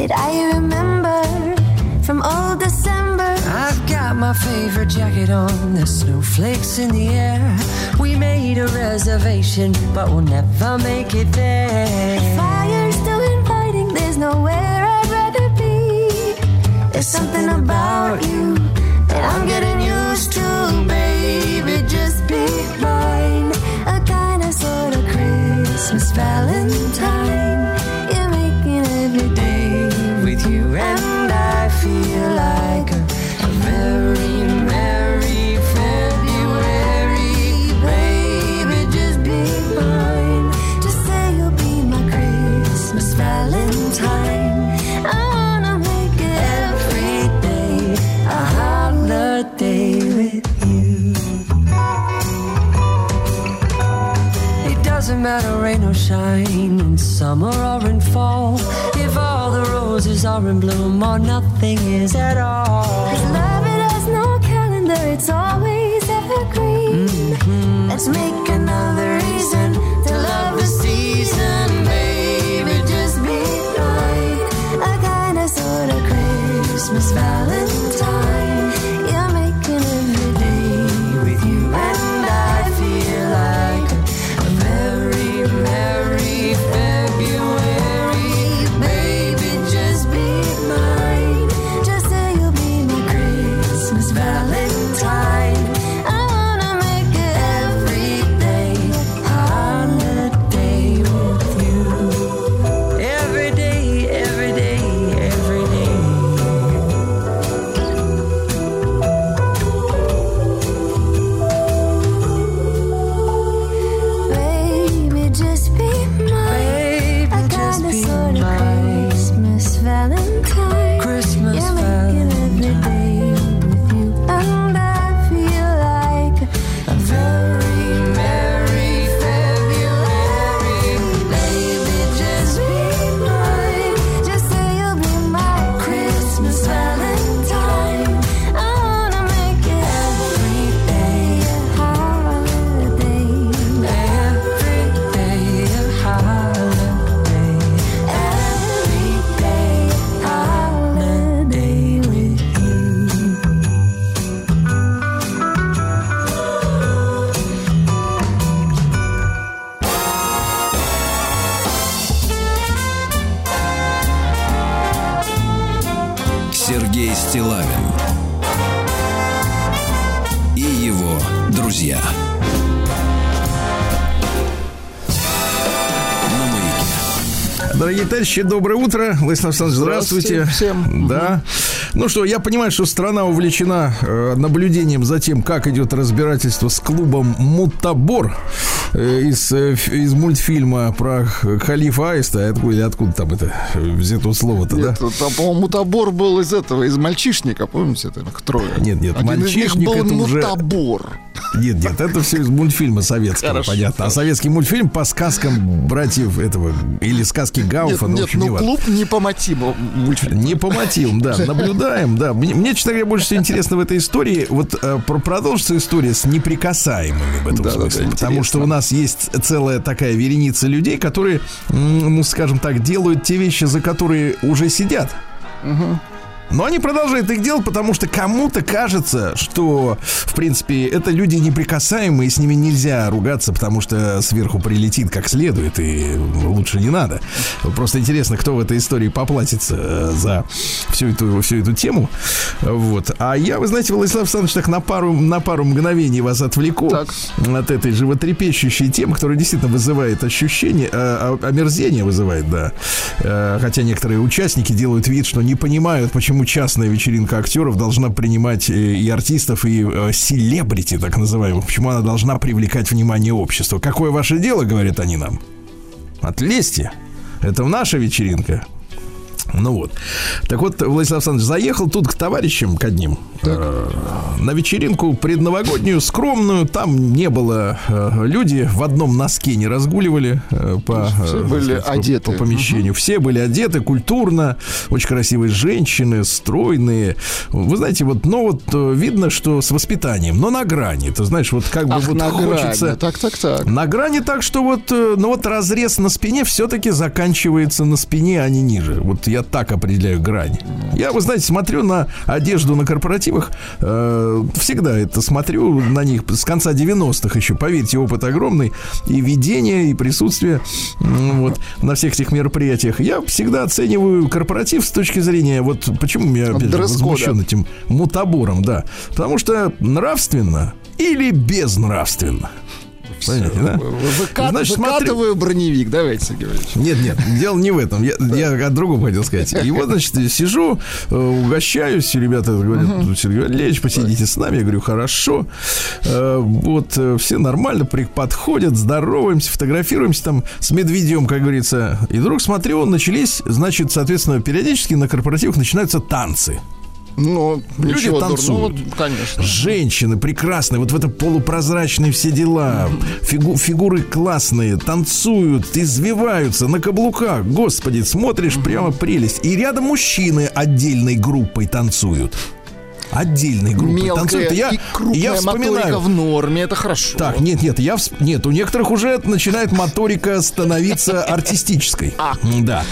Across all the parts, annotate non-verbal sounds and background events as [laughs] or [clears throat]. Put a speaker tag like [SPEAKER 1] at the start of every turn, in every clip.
[SPEAKER 1] That I remember from old December.
[SPEAKER 2] I've got my favorite jacket on, the snowflakes in the air. We made a reservation, but we'll never make it there.
[SPEAKER 1] The fire's still inviting, there's nowhere I'd rather be. There's something about you that I'm getting used to, baby. Just be mine, a kind of sort of Christmas Valentine.
[SPEAKER 2] Rain or shine, in summer or in fall. If all the roses are in bloom or nothing is at all.
[SPEAKER 1] Cause love it has no calendar, it's always evergreen. Mm-hmm. Let's make another
[SPEAKER 3] товарищи, доброе утро. Владислав Александрович, здравствуйте.
[SPEAKER 4] Здравствуйте всем.
[SPEAKER 3] Да. Ну что, я понимаю, что страна увлечена э, наблюдением за тем, как идет разбирательство с клубом Мутабор э, из, э, из мультфильма про Халифа Аиста. Откуда, или откуда там это взято слово-то, да?
[SPEAKER 4] Нет, там, по-моему, табор был из этого, из мальчишника, помните, там их трое.
[SPEAKER 3] Нет, нет,
[SPEAKER 4] Один из них
[SPEAKER 3] мальчишник
[SPEAKER 4] был
[SPEAKER 3] это уже-
[SPEAKER 4] мутабор.
[SPEAKER 3] Нет, нет, это все из мультфильма советского,
[SPEAKER 4] Хорошо.
[SPEAKER 3] понятно. А советский мультфильм по сказкам братьев этого, или сказки
[SPEAKER 4] Нет,
[SPEAKER 3] Гауфа, ну, в
[SPEAKER 4] нет,
[SPEAKER 3] общем,
[SPEAKER 4] ну
[SPEAKER 3] неважно.
[SPEAKER 4] клуб не по мотиву мультфильма.
[SPEAKER 3] Не по мотивам, да. Наблюдаем, да. Мне, мне, честно говоря, больше всего интересно в этой истории. Вот э, про- продолжится история с неприкасаемыми в этом
[SPEAKER 4] Да, да, да,
[SPEAKER 3] смысле. потому что у нас есть целая такая вереница людей, которые, ну, скажем так, делают те вещи, за которые уже сидят. Но они продолжают их делать, потому что кому-то кажется, что, в принципе, это люди неприкасаемые, с ними нельзя ругаться, потому что сверху прилетит как следует, и лучше не надо. Просто интересно, кто в этой истории поплатится э, за всю эту, всю эту тему. Вот. А я, вы знаете, Владислав Александрович, так на пару, на пару мгновений вас отвлеку
[SPEAKER 4] Так.
[SPEAKER 3] от этой животрепещущей темы, которая действительно вызывает ощущение, э, а- омерзение вызывает, да. Э, Хотя некоторые участники делают вид, что не понимают, почему частная вечеринка актеров должна принимать э, и артистов, и э, селебрити, так называемых. Почему она должна привлекать внимание общества. Какое ваше дело, говорят они нам? Отлезьте. Это наша вечеринка. Ну вот. Так вот, Владислав Александрович заехал тут к товарищам, к одним, э, на вечеринку предновогоднюю, скромную. Там не было... э, люди в одном носке не разгуливали э, по,
[SPEAKER 4] Все
[SPEAKER 3] э,
[SPEAKER 4] были
[SPEAKER 3] так сказать, по-
[SPEAKER 4] одеты.
[SPEAKER 3] по помещению. Все были одеты культурно, очень красивые женщины, стройные. Вы знаете, вот, но вот э, видно, что с воспитанием, но на грани. Ты знаешь, вот как бы
[SPEAKER 4] Ах,
[SPEAKER 3] вот
[SPEAKER 4] на грани.
[SPEAKER 3] хочется...
[SPEAKER 4] Так, так, так.
[SPEAKER 3] На грани так, что вот, э, ну вот разрез на спине все-таки заканчивается на спине, а не ниже. Вот я так определяю грань. Я, вы знаете, смотрю на одежду на корпоративах, э, всегда это смотрю на них с конца 90-х еще. Поверьте, опыт огромный. И ведение, и присутствие вот, на всех этих мероприятиях. Я всегда оцениваю корпоратив с точки зрения, вот почему я опять же, возмущен этим мутабором, да. Потому что нравственно или безнравственно. Понимаете, да?
[SPEAKER 4] Выка-
[SPEAKER 3] Значит, смотри-
[SPEAKER 4] Выкатываю броневик, давайте, Сергей Валерьевич.
[SPEAKER 3] Нет, нет, дело не в этом. Я, я о другом хотел сказать. И вот, значит, сижу, э, угощаюсь, и ребята говорят, «Ну, Сергей Валерьевич, посидите с нами. Я говорю, хорошо. Э, Вот э, все нормально подходят, здороваемся, фотографируемся там с медведем, как говорится. И вдруг смотрю, начались, значит, соответственно, периодически на корпоративах начинаются танцы.
[SPEAKER 4] Ну,
[SPEAKER 3] Люди
[SPEAKER 4] ничего
[SPEAKER 3] танцуют.
[SPEAKER 4] дурного, Ну, конечно.
[SPEAKER 3] Женщины прекрасные, вот в это полупрозрачные все дела. Фигу- фигуры классные, танцуют, извиваются на каблуках. Господи, смотришь, прямо прелесть. И рядом мужчины отдельной группой танцуют. Отдельной группой
[SPEAKER 4] Мелкая
[SPEAKER 3] танцуют. Я,
[SPEAKER 4] и крупная
[SPEAKER 3] я вспоминаю.
[SPEAKER 4] в норме, это хорошо.
[SPEAKER 3] Так, нет, нет, я вс- нет, у некоторых уже начинает моторика становиться [laughs] артистической. Да,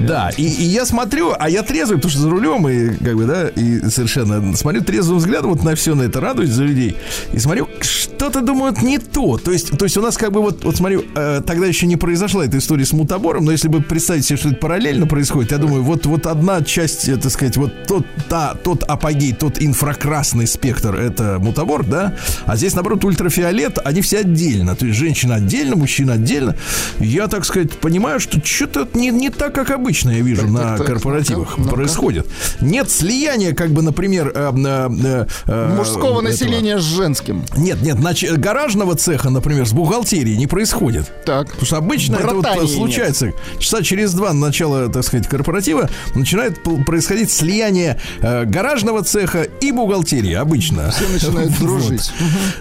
[SPEAKER 3] да. И, и я смотрю, а я трезвый, потому что за рулем и как бы да, и совершенно смотрю трезвым взглядом вот на все на это радуюсь за людей и смотрю, что-то думают не то. То есть, то есть у нас как бы вот, вот смотрю, э, тогда еще не произошла эта история с мутабором, но если бы представить себе, что это параллельно происходит, я думаю, вот вот одна часть, э, так сказать, вот тот та тот апогей, тот инфракрасный спектр, это мутабор, да, а здесь наоборот ультрафиолет, они все отдельно, то есть женщина отдельно, мужчина отдельно. Я, так сказать, понимаю, что что-то не, не так, как обычно я вижу на
[SPEAKER 4] так, так,
[SPEAKER 3] корпоративах
[SPEAKER 4] ну-ка.
[SPEAKER 3] происходит. Нет слияния, как бы, например, э, э, э,
[SPEAKER 4] Мужского
[SPEAKER 3] этого.
[SPEAKER 4] населения с женским.
[SPEAKER 3] Нет, нет, нач- гаражного цеха, например, с бухгалтерией не происходит.
[SPEAKER 4] Так.
[SPEAKER 3] Потому что обычно это вот
[SPEAKER 4] Братания
[SPEAKER 3] случается. Часа через два начала, так сказать, корпоратива начинает происходить слияние э, гаражного цеха и бухгалтерии. Обычно.
[SPEAKER 4] Все начинают [laughs]
[SPEAKER 3] Вот.
[SPEAKER 4] дружить.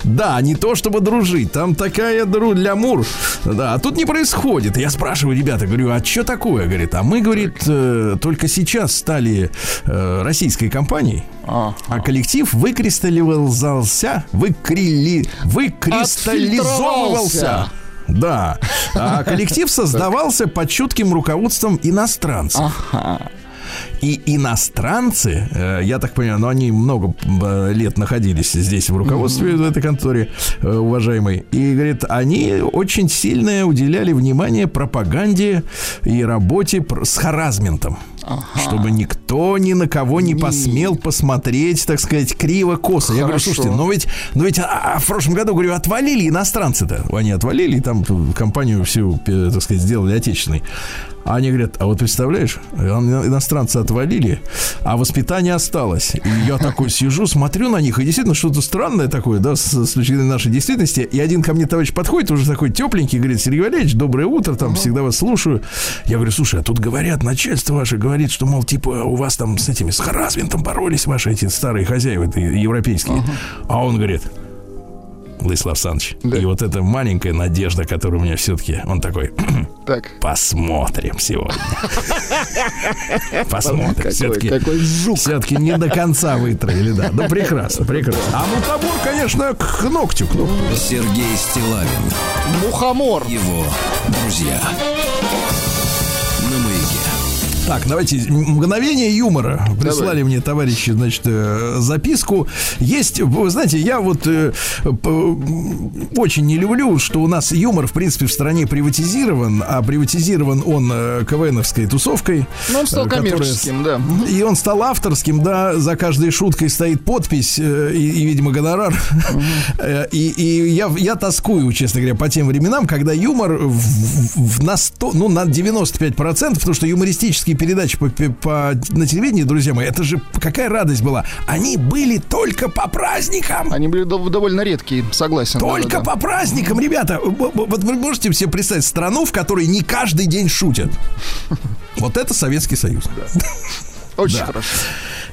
[SPEAKER 3] Да, не то чтобы дружить. Там такая дру для мур. Да, а тут не происходит. Я спрашиваю, ребята, говорю, а что такое? Говорит, а мы, говорит, э, только сейчас стали э, российской компанией.
[SPEAKER 4] А.
[SPEAKER 3] А коллектив выкристаллизовался, выкрили, выкристаллизовывался. Да. А коллектив [laughs] создавался под чутким руководством иностранцев. И иностранцы, э, я так понимаю, но они много э, лет находились здесь в руководстве в этой конторе, э, уважаемой, и, говорит, они очень сильно уделяли внимание пропаганде и работе с харазментом. Чтобы никто ни на кого не посмел посмотреть, так сказать, криво-косо. Я говорю, слушайте, но ведь, но ведь а, а в прошлом году, говорю, отвалили иностранцы-то. Они отвалили, и там компанию всю, так сказать, сделали отечественной. А они говорят, а вот представляешь, ин- иностранцы отвалили, а воспитание осталось. И я такой сижу, смотрю на них, и действительно что-то странное такое, да, с, с точки зрения нашей действительности. И один ко мне товарищ подходит, уже такой тепленький, говорит, Сергей Валерьевич, доброе утро, там всегда вас слушаю. Я говорю, слушай, а тут говорят, начальство ваше говорит, что, мол, типа, у вас там с этими, с харассментом боролись ваши эти старые хозяева это европейские. А он говорит, Владислав Александрович, и вот эта маленькая надежда, которая у меня все-таки, он такой, [clears throat]
[SPEAKER 4] Так.
[SPEAKER 3] посмотрим сегодня. [laughs] Посмотрим. Все-таки все-таки не до конца вытравили, да. Ну, прекрасно, прекрасно. А мутабор, конечно, к ногтю, к ногтю.
[SPEAKER 5] Сергей Стилавин
[SPEAKER 4] Мухомор.
[SPEAKER 5] его друзья.
[SPEAKER 3] Так, давайте мгновение юмора. Прислали мне товарищи, значит, э, записку. Есть, вы знаете, я вот э, очень не люблю, что у нас юмор, в принципе, в стране приватизирован, а приватизирован он э, КВНовской тусовкой.
[SPEAKER 4] Ну, он стал
[SPEAKER 3] э, которая
[SPEAKER 4] коммерческим, да.
[SPEAKER 3] И он стал авторским, да, за каждой шуткой стоит подпись э, и, и, видимо, гонорар. [laughs] Э, И, и я, я тоскую, честно говоря, по тем временам, когда юмор в, в- в на 100, ну, на 95%, потому что юмористические передачи по, по- на телевидении, друзья мои, это же какая радость была. Они были только по праздникам.
[SPEAKER 4] Они были дов- довольно редкие, согласен.
[SPEAKER 3] Только
[SPEAKER 4] да-да-да.
[SPEAKER 3] по праздникам, ребята. Вот вы можете себе представить страну, в которой не каждый день шутят. Вот это Советский Союз.
[SPEAKER 4] Очень
[SPEAKER 3] Да.
[SPEAKER 4] хорошо.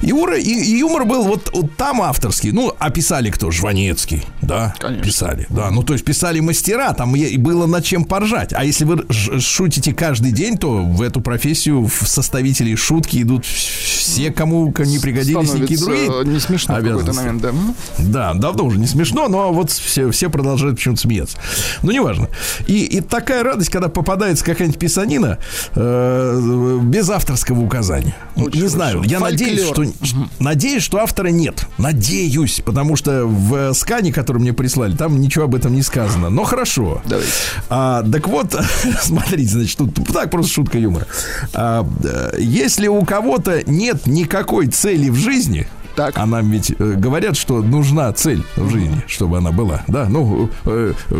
[SPEAKER 3] Юмор, и, и юмор был вот, вот там авторский. Ну, а писали кто? Жванецкий, да?
[SPEAKER 4] Конечно.
[SPEAKER 3] Писали, да. Ну, то есть писали мастера, там было над чем поржать. А если вы шутите каждый день, то в эту профессию в составителей шутки идут вс- все, кому не пригодились никакие
[SPEAKER 4] Становится
[SPEAKER 3] другие.
[SPEAKER 4] не смешно в какой-то момент, да.
[SPEAKER 3] Да, давно уже не смешно, но вот все, все продолжают почему-то смеяться. Ну, неважно. И, и такая радость, когда попадается какая-нибудь писанина э, без авторского указания.
[SPEAKER 4] Очень
[SPEAKER 3] не знаю,
[SPEAKER 4] хорошо.
[SPEAKER 3] я надеюсь, что,
[SPEAKER 4] Фольклор.
[SPEAKER 3] надеюсь, что автора нет. Надеюсь, потому что в скане, который мне прислали, там ничего об этом не сказано. Но хорошо.
[SPEAKER 4] Давайте.
[SPEAKER 3] А, так вот, [laughs] смотрите, значит, тут так просто шутка юмора. А, э, если у кого-то нет никакой цели в жизни,
[SPEAKER 4] Так.
[SPEAKER 3] а нам ведь э, говорят, что нужна цель в жизни, чтобы она была, да, ну, э, э,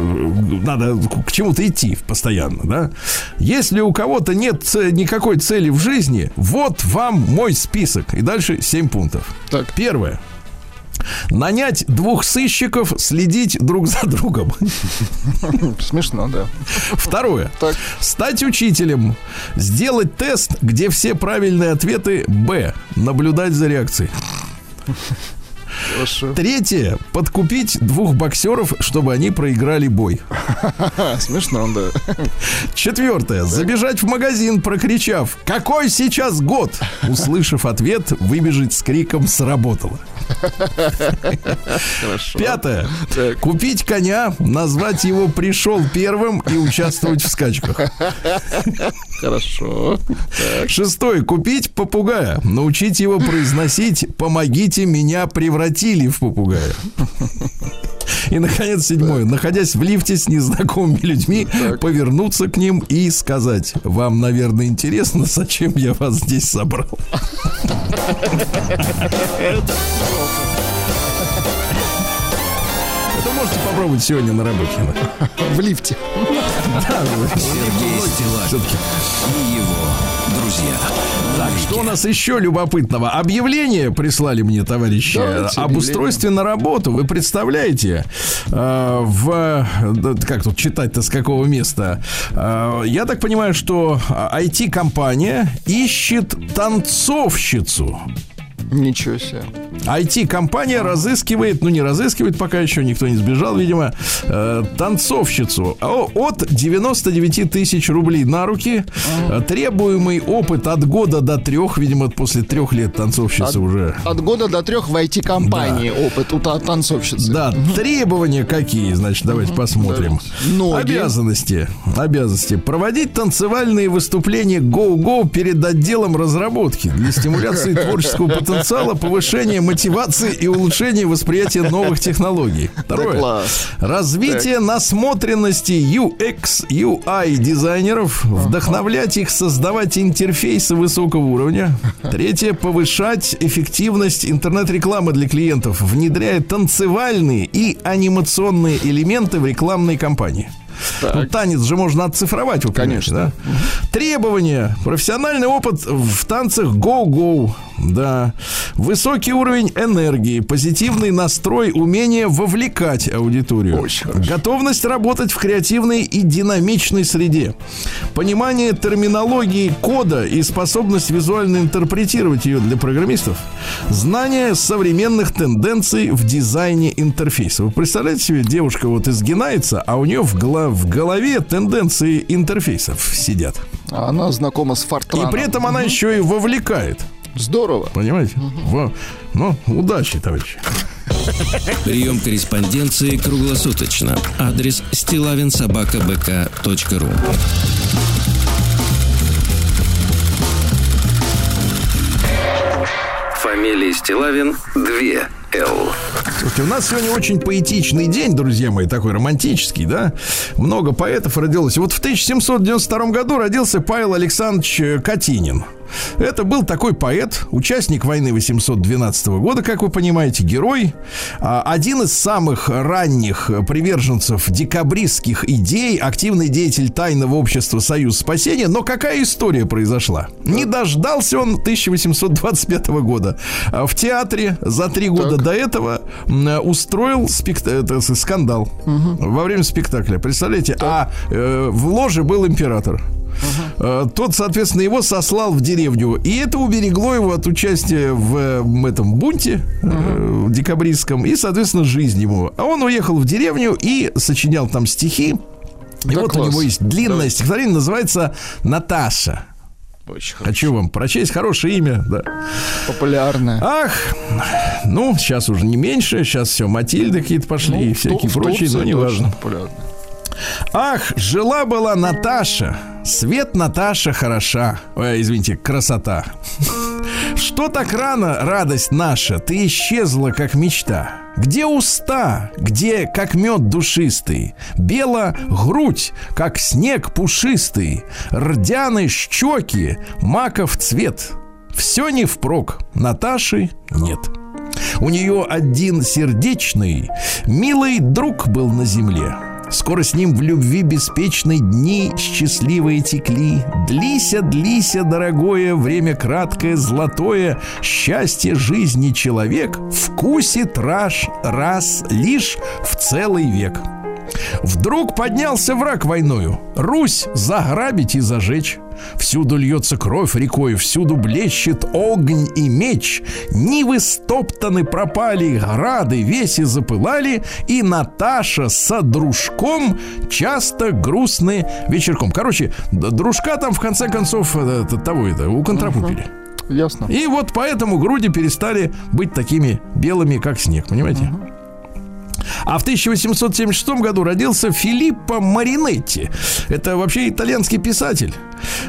[SPEAKER 3] надо к чему-то идти постоянно, да. Если у кого-то нет никакой цели в жизни, вот вам мой список. И дальше 7 пунктов.
[SPEAKER 4] Так.
[SPEAKER 3] Первое. Нанять двух сыщиков, следить друг за другом. [laughs]
[SPEAKER 4] Смешно, да.
[SPEAKER 3] Второе.
[SPEAKER 4] Так.
[SPEAKER 3] Стать учителем. Сделать тест, где все правильные ответы Б. Наблюдать за реакцией.
[SPEAKER 4] Хорошо.
[SPEAKER 3] Третье. Подкупить двух боксеров, чтобы они проиграли бой. [laughs]
[SPEAKER 4] Смешно, да.
[SPEAKER 3] Четвертое. Забежать в магазин, прокричав «Какой сейчас год?» Услышав ответ, выбежать с криком «Сработало». Пятое. Купить коня, назвать его «Пришел первым» и участвовать в скачках.
[SPEAKER 4] Хорошо.
[SPEAKER 3] Шестой. Купить попугая. Научить его произносить «Помогите, меня превратили в попугая». И, наконец, седьмое. Находясь в лифте с незнакомыми людьми, повернуться к ним и сказать «Вам, наверное, интересно, зачем я вас здесь собрал?» Это можете попробовать сегодня на работе.
[SPEAKER 4] В лифте.
[SPEAKER 5] Сергей Стилавин и его друзья.
[SPEAKER 3] Так, что у нас еще любопытного? Объявление прислали мне, товарищи,
[SPEAKER 4] Давайте
[SPEAKER 3] об
[SPEAKER 4] объявление.
[SPEAKER 3] устройстве на работу. Вы представляете, э, в... да, Как тут читать-то, с какого места? Э, я так понимаю, что IT-компания ищет танцовщицу.
[SPEAKER 4] Ничего себе.
[SPEAKER 3] IT-компания разыскивает, ну не разыскивает пока еще, никто не сбежал, видимо, э, танцовщицу О- от 99 тысяч рублей на руки. Э, Требуемый опыт от года до трех, видимо, после трех лет танцовщица уже.
[SPEAKER 4] От года до трех в IT-компании опыт у та- танцовщицы.
[SPEAKER 3] Да, требования какие, значит, давайте посмотрим.
[SPEAKER 4] Ноги.
[SPEAKER 3] Обязанности. Обязанности. Проводить танцевальные выступления Go-Go перед отделом разработки для стимуляции [laughs] творческого потенциала, повышения мотивации и улучшения восприятия новых технологий. Второе. Развитие насмотренности UX, UI дизайнеров, вдохновлять их создавать интерфейсы высокого уровня. Третье. Повышать эффективность интернет-рекламы для клиентов, внедряя танцевальные и анимационные элементы в рекламной кампании. Ну, танец же можно отцифровать, вы
[SPEAKER 4] Конечно.
[SPEAKER 3] да? Требования. Профессиональный опыт в танцах go-go. Да. Высокий уровень энергии, позитивный настрой, умение вовлекать аудиторию.
[SPEAKER 4] Очень хорошо.
[SPEAKER 3] Готовность работать в креативной и динамичной среде. Понимание терминологии кода и способность визуально интерпретировать ее для программистов. Знание современных тенденций в дизайне интерфейса. Вы представляете себе, девушка вот изгинается, а у нее в, голо- в голове тенденции интерфейсов сидят.
[SPEAKER 4] Она знакома с
[SPEAKER 3] И
[SPEAKER 4] Фортраном.
[SPEAKER 3] при этом она еще и вовлекает.
[SPEAKER 4] Здорово.
[SPEAKER 3] Понимаете? Во. Ну, удачи, товарищи.
[SPEAKER 5] Прием корреспонденции круглосуточно. Адрес стилавинсобакабк.ру Фамилия Стилавин 2 Л.
[SPEAKER 3] Слушайте, у нас сегодня очень поэтичный день, друзья мои, такой романтический, да? Много поэтов родилось. Вот в 1792 году родился Павел Александрович э, Катинин. Это был такой поэт, участник войны 812 года, как вы понимаете, герой. А, Один из самых ранних приверженцев декабристских идей, активный деятель тайного общества «Союз спасения». Но какая история произошла? Не дождался он 1825 года. А В театре за три года до этого устроил спекта- это, с- скандал во время спектакля. Представляете? А э, в ложе был император. Э, Тот, соответственно, его сослал в деревню. И это уберегло его от участия в этом бунте э, декабристском и, соответственно, жизнь ему. А он уехал в деревню и сочинял там стихи. И
[SPEAKER 4] Да
[SPEAKER 3] вот у
[SPEAKER 4] класс.
[SPEAKER 3] него есть длинное
[SPEAKER 4] Давай.
[SPEAKER 3] стихотворение, называется «Наташа».
[SPEAKER 4] Очень хорошо.
[SPEAKER 3] Хочу вам прочесть хорошее имя, да.
[SPEAKER 4] Популярная.
[SPEAKER 3] Ах, ну, сейчас уже не меньше, сейчас все, Матильды какие-то пошли
[SPEAKER 4] Ну,
[SPEAKER 3] и
[SPEAKER 4] в
[SPEAKER 3] всякие
[SPEAKER 4] в
[SPEAKER 3] прочие, но
[SPEAKER 4] Турции
[SPEAKER 3] неважно. Ах, жила-была Наташа, свет Наташа хороша. Ой, извините, красота. Что так рано, радость наша, ты исчезла, как мечта? Где уста, где, как мед душистый? Бела грудь, как снег пушистый. Рдяны щеки, маков цвет. Все не впрок, Наташи нет. У нее один сердечный, милый друг был на земле. Скоро с ним в любви беспечной дни счастливые текли. Длися, длися, дорогое, время краткое, золотое, счастье жизни человек вкусит раш раз лишь в целый век. Вдруг поднялся враг войною. Русь заграбить и зажечь. Всюду льется кровь рекой, всюду блещет огонь и меч. Нивы стоптаны пропали, грады веси запылали, и Наташа со дружком часто грустны вечерком. Короче, дружка там в конце концов э, того это у контрапупили.
[SPEAKER 4] Ясно.
[SPEAKER 3] И вот поэтому груди перестали быть такими белыми, как снег, понимаете? А в 1876 году родился Филиппо Маринетти. Это вообще итальянский писатель.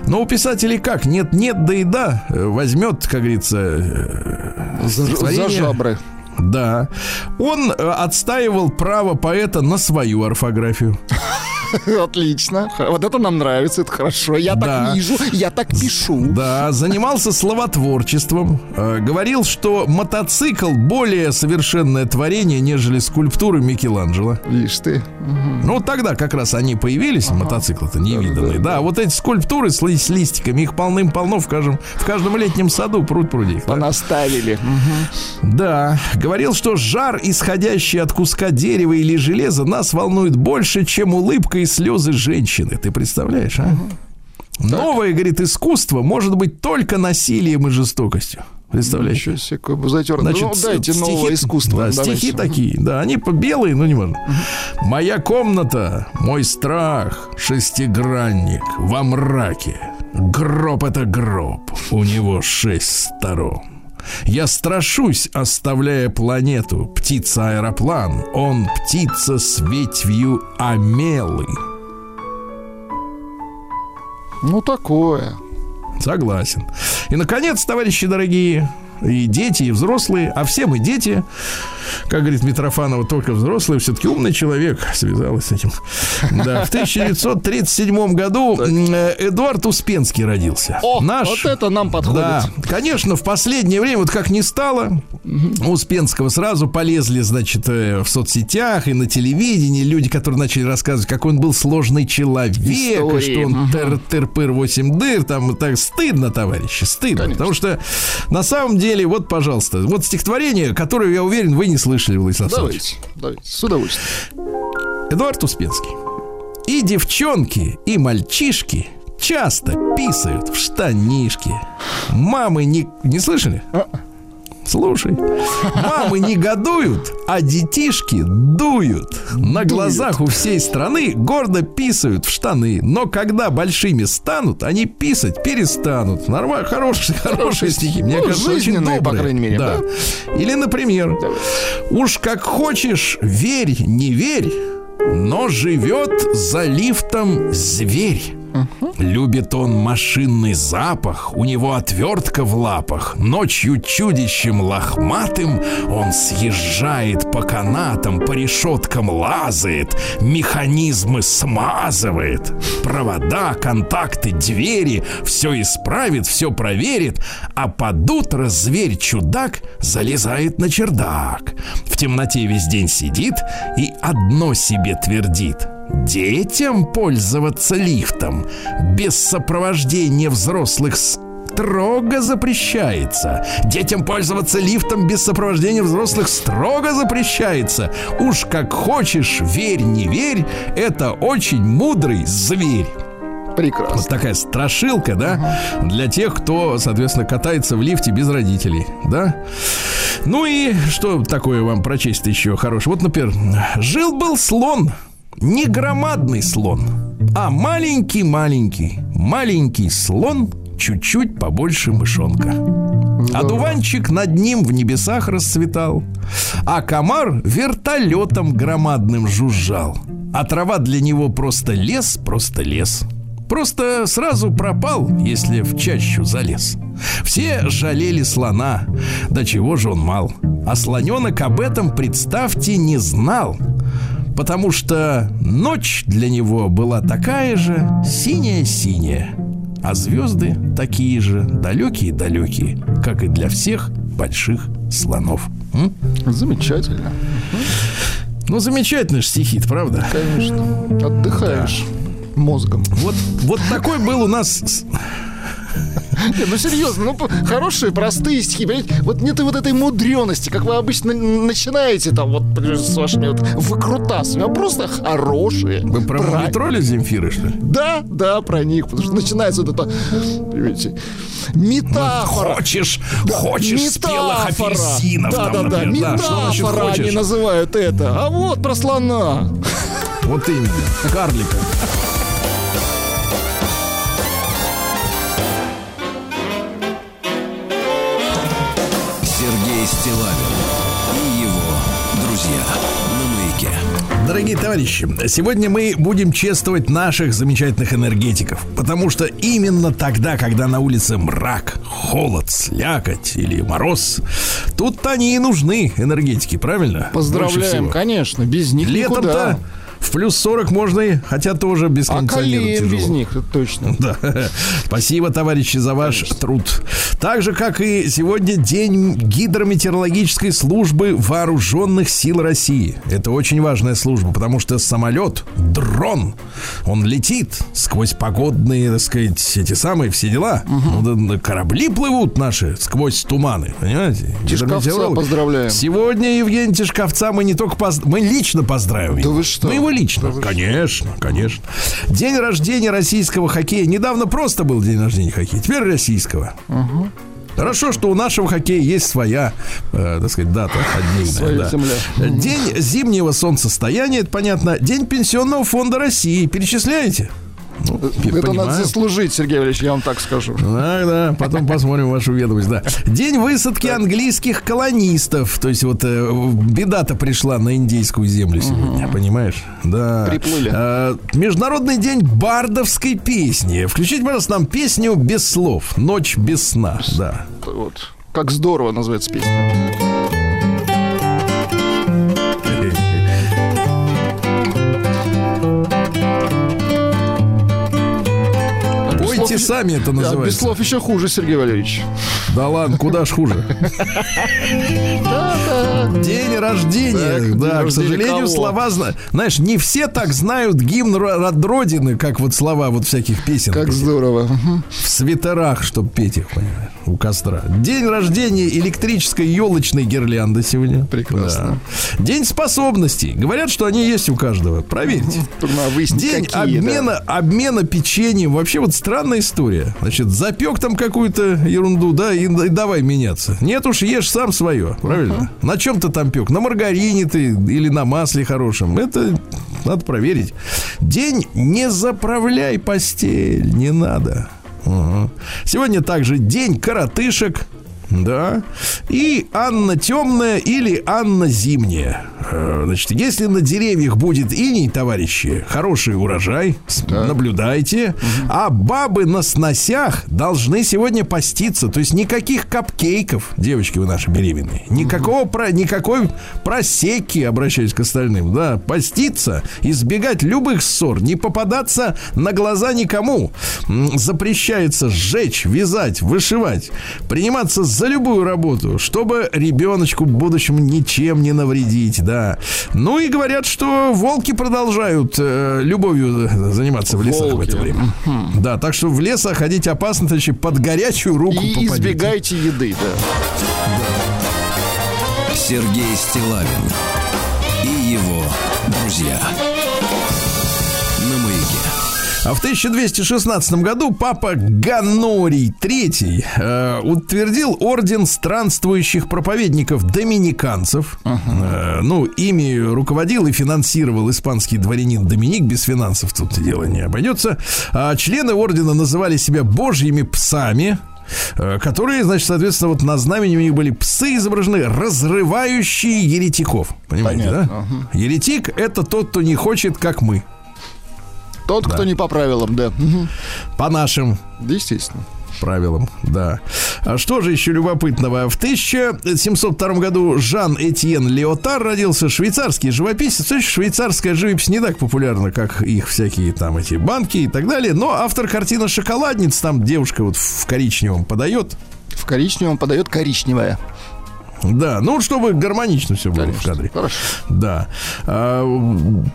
[SPEAKER 3] Но у писателей как? Нет, нет, да и да. Э, Возьмет, как говорится, э,
[SPEAKER 4] За, за жабры.
[SPEAKER 3] Да. Он э, отстаивал право поэта на свою орфографию.
[SPEAKER 4] Отлично. Вот это нам нравится, это хорошо. Я
[SPEAKER 3] Да.
[SPEAKER 4] так вижу, я так пишу.
[SPEAKER 3] Да, занимался словотворчеством. Э, говорил, что мотоцикл более совершенное творение, нежели скульптуры Микеланджело.
[SPEAKER 4] Видишь ты.
[SPEAKER 3] Ну, тогда как раз они появились, мотоциклы-то невиданные. Да, вот эти скульптуры с, ли- с листиками, их полным-полно в каждом, в каждом летнем саду пруд пруди. да.
[SPEAKER 4] Понаставили.
[SPEAKER 3] Да, говорил, что жар, исходящий от куска дерева или железа, нас волнует больше, чем улыбка и слезы женщины. Ты представляешь, а? Новое, говорит, искусство может быть только насилием и жестокостью. Представляете?
[SPEAKER 4] Ничего себе, какой бузатер.
[SPEAKER 3] Значит,
[SPEAKER 4] ну, дайте
[SPEAKER 3] стихи-
[SPEAKER 4] новое искусство.
[SPEAKER 3] Да,
[SPEAKER 4] давайте.
[SPEAKER 3] стихи такие, да, они белые, но не важно. Моя комната, мой страх, шестигранник во мраке. Гроб это гроб, у него шесть сторон. Я страшусь, оставляя планету. Птица-аэроплан, он птица с ветвью амелы.
[SPEAKER 4] Ну, такое.
[SPEAKER 3] Согласен. И, наконец, товарищи дорогие, и дети, и взрослые, а все мы дети, как говорит Митрофанова, только взрослые, все-таки умный человек связалась с этим. Да, в 1937 году э, Эдуард Успенский родился.
[SPEAKER 4] О,
[SPEAKER 3] Наш,
[SPEAKER 4] вот это нам подходит.
[SPEAKER 3] да, конечно, в последнее время, вот как не стало, Успенского сразу полезли, значит, э, в соцсетях и на телевидении люди, которые начали рассказывать, какой он был сложный человек, и
[SPEAKER 4] Истории.
[SPEAKER 3] что он терпыр 8 дыр, там так стыдно, товарищи, стыдно.
[SPEAKER 4] Конечно.
[SPEAKER 3] Потому что на самом деле, вот, пожалуйста, вот стихотворение, которое, я уверен, вы не слышали, Владислав.
[SPEAKER 4] Давайте, давайте, с удовольствием.
[SPEAKER 3] Эдуард Успенский. И девчонки, и мальчишки часто писают в штанишки. Мамы не... Не слышали? Слушай. Мамы негодуют, а детишки дуют. На глазах у всей страны гордо писают в штаны. Но когда большими станут, они писать перестанут. Нормально, хорошие, хорошие стихи. Мне
[SPEAKER 4] Ну,
[SPEAKER 3] кажется, очень
[SPEAKER 4] жизненные, по
[SPEAKER 3] добрые.
[SPEAKER 4] крайней мере,
[SPEAKER 3] да. Или, например, уж как хочешь, верь, не верь, но живет за лифтом зверь. Любит он машинный запах, у него отвертка в лапах. Ночью чудищем лохматым он съезжает по канатам, по решеткам лазает, механизмы смазывает. Провода, контакты, двери, все исправит, все проверит, а под утро зверь-чудак залезает на чердак. В темноте весь день сидит и одно себе твердит. Детям пользоваться лифтом без сопровождения взрослых строго запрещается. Детям пользоваться лифтом без сопровождения взрослых строго запрещается. Уж как хочешь, верь, не верь, это очень мудрый зверь.
[SPEAKER 4] Прекрасно.
[SPEAKER 3] Вот такая страшилка, да, для тех, кто, соответственно, катается в лифте без родителей, да. Ну и что такое вам прочесть еще хорошее? Вот, например, жил-был слон, не громадный слон, а маленький-маленький, маленький слон, чуть-чуть побольше мышонка. Одуванчик над ним в небесах расцветал, а комар вертолетом громадным жужжал. А трава для него просто лес, просто лес. Просто сразу пропал, если в чащу залез. Все жалели слона, до чего же он мал. А слоненок об этом, представьте, не знал. Потому что ночь для него была такая же синяя-синяя, а звезды такие же далекие-далекие, как и для всех больших слонов. М?
[SPEAKER 4] Замечательно.
[SPEAKER 3] Ну, замечательно же стихи правда?
[SPEAKER 4] Конечно. Отдыхаешь мозгом.
[SPEAKER 3] Вот, вот такой был у нас [laughs]
[SPEAKER 4] ну серьезно, ну хорошие, простые стихи. понимаете? Вот нет вот этой мудрености, как вы обычно начинаете там вот с вашими вот выкрутасами, а просто хорошие.
[SPEAKER 3] Вы про метроли Земфиры, что ли?
[SPEAKER 4] Да, да, про них. Потому что начинается вот это, понимаете, метафора.
[SPEAKER 3] Хочешь, хочешь спелых апельсинов
[SPEAKER 4] да, да, да, метафора они называют это. А вот про слона.
[SPEAKER 3] Вот именно, карлика. Дорогие товарищи, сегодня мы будем чествовать наших замечательных энергетиков, потому что именно тогда, когда на улице мрак, холод, слякоть или мороз, тут они и нужны, энергетики, правильно?
[SPEAKER 4] Поздравляем, конечно, без них
[SPEAKER 3] Летом-то
[SPEAKER 4] никуда.
[SPEAKER 3] В плюс 40 можно, и, хотя тоже без
[SPEAKER 4] А
[SPEAKER 3] кондиционера
[SPEAKER 4] колеем без них, точно. [laughs]
[SPEAKER 3] Да. Спасибо, товарищи, за ваш труд. Так же, как и сегодня день гидрометеорологической службы вооруженных сил России. Это очень важная служба, потому что самолет, дрон, он летит сквозь погодные, так сказать, эти самые все дела. Ну, да, да, корабли плывут наши сквозь туманы, понимаете?
[SPEAKER 4] Тишковца поздравляем.
[SPEAKER 3] Сегодня Евгения Тишковца мы не только поз- мы лично поздравим.
[SPEAKER 4] Да вы что?
[SPEAKER 3] Мы его лично.
[SPEAKER 4] Да
[SPEAKER 3] конечно, конечно. День рождения российского хоккея. Недавно просто был день рождения хоккея. Теперь российского. Хорошо, что у нашего хоккея есть своя, э, так сказать, дата отдельная.
[SPEAKER 4] Своя
[SPEAKER 3] да.
[SPEAKER 4] земля.
[SPEAKER 3] День зимнего солнцестояния, это понятно. День пенсионного фонда России. Перечисляете?
[SPEAKER 4] Это
[SPEAKER 3] понимаю.
[SPEAKER 4] надо заслужить, Сергей Валерьевич, я вам так скажу.
[SPEAKER 3] Да, да, потом посмотрим вашу ведомость, да. День высадки английских колонистов. То есть вот э, беда-то пришла на индейскую землю сегодня, понимаешь? Да.
[SPEAKER 4] Приплыли.
[SPEAKER 3] Э, Международный день бардовской песни. Включите, пожалуйста, нам песню без слов. Ночь без сна. Да.
[SPEAKER 4] Вот. Как здорово называется песня. Без слов
[SPEAKER 3] Пойте
[SPEAKER 4] еще-
[SPEAKER 3] сами это
[SPEAKER 4] Да, без слов еще хуже, Сергей Валерьевич.
[SPEAKER 3] Да ладно, куда ж хуже. [laughs] День рождения.
[SPEAKER 4] Так, день
[SPEAKER 3] да, к
[SPEAKER 4] рождения
[SPEAKER 3] сожалению,
[SPEAKER 4] кого?
[SPEAKER 3] слова зна- Знаешь, не все так знают гимн Родины, как вот слова вот всяких песен.
[SPEAKER 4] Как здорово.
[SPEAKER 3] В свитерах, чтобы петь их, понимаешь, у костра. День рождения электрической елочной гирлянды сегодня.
[SPEAKER 4] Прекрасно.
[SPEAKER 3] Да. День способностей. Говорят, что они есть у каждого. Проверьте.
[SPEAKER 4] Трудно выяснить,
[SPEAKER 3] День
[SPEAKER 4] какие, да.
[SPEAKER 3] обмена, обмена печеньем. Вообще вот странная история. Значит, запек там какую-то ерунду, да, и, и давай меняться. Нет уж, ешь сам свое, правильно? На чем ты там пек? На маргарине ты или на масле хорошем? Это надо проверить. День не заправляй постель, не надо. Ага. Сегодня также день коротышек. Да. И Анна темная или Анна зимняя. Э, Значит, если на деревьях будет иней, товарищи, хороший урожай, с- наблюдайте. А бабы на сносях должны сегодня поститься. То есть никаких капкейков, девочки вы наши беременные. Никакого про, никакой просеки, обращаюсь к остальным. Да, поститься, избегать любых ссор, не попадаться на глаза никому. Запрещается сжечь, вязать, вышивать, приниматься за любую работу, чтобы ребеночку будущему ничем не навредить, да. Ну и говорят, что волки продолжают э, любовью заниматься в лесах в
[SPEAKER 4] Волки.
[SPEAKER 3] это время. Да, так что в лес ходить опасно, товарищи, под горячую руку
[SPEAKER 4] И
[SPEAKER 3] попадете.
[SPEAKER 4] избегайте еды, да.
[SPEAKER 5] Сергей Стилавин и его друзья.
[SPEAKER 3] А в 1216 году папа Ганорий III э, утвердил орден странствующих проповедников доминиканцев. Э, ну, ими руководил и финансировал испанский дворянин Доминик. Без финансов тут дело не обойдется. А члены ордена называли себя божьими псами э, которые, значит, соответственно, вот на знамени у них были псы изображены, разрывающие еретиков. Понимаете,
[SPEAKER 4] Понятно,
[SPEAKER 3] да? Еретик – это тот, кто не хочет, как мы.
[SPEAKER 4] Тот, кто не по правилам, да.
[SPEAKER 3] По нашим
[SPEAKER 4] Да, естественно.
[SPEAKER 3] правилам, да. А что же еще любопытного? В 1702 году Жан Этьен Леотар родился швейцарский живописец. Слушай, швейцарская живопись не так популярна, как их всякие там эти банки и так далее. Но автор картины «Шоколадница», там девушка вот в коричневом подает.
[SPEAKER 4] В коричневом подает коричневое.
[SPEAKER 3] Да, ну, чтобы гармонично все было в
[SPEAKER 4] Конечно.
[SPEAKER 3] кадре.
[SPEAKER 4] Хорошо.
[SPEAKER 3] Да. А,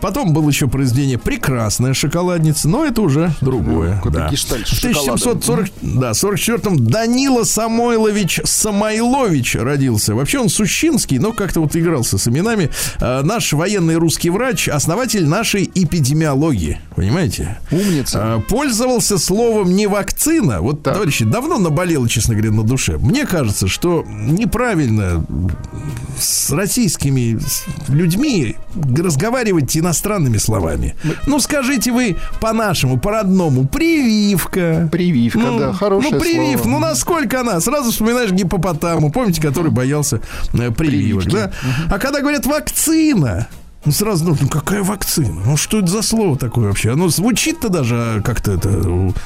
[SPEAKER 3] потом было еще произведение «Прекрасная шоколадница», но это уже другое.
[SPEAKER 4] какой-то
[SPEAKER 3] да. В 1740, да, 44-м Данила Самойлович Самойлович родился. Вообще он сущинский, но как-то вот игрался с именами. А, наш военный русский врач, основатель нашей эпидемиологии. Понимаете?
[SPEAKER 4] Умница.
[SPEAKER 3] А, Пользовался словом не вакцина. Вот,
[SPEAKER 4] Так.
[SPEAKER 3] товарищи, давно наболело, честно говоря, на душе. Мне кажется, что неправильно с российскими людьми разговаривать иностранными словами. Ну, скажите вы по-нашему, по-родному, прививка.
[SPEAKER 4] Прививка,
[SPEAKER 3] Ну,
[SPEAKER 4] да, хорошее
[SPEAKER 3] Ну, привив,
[SPEAKER 4] слово.
[SPEAKER 3] ну насколько она? Сразу вспоминаешь гипопотаму, помните, который боялся э, прививок,
[SPEAKER 4] Прививки.
[SPEAKER 3] да? А когда говорят вакцина, ну, сразу, ну, ну, какая вакцина? Ну, что это за слово такое вообще? Оно звучит-то даже как-то это...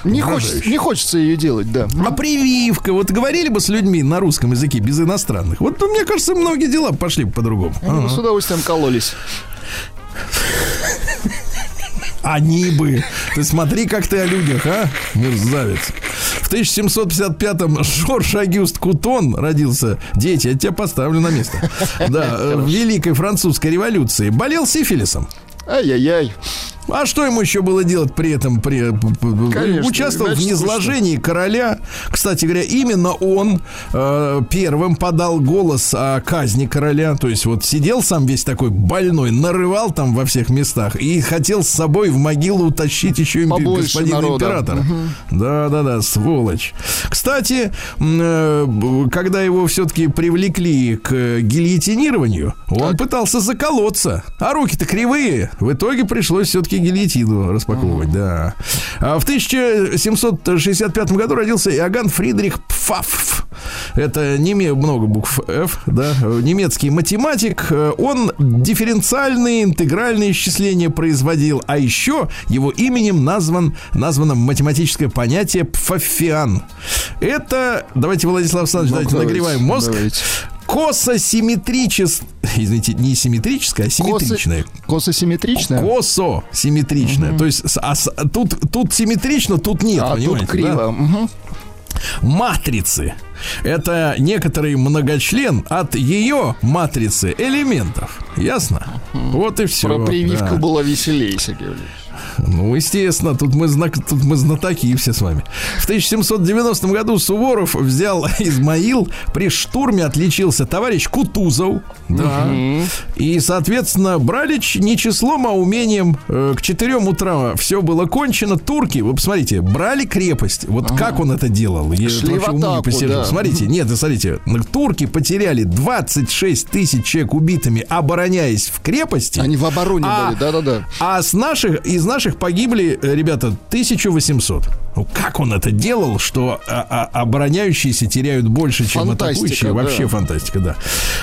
[SPEAKER 4] Не, хочется, не хочется ее делать, да.
[SPEAKER 3] А прививка, вот говорили бы с людьми на русском языке без иностранных. Вот, ну, мне кажется, многие дела пошли бы по-другому.
[SPEAKER 4] Они бы с удовольствием кололись.
[SPEAKER 3] Они бы. Ты смотри, как ты о людях, а, мерзавец. В 1755-м Жорж Агюст Кутон родился. Дети, я тебя поставлю на место. [laughs] Да, э, в Великой Французской революции. Болел сифилисом.
[SPEAKER 4] Ай-яй-яй.
[SPEAKER 3] А что ему еще было делать при этом? При, п-
[SPEAKER 4] Конечно,
[SPEAKER 3] участвовал в
[SPEAKER 4] иначе
[SPEAKER 3] низложении короля. Кстати говоря, именно он э, первым подал голос о казни короля. То есть вот сидел сам весь такой больной, нарывал там во всех местах и хотел с собой в могилу утащить еще импи- господина
[SPEAKER 4] народа.
[SPEAKER 3] императора. Да, да, да, сволочь. Кстати, э, когда его все-таки привлекли к э, гильотинированию, он пытался заколоться. А руки-то кривые. В итоге пришлось все-таки гильотину распаковывать, да. А в 1765 году родился Иоганн Фридрих Пфафф. Это неме много букв F, да, немецкий математик. Он дифференциальные интегральные исчисления производил, а еще его именем назван, названо математическое понятие пфаффиан. Это, давайте, Владислав Александрович, давайте
[SPEAKER 4] давайте,
[SPEAKER 3] нагреваем мозг.
[SPEAKER 4] давайте.
[SPEAKER 3] Кососимметрическое, извините, не симметрическое, а симметричное.
[SPEAKER 4] Кососимметричная?
[SPEAKER 3] Косо симметричное. То есть а тут, тут симметрично, тут нет,
[SPEAKER 4] а
[SPEAKER 3] понимаете?
[SPEAKER 4] тут криво.
[SPEAKER 3] да?
[SPEAKER 4] Мгм.
[SPEAKER 3] Матрицы. Это некоторый многочлен от ее матрицы элементов. Ясно? Вот и все.
[SPEAKER 4] Про прививку было веселее, Сергей Валерьевич.
[SPEAKER 3] Ну, естественно, тут мы, знак, тут мы знатоки все с вами. В 1790 году Суворов взял [laughs] Измаил. При штурме отличился товарищ Кутузов. Да. И, соответственно, брали ч- не числом, а умением. Э, К 4 утра все было кончено. Турки, вы посмотрите, брали крепость. Вот как он это делал? Я
[SPEAKER 4] Шли
[SPEAKER 3] вообще
[SPEAKER 4] в
[SPEAKER 3] не
[SPEAKER 4] атаку,
[SPEAKER 3] постижу.
[SPEAKER 4] да.
[SPEAKER 3] Смотрите, нет, смотрите, турки потеряли 26 тысяч человек убитыми, обороняясь в крепости.
[SPEAKER 4] Они в обороне
[SPEAKER 3] А-
[SPEAKER 4] были, да-да-да.
[SPEAKER 3] А с наших, из наших погибли, э, ребята, 1800. Ну, как он это делал, что а, а, обороняющиеся теряют больше, чем
[SPEAKER 4] Фантастика,
[SPEAKER 3] атакующие? Вообще
[SPEAKER 4] да.
[SPEAKER 3] фантастика, да.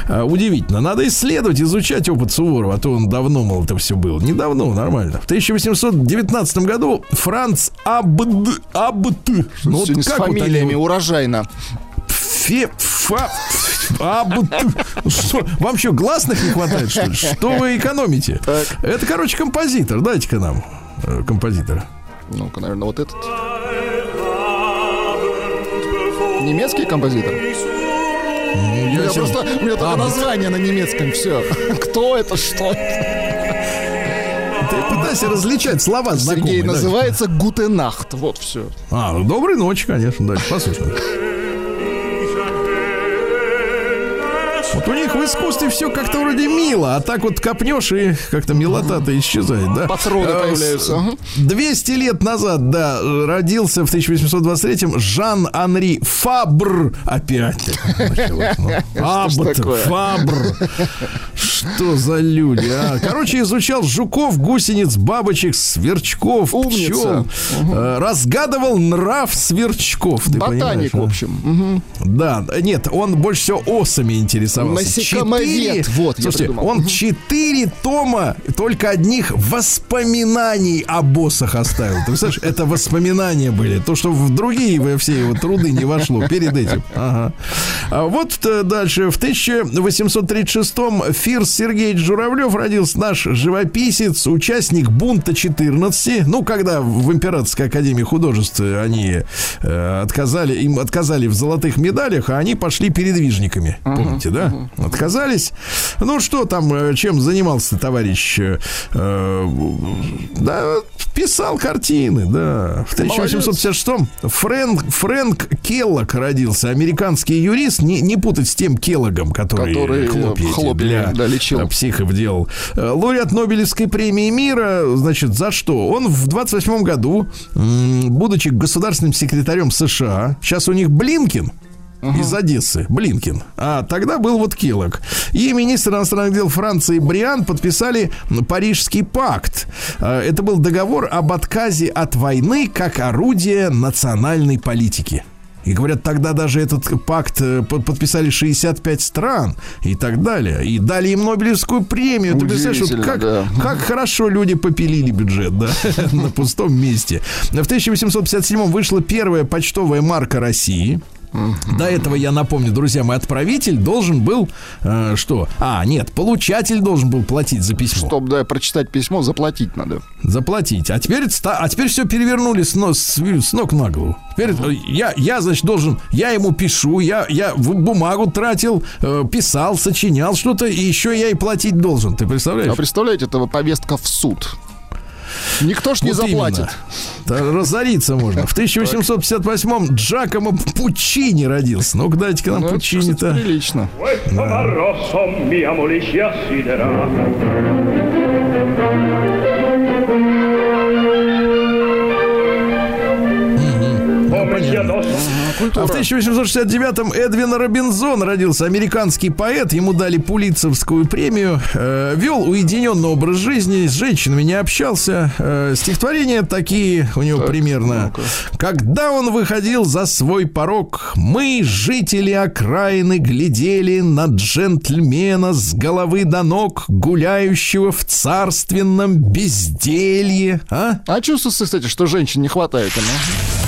[SPEAKER 3] А, удивительно. Надо исследовать, изучать опыт Суворова, а то он давно, мол, это все было. Недавно, нормально. В 1819 году Франц Абд... Абд... Ну, вот
[SPEAKER 4] Сегодня с
[SPEAKER 3] как вот они
[SPEAKER 4] фамилиями урожайно.
[SPEAKER 3] Фе, фа, абд... Что, вам что, гласных не хватает, что ли? Что вы экономите? Это, короче, композитор. Дайте-ка нам композитора.
[SPEAKER 4] Ну-ка, наверное, вот этот. Немецкий композитор? У меня
[SPEAKER 3] Я
[SPEAKER 4] просто, у меня только
[SPEAKER 3] Абд.
[SPEAKER 4] название на немецком, все. [laughs] Кто это, что?
[SPEAKER 3] Ты пытайся различать слова знакомые.
[SPEAKER 4] Сергей, называется Гутенахт. Вот все.
[SPEAKER 3] А, ну, доброй ночи, конечно. Дальше послушаем. Вот у них в искусстве все как-то вроде мило, а так вот копнешь и как-то милота-то исчезает, да?
[SPEAKER 4] Патроны
[SPEAKER 3] А,
[SPEAKER 4] появляются. Ага.
[SPEAKER 3] 200 лет назад, да, родился в 1823-м Жан-Анри Фабр. Опять. ну. [laughs] Аббат,
[SPEAKER 4] такое?
[SPEAKER 3] Фабр. Что за люди, а? Короче, изучал жуков, гусениц, бабочек, сверчков,
[SPEAKER 4] Умница.
[SPEAKER 3] пчел. Э, Разгадывал нрав сверчков.
[SPEAKER 4] Ботаник,
[SPEAKER 3] а?
[SPEAKER 4] в общем. Мгм.
[SPEAKER 3] Да, нет, он больше всего осами интересовался.
[SPEAKER 4] Насекомовед,
[SPEAKER 3] Четыре-
[SPEAKER 4] вот, я
[SPEAKER 3] Слушайте,
[SPEAKER 4] придумал.
[SPEAKER 3] он четыре тома только одних воспоминаний о боссах оставил. Ты представляешь, это воспоминания были. То, что в другие во все его труды не вошло перед этим. Ага. А вот э, дальше. В 1836-м Фирс Сергеевич Журавлев родился наш живописец, участник бунта 14. Ну, когда в Императорской академии художеств они э, отказали, им отказали в золотых медалях, а они пошли передвижниками. Помните, да? Отказались. Ну, что там, э, чем занимался товарищ? э, э, да, писал картины, да. В 1856-м Фрэнк, Фрэнк Келлок родился, американский юрист, не, не путать с тем Келлогом, который,
[SPEAKER 4] Который
[SPEAKER 3] хлопья, эти
[SPEAKER 4] хлопьями,
[SPEAKER 3] для
[SPEAKER 4] да, лечил.
[SPEAKER 3] психов делал. Лауреат Нобелевской премии мира, значит, за что? Он в 28 году, будучи государственным секретарем США, сейчас у них Блинкин, из Одессы, Блинкин. А тогда был вот Келлог. И министр иностранных дел Франции Бриан подписали Парижский пакт. А, Это был договор об отказе от войны как орудия национальной политики. И говорят, тогда даже этот пакт э, под- подписали 65 стран и так далее. И дали им Нобелевскую премию. Ты представляешь, как,
[SPEAKER 4] да.
[SPEAKER 3] как хорошо люди попилили бюджет, да, [laughs] на пустом месте. В 1857 вышла первая почтовая марка России. До этого, я напомню, друзья мои, отправитель должен был э, что? А, нет, получатель должен был платить за письмо.
[SPEAKER 4] Чтобы, да, прочитать письмо, заплатить надо.
[SPEAKER 3] Заплатить. А теперь, а теперь все перевернули с, нос- с, с ног на голову. Теперь э, я, я, значит, должен, я ему пишу, я, я в бумагу тратил, э, писал, сочинял что-то, и еще я и платить должен. Ты представляешь?
[SPEAKER 4] А представляете, это повестка в суд. Никто ж не
[SPEAKER 3] Вот
[SPEAKER 4] заплатит.
[SPEAKER 3] именно. Да, разориться можно. В 1858-м Джакомо Пучини родился. Ну-ка, дайте-ка нам
[SPEAKER 4] Ну,
[SPEAKER 3] Пучини-то.
[SPEAKER 4] прилично.
[SPEAKER 6] Questo addossa
[SPEAKER 3] А в 1869-м Эдвин Робинзон родился, американский поэт. Ему дали Пулитцевскую премию. Э, вел уединенный образ жизни, с женщинами не общался. Э, стихотворения такие у него примерно. Когда он выходил за свой порог, мы, жители окраины, глядели на джентльмена с головы до ног, гуляющего в царственном безделье. А?
[SPEAKER 4] А чувствуется, кстати, что женщин не хватает ему.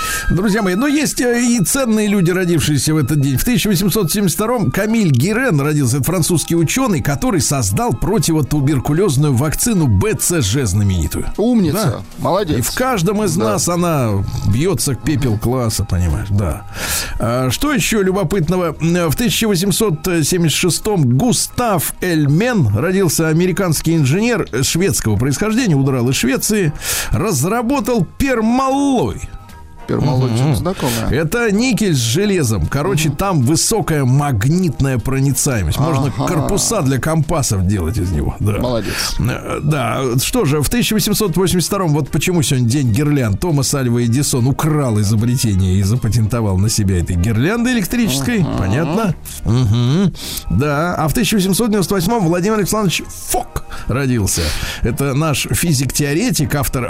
[SPEAKER 3] Друзья мои, но есть э, и ценные люди, родившиеся в этот день. В 1872-м Камиль Гирен родился, это французский ученый, который создал противотуберкулезную вакцину БЦЖ знаменитую.
[SPEAKER 4] Умница.
[SPEAKER 3] Да.
[SPEAKER 4] Молодец.
[SPEAKER 3] И в каждом из нас она бьется к пепел класса, понимаешь, да. А, что еще любопытного? В 1876-м Густав Эльмен родился американский инженер шведского происхождения, удрал из Швеции, разработал пермаллой.
[SPEAKER 4] Пермалой что-то знакомое.
[SPEAKER 3] Это никель с железом. Короче, там высокая магнитная проницаемость. Можно
[SPEAKER 4] Ага.
[SPEAKER 3] корпуса для компасов делать из него. Да.
[SPEAKER 4] Молодец.
[SPEAKER 3] Э, Да, что же, в 1882 вот почему сегодня день гирлянд. Томас Альва Эдисон украл изобретение и запатентовал на себя этой гирлянды электрической. Понятно? Мгм. Да, а в 1898 Владимир Александрович Фок родился. Это наш физик-теоретик, автор э,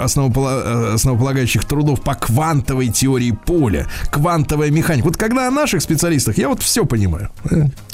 [SPEAKER 3] основополагающих трудов по квантовой теории поля, квантовая механика. Вот когда о наших специалистах, я вот все понимаю.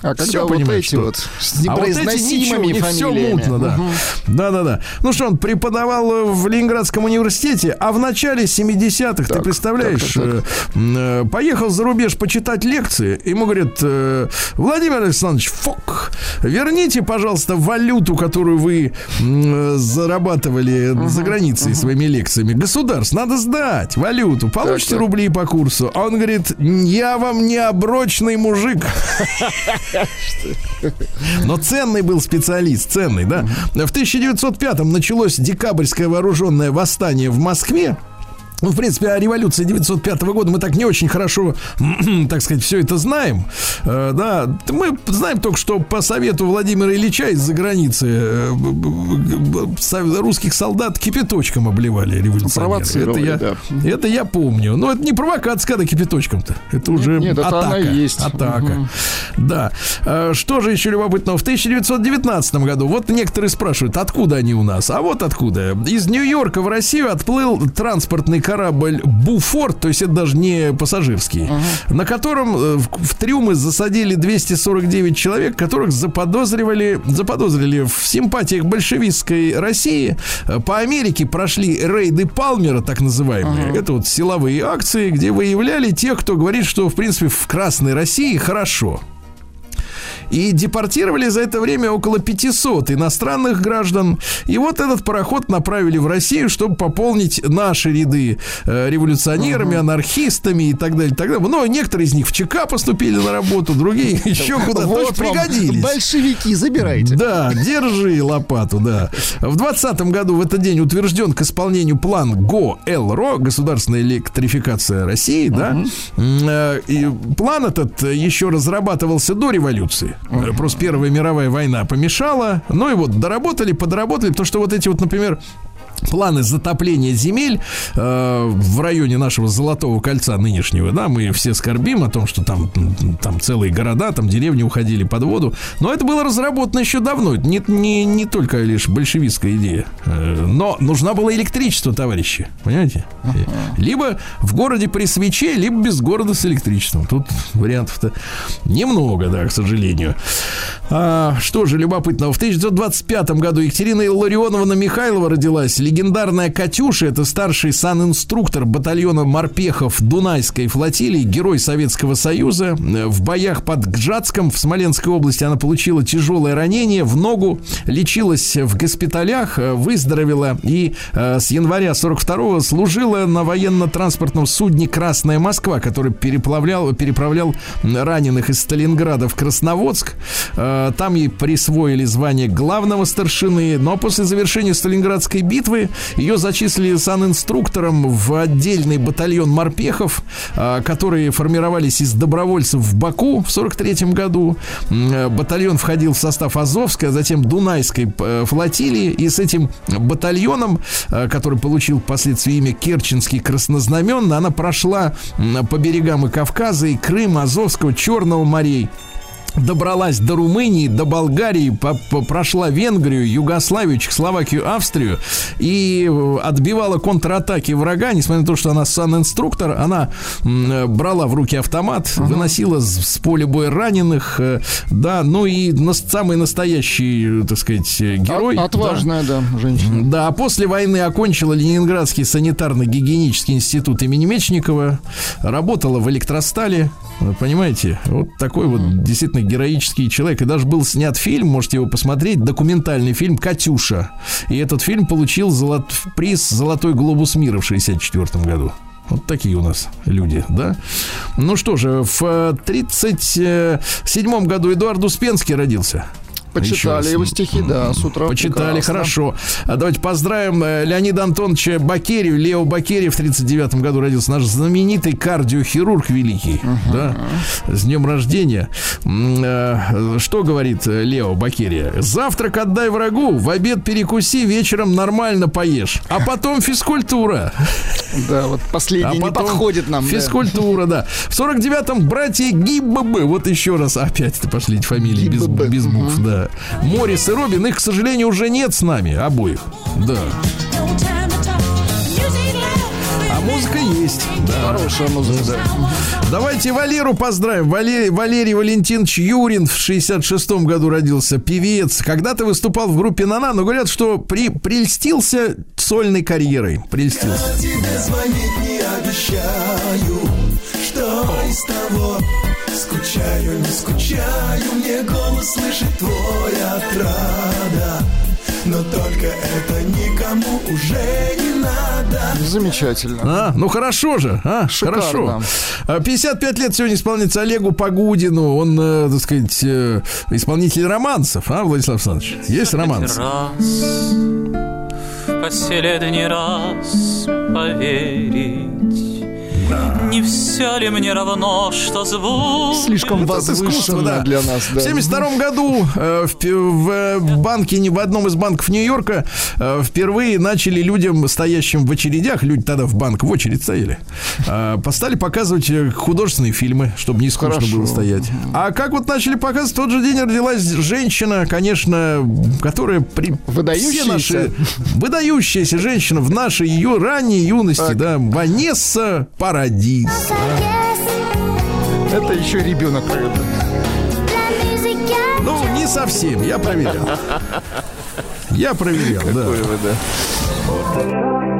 [SPEAKER 4] А когда
[SPEAKER 3] Всё
[SPEAKER 4] вот
[SPEAKER 3] понимаю,
[SPEAKER 4] эти
[SPEAKER 3] что-
[SPEAKER 4] вот с
[SPEAKER 3] а вот эти ничего, не все мутно, да. Да-да-да. Ну что, он преподавал э, в Ленинградском университете, а в начале 70-х, ты представляешь,
[SPEAKER 4] так, так,
[SPEAKER 3] э, м, э, поехал за рубеж почитать лекции. Ему говорят, э, Владимир Александрович, фок, верните, пожалуйста, валюту, которую вы э, зарабатывали за границей своими лекциями. Государство, надо сдать валюту. Получите
[SPEAKER 4] так.
[SPEAKER 3] рубли по курсу. А он говорит, я вам не оброчный мужик. Но ценный был специалист, ценный, да. В 1905-м началось декабрьское вооруженное восстание в Москве. Ну, в принципе, о революции 905 года мы так не очень хорошо, так сказать, все это знаем. Э, да, мы знаем только, что по совету Владимира Ильича из-за границы э, русских солдат кипяточком обливали революционеры. Это я,
[SPEAKER 4] да.
[SPEAKER 3] это я помню. Но это не провокация, когда кипяточком-то. Это уже
[SPEAKER 4] нет, это
[SPEAKER 3] атака.
[SPEAKER 4] она и есть.
[SPEAKER 3] Атака. Да. Э, Что же еще любопытного? В 1919 году, вот некоторые спрашивают, откуда они у нас? А вот откуда. Из Нью-Йорка в Россию отплыл транспортный корабль «Буфорт», то есть это даже не пассажирский, на котором э, в, в трюмы засадили 249 человек, которых заподозривали, заподозрили в симпатиях большевистской России. Э, По Америке прошли рейды Палмера, так называемые. Это вот силовые акции, где выявляли тех, кто говорит, что, в принципе, в Красной России хорошо. И депортировали за это время около 500 иностранных граждан. И вот этот пароход направили в Россию, чтобы пополнить наши ряды э, революционерами, анархистами и так далее, так далее. Но некоторые из них в ЧК поступили на работу, другие [laughs] еще куда-то
[SPEAKER 4] Вот
[SPEAKER 3] пригодились.
[SPEAKER 4] большевики, забирайте.
[SPEAKER 3] Да, держи лопату, да. В 2020 году в этот день утвержден к исполнению план ГО-ЭЛРО, государственная электрификация России, да. М, э, И план этот еще разрабатывался до революции. Просто Первая мировая война помешала. Ну и вот доработали, подработали, потому что вот эти вот, например, Планы затопления земель э, в районе нашего Золотого кольца нынешнего, да, мы все скорбим о том, что там, там целые города, там деревни уходили под воду. Но это было разработано еще давно. Не, не, не только лишь большевистская идея. Э, но нужна была электричество, товарищи. Понимаете? Либо в городе при свече, либо без города с электричеством. Тут вариантов-то немного, да, к сожалению. А, что же любопытного? В 1925 году Екатерина Илларионовна Михайлова родилась. Легендарная «Катюша» — это старший сан-инструктор батальона морпехов Дунайской флотилии, герой Советского Союза. Э, В боях под Гжатском в Смоленской области она получила тяжелое ранение в ногу, лечилась в госпиталях, э, выздоровела и э, с января 42-го служила на военно-транспортном судне «Красная Москва», который переплавлял, переправлял раненых из Сталинграда в Красноводск. Э, Там ей присвоили звание главного старшины, но после завершения Сталинградской битвы ее зачислили сан-инструктором в отдельный батальон морпехов, э, которые формировались из добровольцев в Баку в 43 году. Э, Батальон входил в состав Азовской, а затем Дунайской э, флотилии, и с этим батальоном, э, который получил впоследствии имя Керченский краснознаменный, она прошла по берегам и Кавказа, и Крыма, Азовского, Черного морей добралась до Румынии, до Болгарии, по- по- прошла Венгрию, Югославию, Чехословакию, Австрию и э, отбивала контратаки врага, несмотря на то, что она сан-инструктор, она брала в руки автомат, выносила с, с поля боя раненых, э, да, ну и нас- самый настоящий, так сказать, э, герой.
[SPEAKER 4] От-
[SPEAKER 3] да.
[SPEAKER 4] Отважная, да, женщина.
[SPEAKER 3] Да, а после войны окончила Ленинградский санитарно-гигиенический институт имени Мечникова, работала в электростале, понимаете, вот такой вот действительно героический человек. И даже был снят фильм, можете его посмотреть, документальный фильм «Катюша». И этот фильм получил золот- приз «Золотой глобус мира» в 1964 году. Вот такие у нас люди, да? Ну что же, в 1937 году Эдуард Успенский родился.
[SPEAKER 4] Почитали его стихи, да, с утра.
[SPEAKER 3] Почитали,
[SPEAKER 4] прекрасно.
[SPEAKER 3] хорошо. А давайте поздравим э, Леонида Антоновича Бакерию. Лео Бакерий в 39 году родился. Наш знаменитый кардиохирург великий. Да? С днем рождения. Э, Что говорит э, Лео Бакерия? Завтрак отдай врагу, в обед перекуси, вечером нормально поешь. А потом физкультура.
[SPEAKER 4] Да, вот последний
[SPEAKER 3] А
[SPEAKER 4] не
[SPEAKER 3] потом
[SPEAKER 4] подходит нам.
[SPEAKER 3] Физкультура, да. В 49-м братья Гиббабы. Вот еще раз опять-то пошли эти фамилии без, без букв, да. Морис и Робин, их, к сожалению, уже нет с нами, обоих. Да. А музыка есть. Да.
[SPEAKER 4] Хорошая музыка, да.
[SPEAKER 3] Давайте Валеру поздравим. Валерий, Валерий Валентинович Юрин в 66-м году родился. Певец. Когда-то выступал в группе «Нана», но говорят, что при, прельстился сольной карьерой. Прельстился.
[SPEAKER 7] тебе звонить не обещаю Что из того Скучаю, не скучаю Мне голос слышит твой отрада
[SPEAKER 5] Но только это никому уже не надо
[SPEAKER 1] Замечательно.
[SPEAKER 3] А, ну хорошо же, а,
[SPEAKER 1] Шикарно.
[SPEAKER 3] хорошо. А, 55 лет сегодня исполнится Олегу Погудину. Он, э, так сказать, э, исполнитель романсов, а, Владислав Александрович? Есть романс?
[SPEAKER 8] раз, последний раз поверить. Не все ли мне равно, что звук?
[SPEAKER 1] Слишком
[SPEAKER 3] Это
[SPEAKER 1] возвышенно
[SPEAKER 3] да.
[SPEAKER 1] для нас.
[SPEAKER 3] В
[SPEAKER 1] да.
[SPEAKER 3] 72 году э, в, в, э, банке, не в одном из банков Нью-Йорка э, впервые начали людям, стоящим в очередях, люди тогда в банк в очередь стояли, э, стали показывать э, художественные фильмы, чтобы не скучно
[SPEAKER 1] Хорошо.
[SPEAKER 3] было стоять. А как вот начали показывать, в тот же день родилась женщина, конечно, которая при...
[SPEAKER 1] Выдающаяся?
[SPEAKER 3] все наши- выдающаяся женщина в нашей ее ранней юности,
[SPEAKER 1] Так.
[SPEAKER 3] да, Ванесса Парадис.
[SPEAKER 1] Это еще ребенок, правда.
[SPEAKER 3] Ну, не совсем, я проверял. Я проверял, да.
[SPEAKER 1] Вы, да.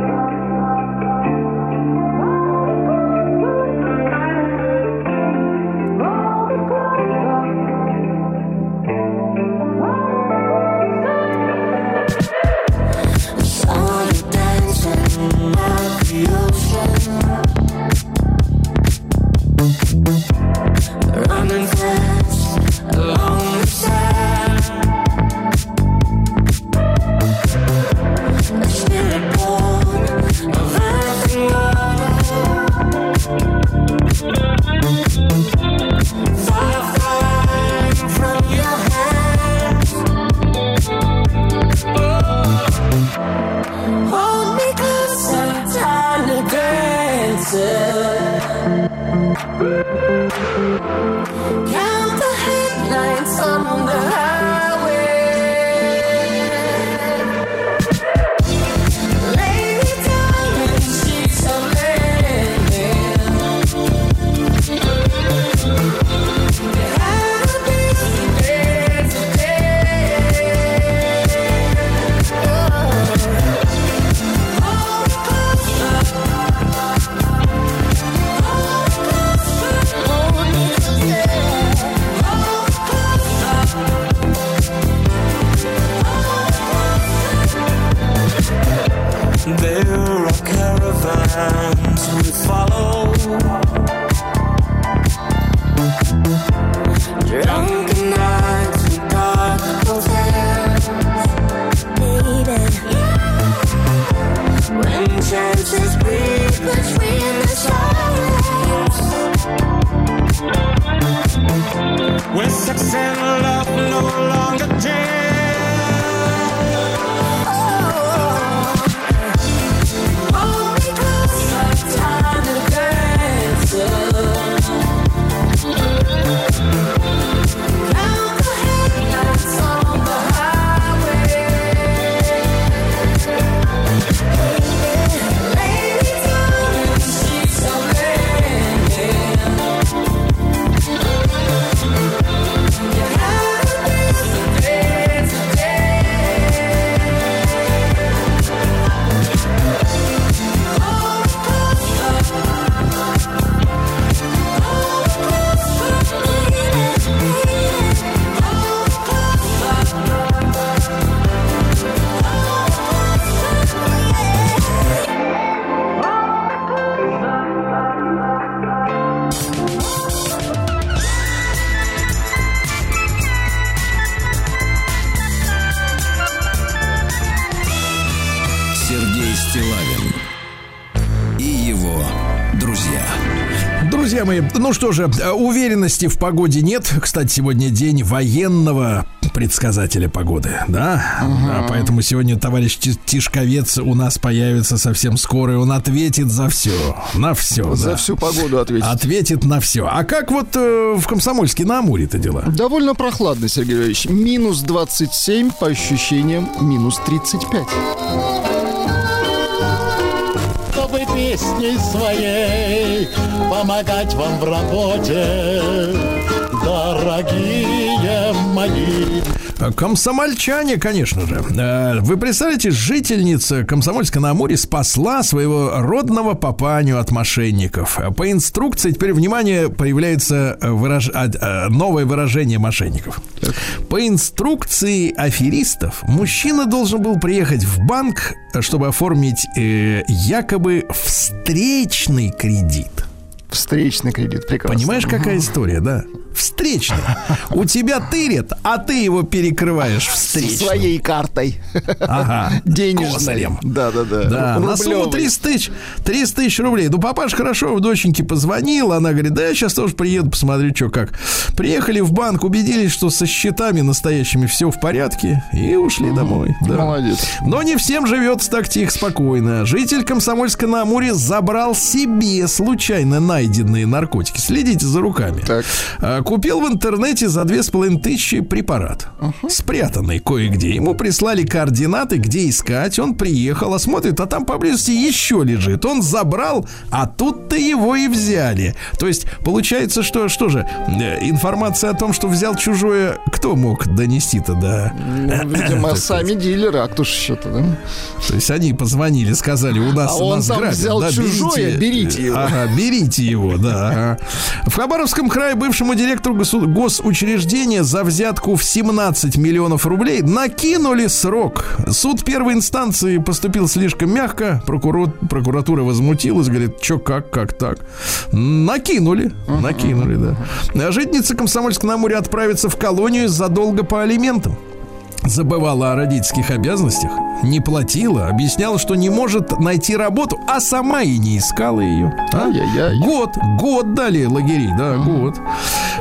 [SPEAKER 3] Ну что же, э, уверенности в погоде нет. Кстати, сегодня день военного предсказателя погоды, да? Да, поэтому сегодня товарищ Ти- Тишковец у нас появится совсем скоро, и он ответит за все, на все.
[SPEAKER 1] За всю погоду ответить.
[SPEAKER 3] Ответит на все. А как вот э, в Комсомольске на Амуре-то дела?
[SPEAKER 1] Довольно прохладно, Сергей Ильич. Минус 27, по ощущениям, минус 35.
[SPEAKER 9] Песней своей помогать вам в работе, дорогие мои.
[SPEAKER 3] Комсомольчане, конечно же. Э, Вы представляете, жительница Комсомольска на Амуре спасла своего родного папаню от мошенников. По инструкции, теперь, внимание, появляется э, выраж- а, а, новое выражение мошенников. По инструкции аферистов мужчина должен был приехать в банк, чтобы оформить э, якобы встречный кредит.
[SPEAKER 4] Встречный кредит, прекрасно.
[SPEAKER 3] Понимаешь, какая история, да? Встречный. У тебя тырят, а ты его перекрываешь встречным.
[SPEAKER 4] Своей картой.
[SPEAKER 3] Ага.
[SPEAKER 4] Денежной. Да, да, да.
[SPEAKER 3] Да, на сумму
[SPEAKER 4] Рублевой.
[SPEAKER 3] 300 тысяч, 300 тысяч рублей. Ну, папаш хорошо, в доченьке позвонил, она говорит, да, я сейчас тоже приеду, посмотрю, что как. Приехали в банк, убедились, что со счетами настоящими все в порядке, и ушли домой. Да.
[SPEAKER 4] Молодец.
[SPEAKER 3] Но не всем живется так тихо, спокойно. Житель Комсомольска на Амуре забрал себе случайно найденные наркотики. Следите за руками.
[SPEAKER 4] Так.
[SPEAKER 3] А, Купил в интернете за две с половиной тысячи препарат. Спрятанный кое-где. Ему прислали координаты, где искать. Он приехал, осмотрит, а там поблизости еще лежит. Он забрал, а тут-то его и взяли. То есть, получается, что, что же, э, информация о том, что взял чужое, кто мог донести-то до...
[SPEAKER 4] Ну, Видимо, сами дилеры, а кто ж еще-то, да?
[SPEAKER 3] То есть они позвонили, сказали, у нас
[SPEAKER 4] А он
[SPEAKER 3] нас
[SPEAKER 4] там
[SPEAKER 3] грабят,
[SPEAKER 4] взял
[SPEAKER 3] да,
[SPEAKER 4] чужое, берите его.
[SPEAKER 3] Ага, берите его, да. В Хабаровском крае бывшему директору госу- госучреждения за взятку в 17 миллионов рублей накинули срок. Суд первой инстанции поступил слишком мягко, прокурор, прокуратура возмутилась, говорит, что как, как так. Накинули, накинули, да. А Житница Комсомольска на море отправится в колонию задолго по алиментам забывала о родительских обязанностях, не платила, объясняла, что не может найти работу, а сама и не искала ее. А? Год, год дали лагерей, да, год.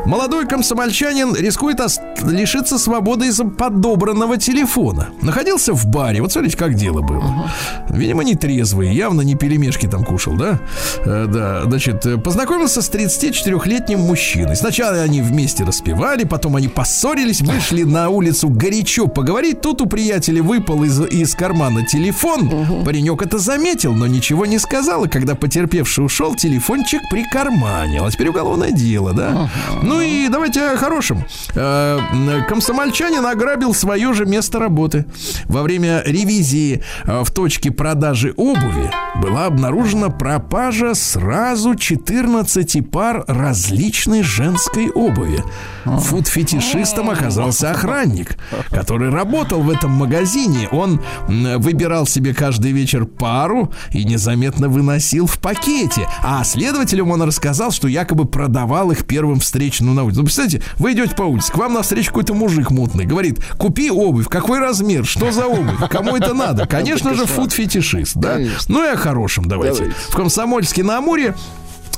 [SPEAKER 3] Молодой комсомольчанин рискует лишиться свободы из-за подобранного телефона. Находился в баре, вот смотрите, как дело было. Видимо, не трезвый, явно не пельмешки там кушал, да? Э, да, значит, э, познакомился с 34-летним мужчиной. Сначала они вместе распевали, потом они поссорились, вышли на улицу горячо поговорить. Тут у приятеля выпал из, из кармана телефон. Паренек это заметил, но ничего не сказал. И когда потерпевший ушел, телефончик прикарманил. А теперь уголовное дело, да? Ну и давайте о хорошем. Э, Комсомольчанин ограбил свое же место работы. Во время ревизии э, в точке продажи обуви была обнаружена пропажа сразу 14 пар различной женской обуви. Фуд-фетишистом оказался охранник, который работал в этом магазине. Он выбирал себе каждый вечер пару и незаметно выносил в пакете. А следователям он рассказал, что якобы продавал их первым встречным на улице. Ну, представляете, вы идете по улице, к вам навстречу какой-то мужик мутный, говорит, купи обувь, какой размер, что за обувь, кому это надо? [laughs] Конечно же, фуд-фетишист, да? Ну и о хорошем. Давайте. В Комсомольске на Амуре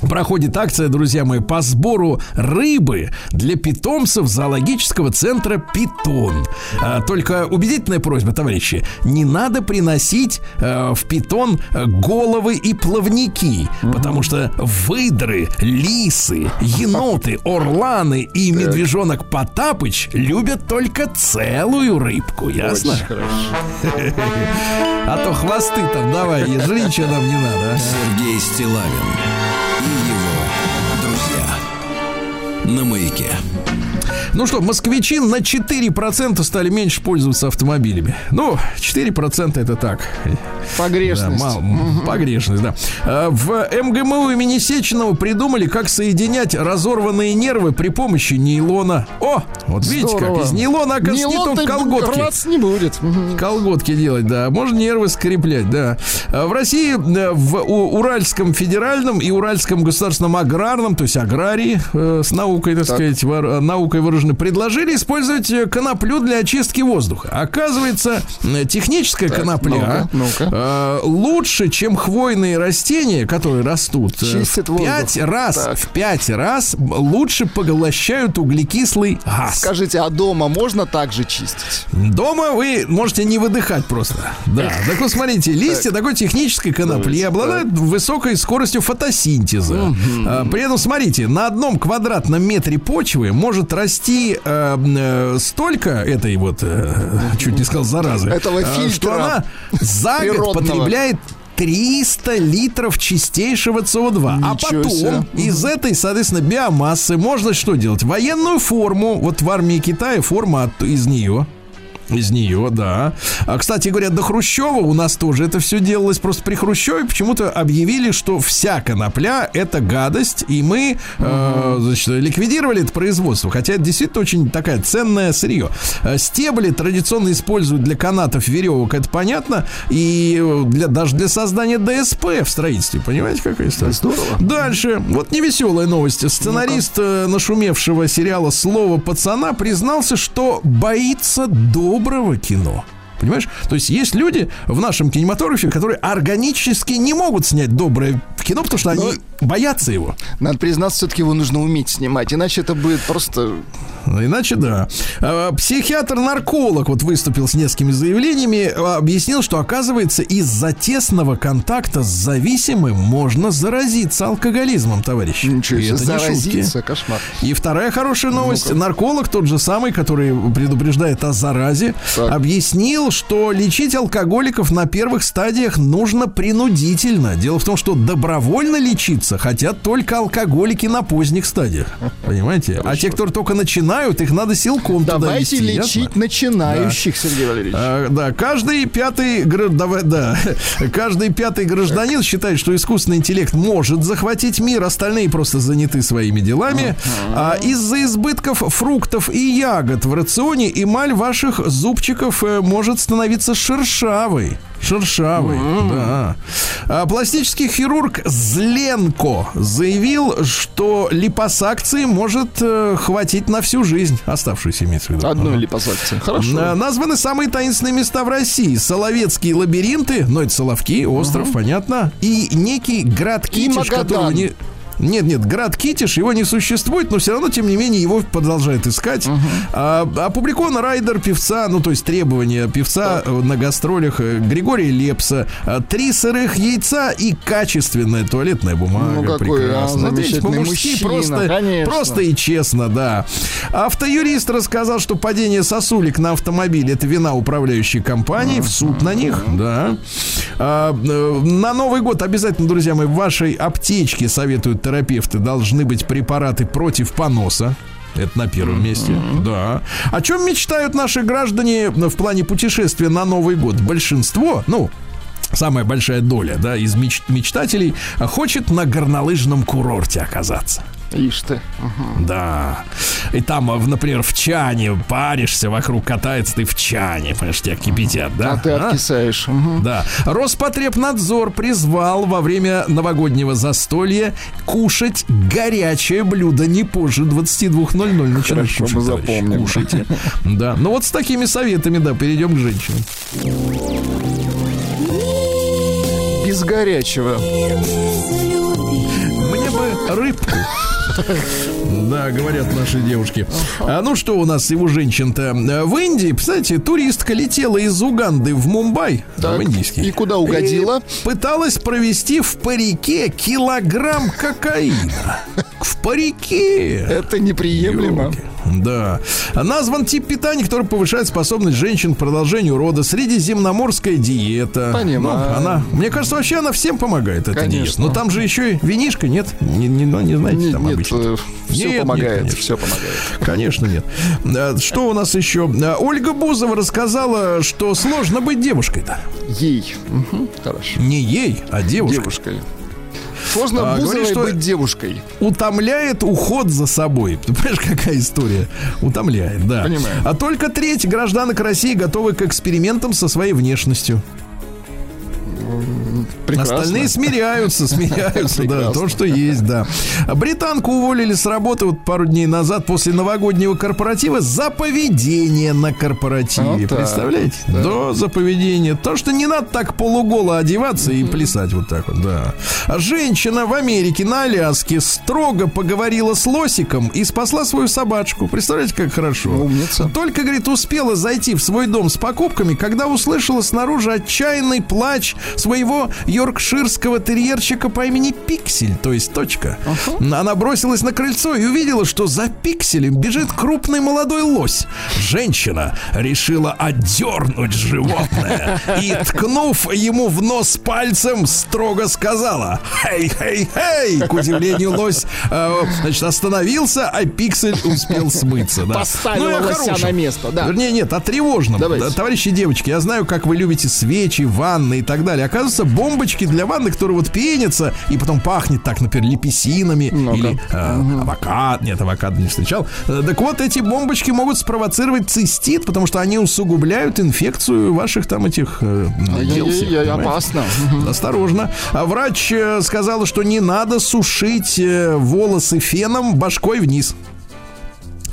[SPEAKER 3] Проходит акция, друзья мои, по сбору рыбы для питомцев зоологического центра «Питон». А, Только убедительная просьба, товарищи, не надо приносить э, в «Питон» головы и плавники, потому что выдры, лисы, еноты, орланы и медвежонок Потапыч любят только целую рыбку, ясно? А то хвосты там давай, жри, что нам не надо, а?
[SPEAKER 5] Сергей Стилавин На маяке.
[SPEAKER 3] Ну что, москвичи на 4% стали меньше пользоваться автомобилями. Ну, 4% это так. Да,
[SPEAKER 4] Погрешность.
[SPEAKER 3] мало, м, погрешность, да. А, В МГМУ имени Сеченова придумали, как соединять разорванные нервы при помощи нейлона. О, вот видите,
[SPEAKER 4] Здорово.
[SPEAKER 3] как из нейлона, оказывается, не
[SPEAKER 4] Нейлон-то
[SPEAKER 3] только колготки.
[SPEAKER 4] не будет. Мгм.
[SPEAKER 3] Колготки делать, да. Можно нервы скреплять, да. А В России э, в Уральском федеральном и Уральском государственном аграрном, то есть аграрии э, с наукой, так, сказать, вор- э, наукой выражены, предложили использовать э, коноплю для очистки воздуха. Оказывается, э, техническая конопля
[SPEAKER 4] ну-ка, ну-ка.
[SPEAKER 3] э, лучше, чем хвойные растения, которые растут.
[SPEAKER 4] Чистит
[SPEAKER 3] в пять раз,
[SPEAKER 4] Так.
[SPEAKER 3] в пять раз лучше поглощают углекислый газ.
[SPEAKER 4] Скажите, а дома можно так же чистить?
[SPEAKER 3] Дома вы можете не выдыхать просто. Да. Так вот, смотрите, листья такой технической конопли обладают высокой скоростью фотосинтеза. А, При этом, смотрите, на одном квадратном метре почвы может расти э, э, столько этой вот, э, чуть не сказал, заразы,
[SPEAKER 4] Этого
[SPEAKER 3] э, что
[SPEAKER 4] фильтра
[SPEAKER 3] она за год потребляет 300 литров чистейшего СО2. а потом
[SPEAKER 4] себе.
[SPEAKER 3] из этой, соответственно, биомассы можно что делать? Военную форму. Вот в армии Китая форма от- из нее. Из нее, да. А, кстати говоря, до Хрущева у нас тоже это все делалось. Просто при Хрущеве почему-то объявили, что вся конопля это гадость, и мы э, значит, ликвидировали это производство. Хотя это действительно очень такая ценное сырье. Э, Стебли традиционно используют для канатов, веревок, это понятно. И э, для, даже для создания ДСП в строительстве. Понимаете, какая история?
[SPEAKER 4] Здорово.
[SPEAKER 3] Дальше. Вот невеселая новость. Сценарист э, нашумевшего сериала «Слово пацана» признался, что боится доброго кино. Понимаешь? То есть есть люди в нашем кинематографе, которые органически не могут снять доброе кино, потому что они боятся его.
[SPEAKER 4] Надо признаться, все-таки его нужно уметь снимать, иначе это будет просто...
[SPEAKER 3] Ну, Иначе да. А, Психиатр-нарколог вот выступил с несколькими заявлениями, а, объяснил, что оказывается из-за тесного контакта с зависимым можно заразиться алкоголизмом, товарищи.
[SPEAKER 4] Ничего
[SPEAKER 3] И
[SPEAKER 4] себе, заразиться, кошмар.
[SPEAKER 3] И вторая хорошая новость. Нарколог, тот же самый, который предупреждает о заразе,
[SPEAKER 4] Так.
[SPEAKER 3] объяснил, что лечить алкоголиков на первых стадиях нужно принудительно. Дело в том, что добровольно лечиться хотят только алкоголики на поздних стадиях. Понимаете? А те, кто только начинают, их надо силком туда
[SPEAKER 4] Давайте
[SPEAKER 3] вести,
[SPEAKER 4] лечить
[SPEAKER 3] ясно?
[SPEAKER 4] начинающих, Сергей Валерьевич.
[SPEAKER 3] А, да, каждый пятый, давай, да, [laughs] каждый пятый гражданин считает, что искусственный интеллект может захватить мир, остальные просто заняты своими делами. А из-за избытков фруктов и ягод в рационе эмаль ваших зубчиков э, может становиться шершавой. Шершавый, да. А пластический хирург Зленко заявил, что липосакции может э, хватить на всю жизнь, оставшуюся имеется в виду.
[SPEAKER 4] Одной
[SPEAKER 3] Ага.
[SPEAKER 4] липосакции. Хорошо.
[SPEAKER 3] На- Названы самые таинственные места в России. Соловецкие лабиринты, ну это Соловки, остров, понятно. И некий град Китиш, которого не... Нет, нет, град Китиш, его не существует, но все равно, тем не менее, его продолжают искать. А, опубликован райдер певца, ну, то есть требования певца э, на гастролях э, Григория Лепса. А, Три сырых яйца и качественная туалетная бумага.
[SPEAKER 4] Ну, какой, а,
[SPEAKER 3] Прекрасно. Видите,
[SPEAKER 4] замечательный
[SPEAKER 3] по-мужски
[SPEAKER 4] мужчина,
[SPEAKER 3] просто,
[SPEAKER 4] конечно.
[SPEAKER 3] просто и честно, да. Автоюрист рассказал, что падение сосулек на автомобиле это вина управляющей компании. В суд на них, да. А, э, на Новый год обязательно, друзья мои, в вашей аптечке советуют терапевты должны быть препараты против поноса. Это на первом месте, да. О чем мечтают наши граждане в плане путешествия на Новый год? Большинство, ну, самая большая доля, да, из меч- мечтателей хочет на горнолыжном курорте оказаться.
[SPEAKER 4] Ишь ты.
[SPEAKER 3] Да. И там, а, в- например, в чане паришься, вокруг катается, ты в чане, понимаешь, тебя кипятят, да?
[SPEAKER 4] А ты откисаешь. Мгм.
[SPEAKER 3] Да. Роспотребнадзор призвал во время новогоднего застолья кушать горячее блюдо не позже 22.00. Начинаешь
[SPEAKER 4] Хорошо,
[SPEAKER 3] кушать,
[SPEAKER 4] запомним.
[SPEAKER 3] Кушайте. Да. Ну вот с такими советами, да, перейдем к женщинам.
[SPEAKER 4] Без горячего.
[SPEAKER 3] Мне бы рыбку. Да, говорят наши девушки. А ну что у нас у женщин-то? В Индии, кстати, туристка летела из Уганды в Мумбай,
[SPEAKER 4] Так,
[SPEAKER 3] в индийский.
[SPEAKER 4] и куда угодила?
[SPEAKER 3] И пыталась провести в парике килограмм кокаина. В парике.
[SPEAKER 4] Это неприемлемо.
[SPEAKER 3] Ёлки. Да. Назван тип питания, который повышает способность женщин к продолжению рода. Средиземноморская диета.
[SPEAKER 4] Понимаю.
[SPEAKER 3] Ну, она, мне кажется, вообще она всем помогает, эта
[SPEAKER 4] Конечно.
[SPEAKER 3] диета. Но там же еще и винишка, нет? Не, не, ну, не знаете,
[SPEAKER 4] Нет,
[SPEAKER 3] там
[SPEAKER 4] нет,
[SPEAKER 3] обычно.
[SPEAKER 4] все
[SPEAKER 3] Нет, нет,
[SPEAKER 4] помогает,
[SPEAKER 3] конечно.
[SPEAKER 4] все помогает.
[SPEAKER 3] Конечно, нет. Что у нас еще? Ольга Бузова рассказала, что сложно быть девушкой-то.
[SPEAKER 4] Ей. Мгм, Хорошо.
[SPEAKER 3] Не ей, а девушкой.
[SPEAKER 4] Девушкой. Сложно
[SPEAKER 3] А,
[SPEAKER 4] Бузовой
[SPEAKER 3] говорит, что-
[SPEAKER 4] быть девушкой.
[SPEAKER 3] Утомляет уход за собой. [laughs] Ты понимаешь, какая история? Утомляет, да.
[SPEAKER 4] Понимаю.
[SPEAKER 3] А только треть гражданок России готовы к экспериментам со своей внешностью.
[SPEAKER 4] Прекрасно.
[SPEAKER 3] Остальные смиряются, смиряются, да, то, что есть, да. Британку уволили с работы вот пару дней назад после новогоднего корпоратива за поведение на корпоративе.
[SPEAKER 4] Вот.
[SPEAKER 3] Представляете? Да. за поведение. То, что не надо так полуголо одеваться и плясать вот так вот, да. Женщина в Америке на Аляске строго поговорила с лосиком и спасла свою собачку. Представляете, как хорошо.
[SPEAKER 4] Умница.
[SPEAKER 3] Только, говорит, успела зайти в свой дом с покупками, когда услышала снаружи отчаянный плач своего йоркширского терьерчика по имени Пиксель, то есть точка. Она бросилась на крыльцо и увидела, что за Пикселем бежит крупный молодой лось. Женщина решила отдернуть животное и, ткнув ему в нос пальцем, строго сказала «Хей, хей, хей!» К удивлению, лось э, значит, остановился, а Пиксель успел смыться. Да.
[SPEAKER 4] Поставила
[SPEAKER 3] Ну,
[SPEAKER 4] лося
[SPEAKER 3] хорошем.
[SPEAKER 4] на место, да.
[SPEAKER 3] Вернее, нет, о тревожном.
[SPEAKER 4] Давайте.
[SPEAKER 3] Да, Товарищи девочки, я знаю, как вы любите свечи, ванны и так далее. Оказывается, бомбочки для ванны, которые вот пенятся и потом пахнет так, например, лепесинами
[SPEAKER 4] Ну-ка.
[SPEAKER 3] или э, авокадо. Нет, авокадо не встречал. Э, Так вот, эти бомбочки могут спровоцировать цистит, потому что они усугубляют инфекцию ваших там этих э, дел
[SPEAKER 4] опасно.
[SPEAKER 3] Осторожно. А врач э, сказала, что не надо сушить э, волосы феном башкой вниз.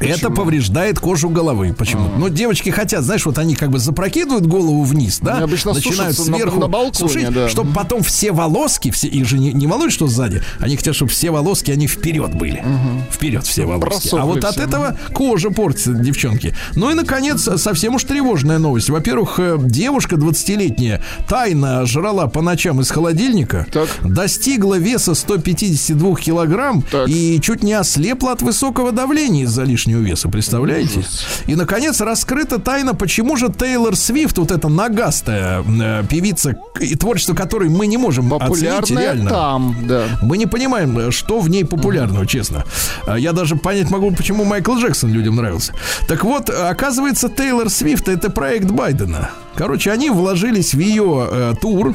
[SPEAKER 3] Это повреждает кожу головы. Почему? Ну, девочки хотят, знаешь, вот они как бы запрокидывают голову вниз, да?
[SPEAKER 4] Они обычно
[SPEAKER 3] начинают
[SPEAKER 4] сушатся на-
[SPEAKER 3] сверху
[SPEAKER 4] на балконе,
[SPEAKER 3] сушить,
[SPEAKER 4] да.
[SPEAKER 3] чтобы потом все волоски, все, их же не, не волнует, что сзади. Они хотят, чтобы все волоски, они вперед были. Вперед все волоски.
[SPEAKER 4] просохли
[SPEAKER 3] А вот от
[SPEAKER 4] все.
[SPEAKER 3] этого кожа портится, девчонки. Ну и, наконец, совсем уж тревожная новость. Во-первых, э, девушка 20-летняя тайно жрала по ночам из холодильника,
[SPEAKER 4] Так.
[SPEAKER 3] достигла веса 152 килограмм
[SPEAKER 4] Так.
[SPEAKER 3] и чуть не ослепла от высокого давления из-за лишнего веса. Представляете? И, наконец, раскрыта тайна, почему же Тейлор Свифт, вот эта нагастая э, певица, и творчество которой мы не можем оценить реально.
[SPEAKER 4] там, да.
[SPEAKER 3] Мы не понимаем, э, что в ней популярного, честно. А Я даже понять могу, почему Майкл Джексон людям нравился. Так вот, оказывается, Тейлор Свифт это проект Байдена. Короче, они вложились в ее э, тур.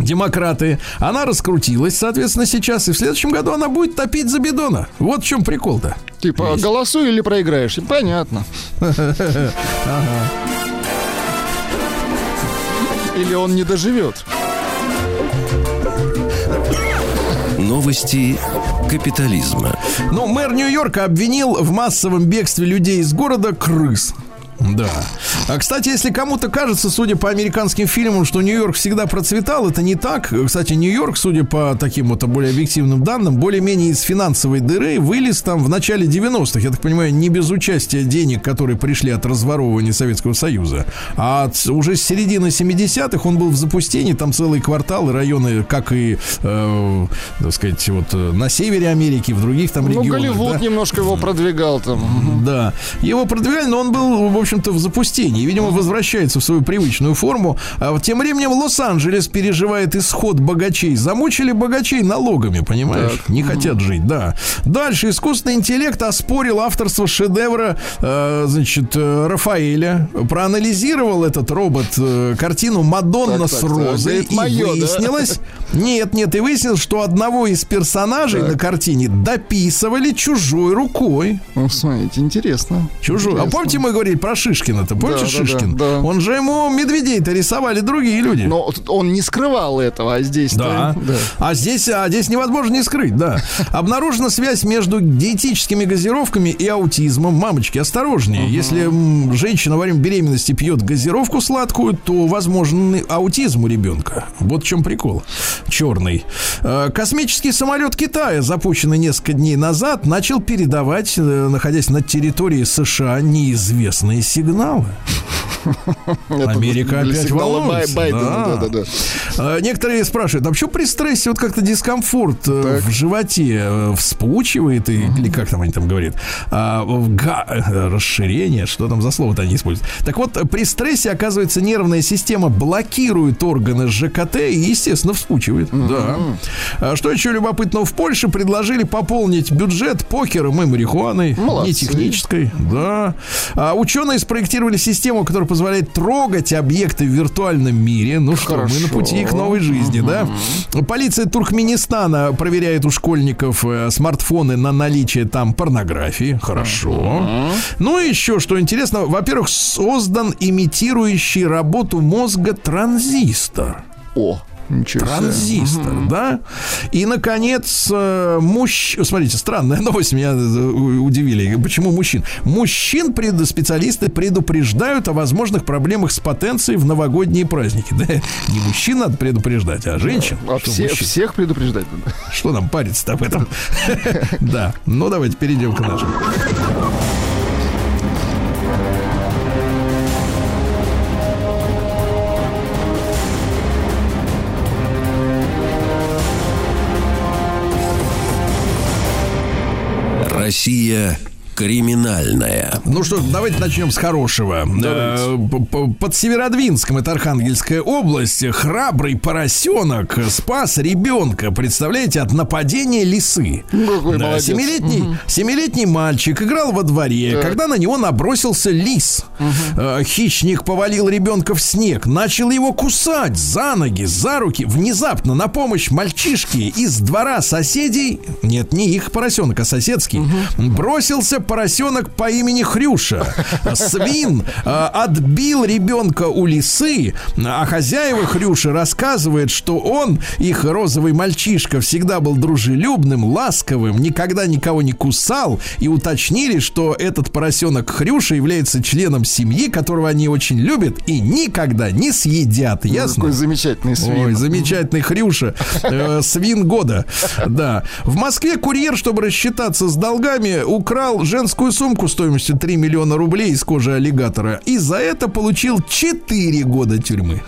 [SPEAKER 3] Демократы. Она раскрутилась, соответственно, сейчас. И в следующем году она будет топить за бидона. Вот в чем прикол-то.
[SPEAKER 4] Типа, голосуй или проиграешь. Понятно. Или он не доживет.
[SPEAKER 5] Новости капитализма.
[SPEAKER 3] Ну, мэр Нью-Йорка обвинил в массовом бегстве людей из города крыс. Да. А, кстати, если кому-то кажется, судя по американским фильмам, что Нью-Йорк всегда процветал, это не так. Кстати, Нью-Йорк, судя по таким вот более объективным данным, более-менее из финансовой дыры вылез там в начале 90-х. Я так понимаю, не без участия денег, которые пришли от разворовывания Советского Союза. А от- уже с середины 70-х он был в запустении. Там целые кварталы, районы, как и, э, так сказать, вот э, на севере Америки, в других там
[SPEAKER 4] Ну,
[SPEAKER 3] регионах.
[SPEAKER 4] Голливуд
[SPEAKER 3] да.
[SPEAKER 4] немножко его продвигал там.
[SPEAKER 3] Да. Его продвигали, но он был, в общем-то, в запустении. Видимо, возвращается в свою привычную форму. А тем временем Лос-Анджелес переживает исход богачей. Замучили богачей налогами, понимаешь? Не хотят жить, да. Дальше искусственный интеллект оспорил авторство шедевра, э, значит, э, Рафаэля. Проанализировал этот робот э, картину Мадонна
[SPEAKER 4] Так,
[SPEAKER 3] с
[SPEAKER 4] так, так.
[SPEAKER 3] розой.
[SPEAKER 4] Говорит,
[SPEAKER 3] и
[SPEAKER 4] «Моё, да?»
[SPEAKER 3] выяснилось, [laughs] нет, нет, и выяснилось, что одного из персонажей на картине дописывали чужой рукой.
[SPEAKER 4] Ну, смотрите, интересно.
[SPEAKER 3] Чужой. А
[SPEAKER 4] Интересно.
[SPEAKER 3] помните, мы говорили про Шишкина-то? Помните
[SPEAKER 4] Да, да,
[SPEAKER 3] Шишкин?
[SPEAKER 4] да, да.
[SPEAKER 3] Он же ему медведей-то рисовали другие люди.
[SPEAKER 4] Но он не скрывал этого, а здесь
[SPEAKER 3] Да. А здесь, а здесь невозможно не скрыть, да. Обнаружена связь между диетическими газировками и аутизмом. Мамочки, осторожнее. Если м, женщина во время беременности пьет газировку сладкую, то возможен аутизм у ребенка. Вот в чем прикол. Черный. Э, Космический самолет Китая, запущенный несколько дней назад, начал передавать, э, находясь на территории США, неизвестные сигналы. Америка опять волнуется.
[SPEAKER 4] Бай- Байдена,
[SPEAKER 3] Да.
[SPEAKER 4] да-да-да.
[SPEAKER 3] А, Некоторые спрашивают, а почему при стрессе вот как-то дискомфорт э, в животе э, вспучивает, и- или как там они там говорят, а, га- э, расширение, что там за слово-то они используют. Так вот, э, при стрессе, оказывается, нервная система блокирует органы ЖКТ и, естественно, вспучивает. Да. А Что еще любопытного? В Польше предложили пополнить бюджет покером и марихуаной.
[SPEAKER 4] Молодцы.
[SPEAKER 3] Не технической. Да. А ученые спроектировали систему, которая позволяет трогать объекты в виртуальном мире. Ну что, мы на
[SPEAKER 4] Хорошо.
[SPEAKER 3] пути к новой жизни, да? Полиция Туркменистана проверяет у школьников э, смартфоны на наличие там порнографии. Хорошо. Ну и еще, что интересно, во-первых, создан имитирующий работу мозга транзистор.
[SPEAKER 4] О, ничего себе.
[SPEAKER 3] Транзистор, да? И, наконец, э, мужч... Смотрите, странная [laughs] новость меня э, удивили. Почему мужчин? Мужчин пред... специалисты предупреждают о возможных проблемах с потенцией в новогодние праздники. [laughs] Да, не мужчин надо предупреждать, а женщин.
[SPEAKER 4] А все-
[SPEAKER 3] мужчин?
[SPEAKER 4] всех предупреждать надо.
[SPEAKER 3] Что нам париться-то об этом? [laughs] Да. Ну, давайте перейдем к нашему.
[SPEAKER 5] I see uh, криминальная.
[SPEAKER 3] Ну что, давайте начнем с хорошего. Э, п- п- Под Северодвинском, это Архангельская область, храбрый поросенок спас ребенка, представляете, от нападения лисы.
[SPEAKER 4] Какой
[SPEAKER 3] Да,
[SPEAKER 4] молодец.
[SPEAKER 3] семилетний, семилетний мальчик играл во дворе, когда на него набросился лис. Э, Хищник повалил ребенка в снег, начал его кусать за ноги, за руки. Внезапно на помощь мальчишке из двора соседей, нет, не их поросенок, а соседский, бросился поросенок по имени Хрюша. Свин э, отбил ребенка у лисы, а хозяева Хрюши рассказывает, что он, их розовый мальчишка, всегда был дружелюбным, ласковым, никогда никого не кусал, и уточнили, что этот поросенок Хрюша является членом семьи, которого они очень любят и никогда не съедят. Ясно?
[SPEAKER 4] Какой замечательный свин.
[SPEAKER 3] Ой, замечательный Хрюша. Э, свин года. Да. В Москве курьер, чтобы рассчитаться с долгами, украл женскую сумку стоимостью 3 миллиона рублей из кожи аллигатора. И за это получил 4 года тюрьмы.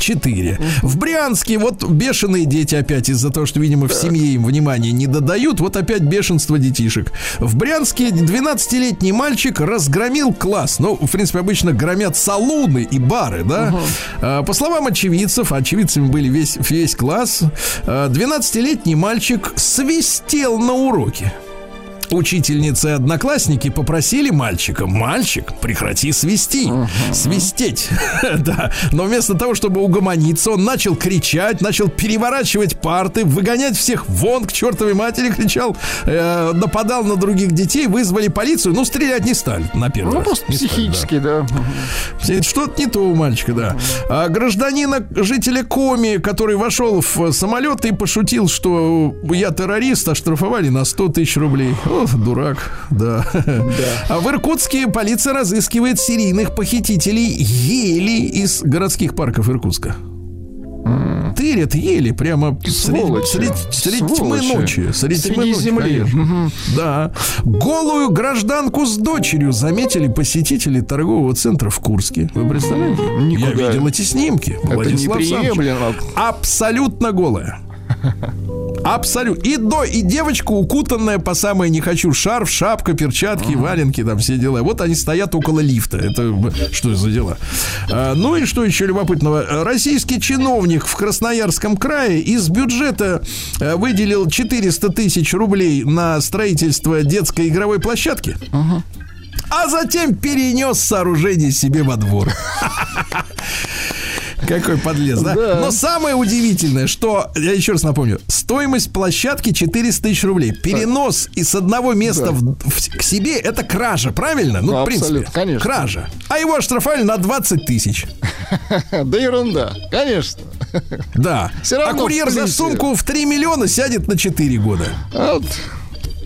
[SPEAKER 3] Четыре. В Брянске вот бешеные дети опять из-за того, что, видимо, в семье им внимания не додают. Вот опять бешенство детишек. В Брянске 12-летний мальчик разгромил класс. Ну, в принципе, обычно громят салуны и бары, да? А, По словам очевидцев, очевидцами были весь, весь класс, а, 12-летний мальчик свистел на уроке. Учительницы и одноклассники попросили мальчика, мальчик, прекрати свисти, свистеть, [laughs] да. Но вместо того, чтобы угомониться, он начал кричать, начал переворачивать парты, выгонять всех вон к чертовой матери, кричал, э, нападал на других детей, вызвали полицию, ну стрелять не стали на первый
[SPEAKER 4] Ну,
[SPEAKER 3] раз.
[SPEAKER 4] просто
[SPEAKER 3] Не стали, да.
[SPEAKER 4] психически, да.
[SPEAKER 3] Что-то не то у мальчика, да. А гражданина, жителя Коми, который вошел в самолет и пошутил, что я террорист, оштрафовали на 100 тысяч рублей. О, дурак, да. А в Иркутске полиция разыскивает серийных похитителей ели из городских парков Иркутска. Тырят ели прямо средь,
[SPEAKER 4] Сволочи.
[SPEAKER 3] средь- средь тьмы
[SPEAKER 4] Сволочи.
[SPEAKER 3] ночи. Средь
[SPEAKER 4] Среди
[SPEAKER 3] тьмы ночи,
[SPEAKER 4] земли.
[SPEAKER 3] Да. Голую гражданку с дочерью заметили посетители торгового центра в Курске. Вы представляете?
[SPEAKER 4] Никуда.
[SPEAKER 3] Я видел эти снимки.
[SPEAKER 4] Это
[SPEAKER 3] Владислав
[SPEAKER 4] неприемлемо.
[SPEAKER 3] Абсолютно голая. Абсолютно. И до, и девочка укутанная по самое не хочу. Шарф, шапка, перчатки, валенки, там все дела. Вот они стоят около лифта. Это что за дела? А, ну и что еще любопытного? Российский чиновник в Красноярском крае из бюджета э, выделил 400 тысяч рублей на строительство детской игровой площадки. А затем перенес сооружение себе во двор. [laughs] Какой подлез, да?
[SPEAKER 4] Да.
[SPEAKER 3] Но самое удивительное, что, я еще раз напомню, стоимость площадки 400 тысяч рублей. Перенос из одного места
[SPEAKER 4] Да.
[SPEAKER 3] в- в- к себе это кража, правильно? Ну,
[SPEAKER 4] Ну,
[SPEAKER 3] в принципе,
[SPEAKER 4] конечно.
[SPEAKER 3] кража. А его оштрафовали на 20 тысяч. [laughs]
[SPEAKER 4] Да ерунда, конечно.
[SPEAKER 3] Да. А курьер за сумку в 3 миллиона сядет на 4 года.
[SPEAKER 4] А Вот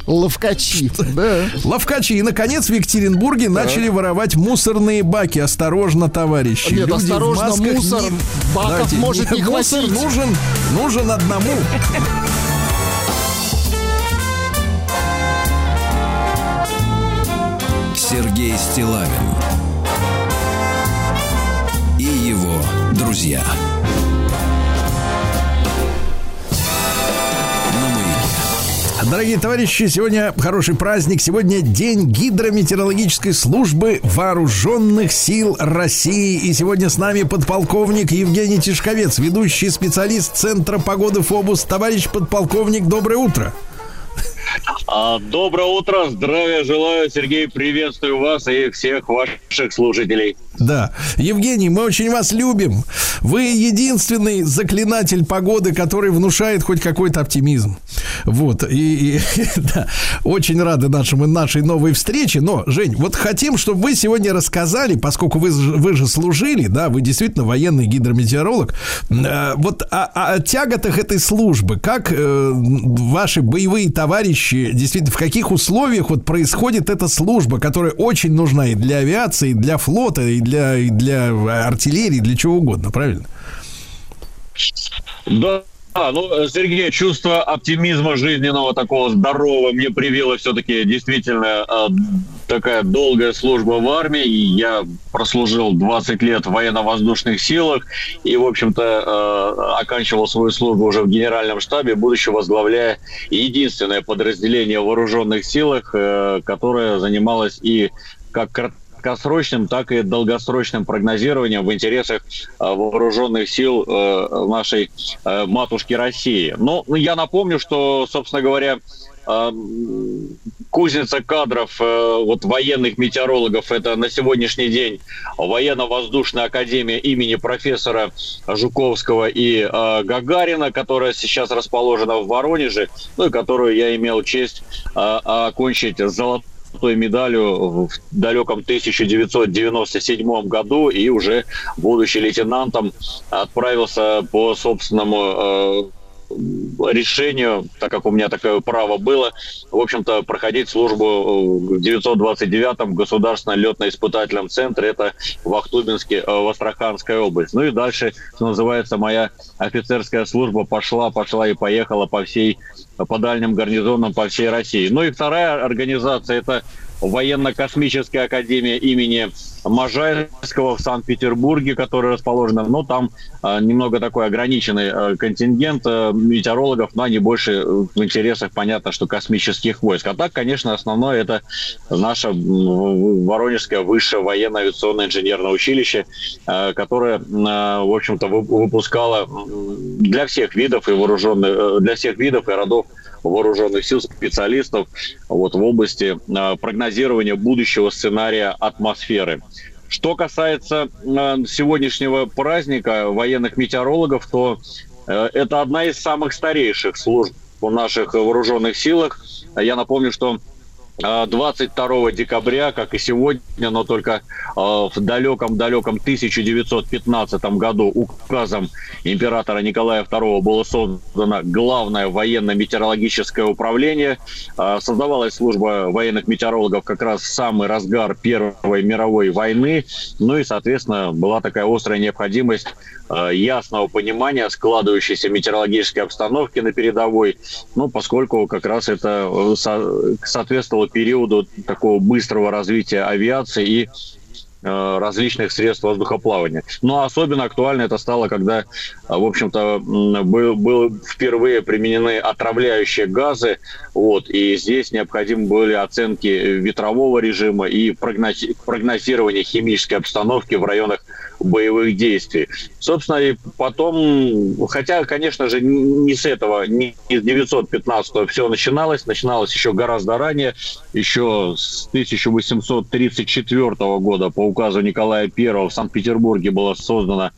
[SPEAKER 4] ловкачи, да.
[SPEAKER 3] Ловкачи. И, наконец, в Екатеринбурге начали воровать мусорные баки. Осторожно, товарищи.
[SPEAKER 4] Нет,
[SPEAKER 3] Люди в
[SPEAKER 4] осторожно,
[SPEAKER 3] масках
[SPEAKER 4] мусор. Баков может не
[SPEAKER 3] мусор
[SPEAKER 4] хватить.
[SPEAKER 3] нужен, нужен одному.
[SPEAKER 5] Сергей Стилавин и его друзья.
[SPEAKER 3] Дорогие товарищи, сегодня хороший праздник. Сегодня день гидрометеорологической службы вооруженных сил России. И сегодня с нами подполковник Евгений Тишковец, ведущий специалист Центра погоды ФОБУС. Товарищ подполковник, доброе утро.
[SPEAKER 10] А, Доброе утро, здравия желаю, Сергей, приветствую вас и всех ваших слушателей.
[SPEAKER 3] Да. Евгений, мы очень вас любим. Вы единственный заклинатель погоды, который внушает хоть какой-то оптимизм. Вот. И, и, [laughs] да, очень рады нашему, нашей новой встрече. Но, Жень, вот хотим, чтобы вы сегодня рассказали, поскольку вы, вы же служили, да, вы действительно военный гидрометеоролог, э, вот о- о тяготах этой службы. Как э, ваши боевые товарищи, действительно, в каких условиях вот происходит эта служба, которая очень нужна и для авиации, и для флота, и для, и для артиллерии, для чего угодно, правильно?
[SPEAKER 10] Да, Да, ну, Сергей, чувство оптимизма жизненного, такого здорового мне привело все-таки действительно э, такая долгая служба в армии. Я прослужил 20 лет в военно-воздушных силах и, в общем-то, э, оканчивал свою службу уже в генеральном штабе, будучи возглавляя единственное подразделение в вооруженных силах, э, которое занималось и как краткосрочным, так и долгосрочным прогнозированием в интересах э, вооруженных сил э, нашей э, матушки России. Но я напомню, что, собственно говоря, кузница кадров вот военных метеорологов это на сегодняшний день военно-воздушная академия имени профессора Жуковского и Гагарина, которая сейчас расположена в Воронеже, ну и которую я имел честь окончить золотой золотой медалью в далеком 1997 году и уже будучи лейтенантом отправился по собственному э, решению, так как у меня такое право было, в общем-то, проходить службу в 929-м Государственном летно-испытательном центре, это в Ахтубинске, э, в Астраханской области. Ну и дальше, что называется, моя офицерская служба пошла, пошла и поехала по всей, по дальним гарнизонам по всей России. Ну и вторая организация, это военно-космическая академия имени Можайского в Санкт-Петербурге, которая расположена, но там э, немного такой ограниченный э, контингент э, метеорологов, но они больше в интересах, понятно, что космических войск. А так, конечно, основное это наше Воронежское высшее военно-авиационное инженерное училище, э, которое, э, в общем-то, выпускало для всех видов и вооруженных, э, для всех видов и родов вооруженных сил специалистов вот, в области э, прогнозирования будущего сценария атмосферы. Что касается э, сегодняшнего праздника военных метеорологов, то э, это одна из самых старейших служб в наших вооруженных силах. Я напомню, что 22 декабря, как и сегодня, но только в далеком-далеком 1915 году указом императора Николая II было создано главное военно-метеорологическое управление. Создавалась служба военных метеорологов как раз в самый разгар Первой мировой войны. Ну и, соответственно, была такая острая необходимость ясного понимания складывающейся метеорологической обстановки на передовой, ну, поскольку как раз это э, соответствовало периоду такого быстрого развития авиации и различных средств воздухоплавания. Но особенно актуально это стало, когда, в общем-то, был, был впервые применены отравляющие газы, вот, и здесь необходимы были оценки ветрового режима и прогнозирование химической обстановки в районах боевых действий. Собственно, и потом, хотя, конечно же, не с этого, не из 915 все начиналось, начиналось еще гораздо ранее, еще с 1834 года по указу Николая I в Санкт-Петербурге была создана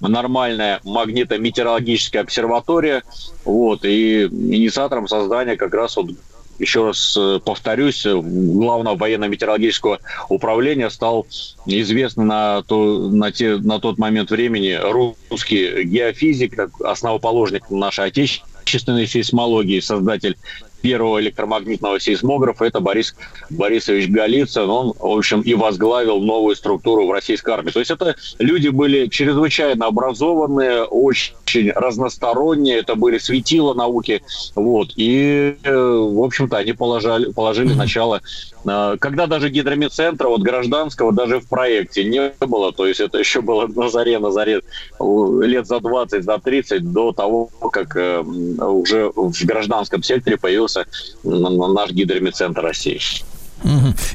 [SPEAKER 10] нормальная магнитометеорологическая обсерватория, вот, и инициатором создания как раз вот еще раз э, повторюсь, э, главного военно-метеорологического управления стал известный на, то, на, те, на тот момент времени русский геофизик, основоположник нашей отечественной сейсмологии, создатель первого электромагнитного сейсмографа, это Борис Борисович Голицын. Он, в общем, и возглавил новую структуру в российской армии. То есть это люди были чрезвычайно образованные, очень разносторонние, это были светила науки. Вот. И, э, в общем-то, они положили, положили начало э, когда даже гидромедцентра, вот гражданского, даже в проекте не было, то есть это еще было на заре, на заре лет за 20, за 30 до того, как э, уже в гражданском секторе появился появился наш гидромедцентр России.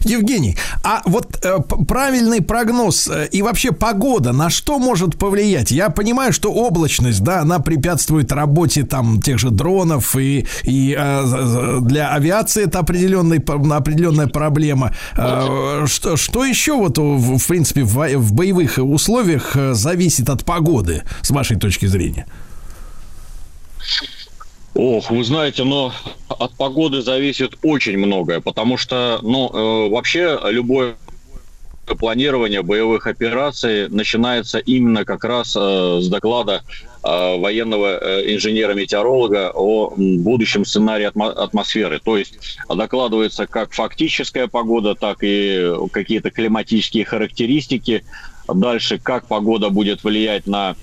[SPEAKER 3] Евгений, а вот э, правильный прогноз э, и вообще погода на что может повлиять? Я понимаю, что облачность, да, она препятствует работе там тех же дронов и, и э, для авиации это определенный, определенная проблема. Э, что, что еще вот в, в принципе в, в боевых условиях э, зависит от погоды с вашей точки зрения?
[SPEAKER 10] Ох, вы знаете, но от погоды зависит очень многое, потому что, ну, э, вообще любое планирование боевых операций начинается именно как раз э, с доклада э, военного э, инженера-метеоролога о будущем сценарии атмо- атмосферы. То есть докладывается как фактическая погода, так и какие-то климатические характеристики. Дальше, как погода будет влиять на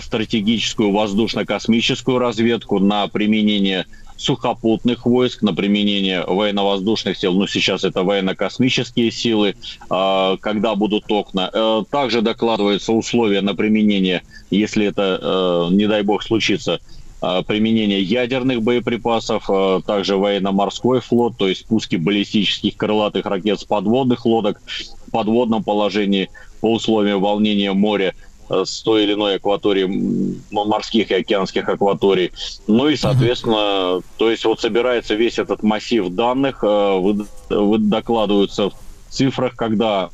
[SPEAKER 10] стратегическую воздушно-космическую разведку, на применение сухопутных войск, на применение военно-воздушных сил, ну сейчас это военно-космические силы, а, когда будут окна. Э, также докладываются условия на применение, если это, э, не дай бог, случится, применение ядерных боеприпасов, также военно-морской флот, то есть пуски баллистических крылатых ракет с подводных лодок в подводном положении по условиям волнения моря – Э, с той или иной акватории морских и океанских акваторий. Ну и, соответственно, то есть вот собирается весь этот массив данных, э, вы докладываются в цифрах, когда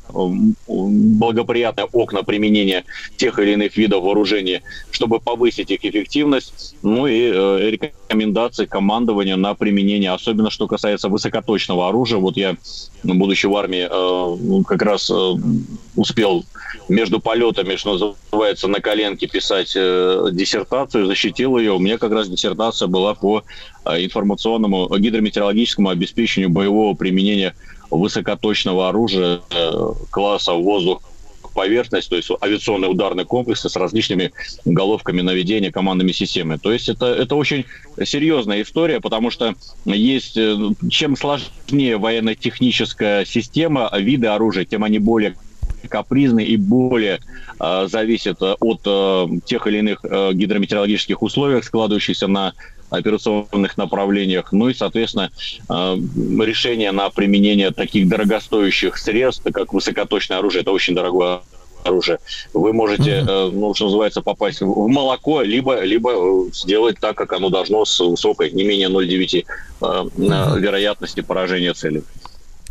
[SPEAKER 10] благоприятные окна применения тех или иных видов вооружения, чтобы повысить их эффективность, ну и э, рекомендации командования на применение, особенно что касается высокоточного оружия. Вот я, будучи в армии, э, как раз э, успел между полетами, что называется, на коленке писать диссертацию, защитил ее. У меня как раз диссертация была по информационному гидрометеорологическому обеспечению боевого применения высокоточного оружия э, класса воздух поверхность, то есть авиационные ударные комплексы с различными головками наведения командными системами. То есть это, это очень серьезная история, потому что есть, э, чем сложнее военно-техническая система, виды оружия, тем они более капризны и более э, зависят от э, тех или иных э, гидрометеорологических условий, складывающихся на операционных направлениях. Ну и, соответственно, э, решение на применение таких дорогостоящих средств, как высокоточное оружие, это очень дорогое оружие. Вы можете, mm-hmm. ну, что называется, попасть в молоко, либо, либо э, сделать так, как оно должно, с высокой, не менее 0,9 mm-hmm. вероятности поражения цели.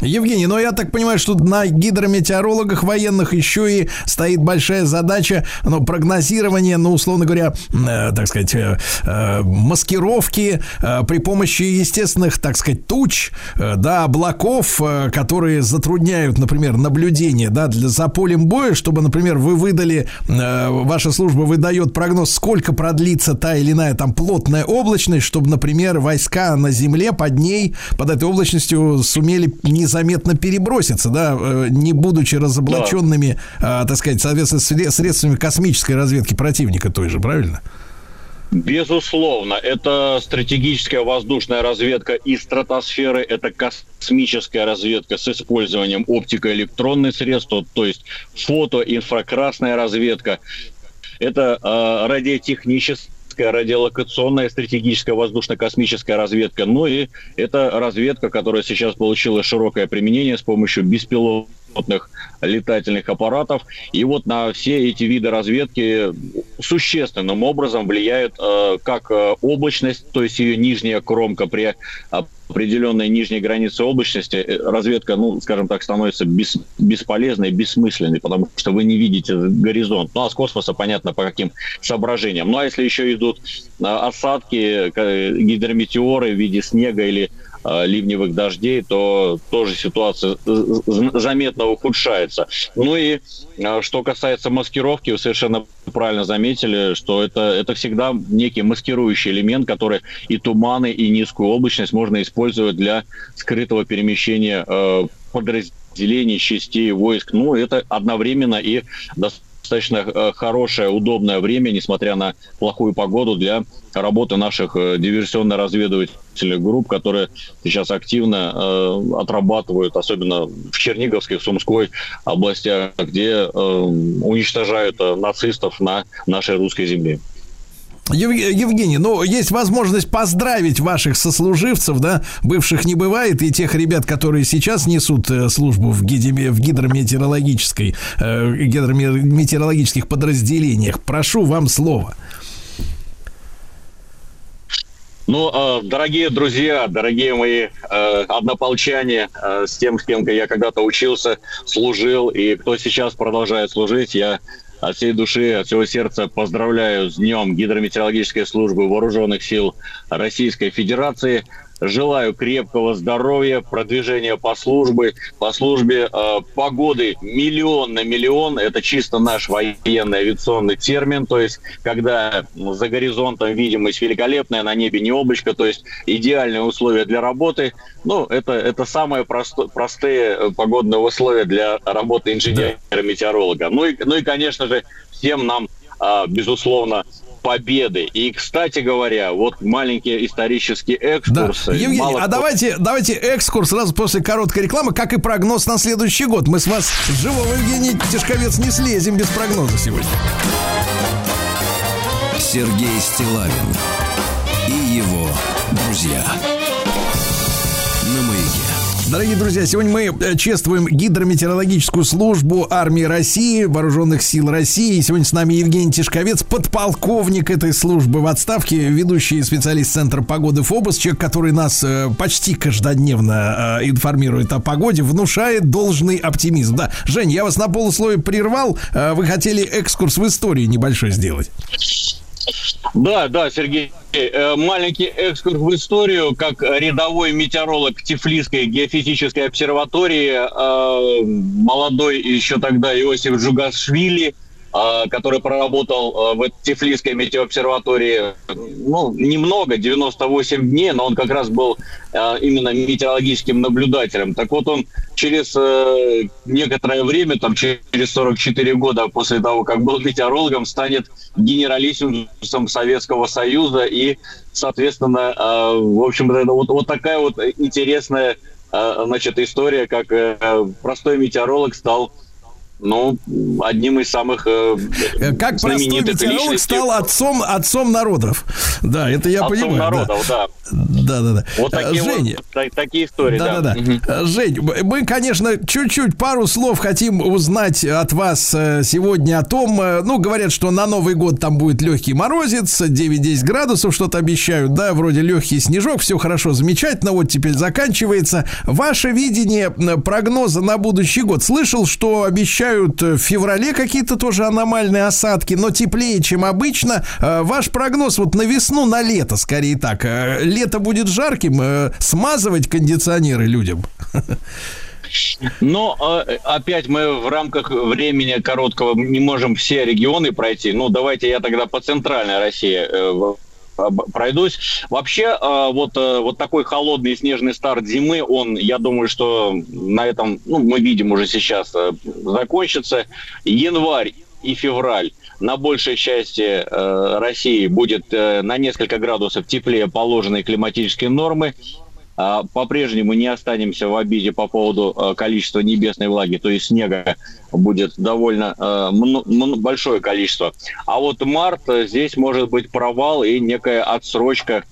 [SPEAKER 3] Евгений, но ну, я так понимаю, что на гидрометеорологах военных еще и стоит большая задача ну, прогнозирования, ну, условно говоря, э, так сказать, э, э, маскировки э, при помощи естественных, так сказать, туч, э, да, облаков, э, которые затрудняют, например, наблюдение, да, для, за полем боя, чтобы, например, вы выдали, э, ваша служба выдает прогноз, сколько продлится та или иная там плотная облачность, чтобы, например, войска на земле под ней, под этой облачностью сумели не незаметно переброситься, да, э, не будучи разоблаченными, да. а, так сказать, соответственно, средствами космической разведки противника той же, правильно?
[SPEAKER 10] Безусловно, это стратегическая воздушная разведка из стратосферы, это космическая разведка с использованием оптико-электронных средств, то есть фото, инфракрасная разведка. Это э, радиотехническая стратегическая радиолокационная стратегическая воздушно-космическая разведка. Ну и это разведка, которая сейчас получила широкое применение с помощью беспилотных летательных аппаратов. И вот на все эти виды разведки существенным образом влияет э, как э, облачность, то есть ее нижняя кромка при определенной нижней границе облачности, э, разведка, ну, скажем так, становится бес, бесполезной, бессмысленной, потому что вы не видите горизонт. Ну, а с космоса понятно по каким соображениям. Ну, а если еще идут осадки, гидрометеоры в виде снега или Э, ливневых дождей, то тоже ситуация заметно ухудшается. Ну и э, что касается маскировки, вы совершенно правильно заметили, что это, это всегда некий маскирующий элемент, который и туманы, и низкую облачность можно использовать для скрытого перемещения э, подразделений, частей, войск. Ну, это одновременно и достаточно достаточно э, хорошее, удобное время, несмотря на плохую погоду, для работы наших э, диверсионно-разведывательных групп, которые сейчас активно э, отрабатывают, особенно в Черниговской, Сумской областях, где э, уничтожают э, нацистов на нашей русской земле.
[SPEAKER 3] Евгений, ну, есть возможность поздравить ваших сослуживцев, да, бывших не бывает, и тех ребят, которые сейчас несут э, службу в, гидроме, в гидрометеорологической, э, гидрометеорологических подразделениях. Прошу вам слово.
[SPEAKER 10] Ну, э, дорогие друзья, дорогие мои однополчане, с тем, с кем я когда-то учился, служил, и кто сейчас продолжает служить, я от всей души, от всего сердца поздравляю с Днем Гидрометеорологической службы Вооруженных сил Российской Федерации. Желаю крепкого здоровья, продвижения по службе, по службе э, погоды миллион на миллион. Это чисто наш военный авиационный термин. То есть, когда за горизонтом видимость великолепная, на небе не облачко, то есть идеальные условия для работы. Ну, это, это самые просто, простые э, погодные условия для работы инженера-метеоролога. Ну и, ну и, конечно же, всем нам а, безусловно, победы. И, кстати говоря, вот маленькие исторические
[SPEAKER 3] Да.
[SPEAKER 10] экскурсы.
[SPEAKER 3] Евгений,
[SPEAKER 10] Мало
[SPEAKER 3] а
[SPEAKER 10] кто-
[SPEAKER 3] давайте, давайте экскурс сразу после короткой рекламы, как и прогноз на следующий год. Мы с вас живого Евгений Тишковец не слезем без прогноза сегодня.
[SPEAKER 5] Сергей Стилавин и его друзья.
[SPEAKER 3] Дорогие друзья, сегодня мы э, чествуем гидрометеорологическую службу армии России, вооруженных сил России. Сегодня с нами Евгений Тишковец, подполковник этой службы в отставке, ведущий специалист Центра погоды ФОБОС, человек, который нас э, почти каждодневно э, информирует о погоде, внушает должный оптимизм. Да, Жень, я вас на полусловие прервал. Вы хотели экскурс в истории небольшой сделать.
[SPEAKER 10] Да, да, Сергей. Э, Маленький экскурс в историю, как рядовой метеоролог Тифлисской геофизической обсерватории, э, молодой еще тогда Иосиф Джугашвили, который проработал э, в Тифлисской метеообсерватории, ну, немного, 98 дней, но он как раз был э, именно метеорологическим наблюдателем. Так вот, он через э, некоторое время, там через 44 года после того, как был метеорологом, станет генералиссимусом Советского Союза и, соответственно, в общем, вот, вот такая вот интересная значит, история, как э, простой метеоролог стал ну, одним из самых э,
[SPEAKER 3] Э, Как простой
[SPEAKER 10] знаменитых
[SPEAKER 3] метеоролог
[SPEAKER 10] личностей.
[SPEAKER 3] стал отцом, отцом народов. Да, это я
[SPEAKER 10] Отцом
[SPEAKER 3] понимаю. да.
[SPEAKER 10] народов, да.
[SPEAKER 3] Да, да, да.
[SPEAKER 10] Вот такие, вот,
[SPEAKER 3] Женя,
[SPEAKER 10] та- такие истории, да.
[SPEAKER 3] да, да, да. Жень, мы, конечно, чуть-чуть пару слов хотим узнать от вас э, сегодня о том, э, ну, говорят, что на Новый год там будет легкий морозец, 9-10 градусов что-то обещают, да, вроде легкий снежок, все хорошо, замечательно, вот теперь заканчивается. Ваше видение прогноза на будущий год. Слышал, что обещают э, в феврале какие-то тоже аномальные осадки, но теплее, чем обычно. Ваш прогноз вот на весну, на лето, скорее так. Лето будет жарким, э, смазывать кондиционеры людям.
[SPEAKER 10] Но э, опять мы в рамках времени короткого не можем все регионы пройти. Ну, давайте я тогда по центральной России э, пройдусь. Вообще, э, вот, вот такой холодный снежный старт зимы, он, я думаю, что на этом, ну, мы видим уже сейчас, закончится. Январь и февраль на большей части э, России будет э, на несколько градусов теплее положенной климатической нормы. А, По-прежнему не останемся в обиде по поводу э, количества небесной влаги, то есть снега будет довольно э, большое количество. А вот март э, здесь может быть провал и некая отсрочка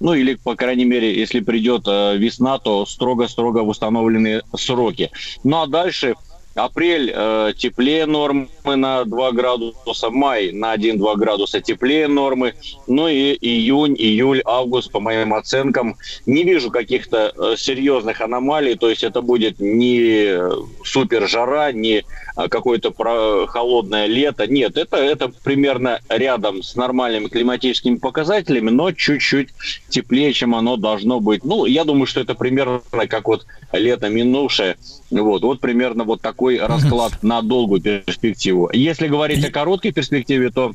[SPEAKER 10] ну или, по крайней мере, если придет э, весна, то строго-строго в установленные сроки. Ну а дальше апрель э, теплее нормы на 2 градуса, май на 1-2 градуса теплее нормы, ну и июнь, июль, август, по моим оценкам, не вижу каких-то э, серьезных аномалий, то есть это будет не супер жара, не э, какое-то про- холодное лето, нет, это, это примерно рядом с нормальными климатическими показателями, но чуть-чуть теплее, чем оно должно быть. Ну, я думаю, что это примерно как вот лето минувшее, вот, вот примерно вот такой расклад на долгую перспективу. Если говорить о короткой перспективе, то...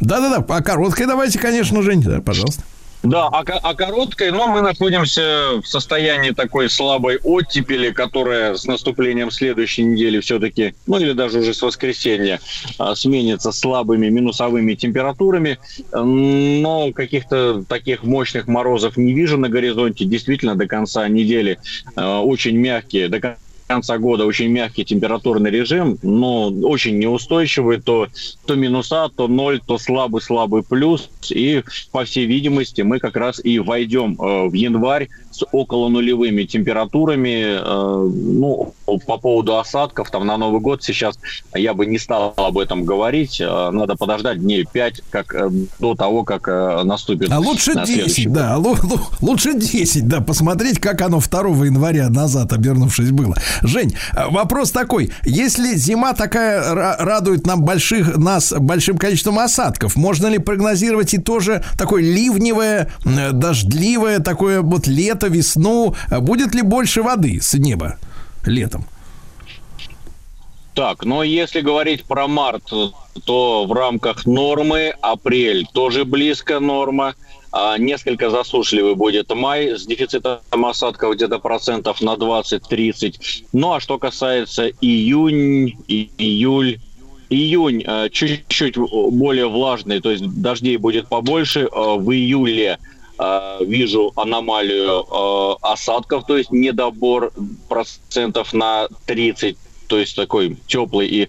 [SPEAKER 3] Да-да-да, а короткой давайте, конечно, Жень, да, пожалуйста.
[SPEAKER 10] Да, а, а короткой, но мы находимся в состоянии такой слабой оттепели, которая с наступлением следующей недели все-таки, ну или даже уже с воскресенья, а, сменится слабыми минусовыми температурами. Но каких-то таких мощных морозов не вижу на горизонте. Действительно, до конца недели э, очень мягкие, до кон- конца года очень мягкий температурный режим, но очень неустойчивый, то, то минуса, то ноль, то слабый-слабый плюс. И, по всей видимости, мы как раз и войдем э, в январь с около нулевыми температурами. Э, ну, по поводу осадков там на Новый год сейчас я бы не стал об этом говорить. Э, надо подождать дней 5 как, э, до того, как э, наступит
[SPEAKER 3] А лучше
[SPEAKER 10] на следующий
[SPEAKER 3] 10,
[SPEAKER 10] год.
[SPEAKER 3] да, лу- лу- лучше 10, да, посмотреть, как оно 2 января назад обернувшись было. Жень, а, вопрос такой, если зима такая ра- радует нам больших, нас большим количеством осадков, можно ли прогнозировать и тоже такое ливневое, м, дождливое, такое вот лето, весну, А будет ли больше воды с неба летом?
[SPEAKER 10] Так, но если говорить про март, то в рамках нормы апрель тоже близко норма. А, Несколько засушливый будет май с дефицитом осадков где-то процентов на 20-30. Ну а что касается июнь, июль, Июнь э, чуть-чуть более влажный, то есть дождей будет побольше. Э, в июле э, вижу аномалию осадков, то есть недобор процентов на 30, то есть такой теплый и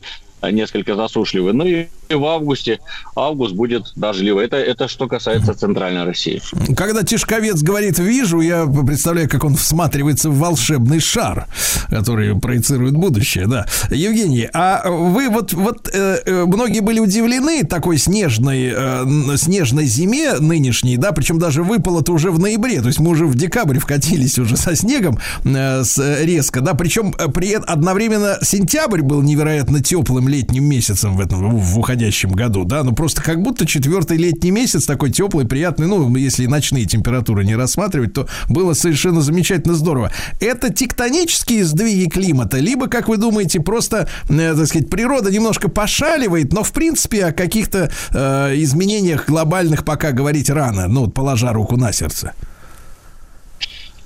[SPEAKER 10] несколько засушливый. Ну и в августе, август будет дождливый. Это, это что касается центральной России.
[SPEAKER 3] Когда Тишковец говорит «вижу», я представляю, как он всматривается в волшебный шар, который проецирует будущее, да. Евгений, а вы вот, вот э, э, многие были удивлены такой снежной, э, снежной зиме нынешней, да, причем даже выпало-то уже в ноябре, то есть мы уже в декабре вкатились уже со снегом э, с, резко, да, причем э, при одновременно сентябрь был невероятно теплым летним месяцем в этом, в уходящем году, да, ну просто как будто четвертый летний месяц такой теплый, приятный, ну, если ночные температуры не рассматривать, то было совершенно замечательно здорово. Это тектонические сдвиги климата, либо, как вы думаете, просто, э, так сказать, природа немножко пошаливает, но, в принципе, о каких-то э, изменениях глобальных пока говорить рано, ну, положа руку на сердце.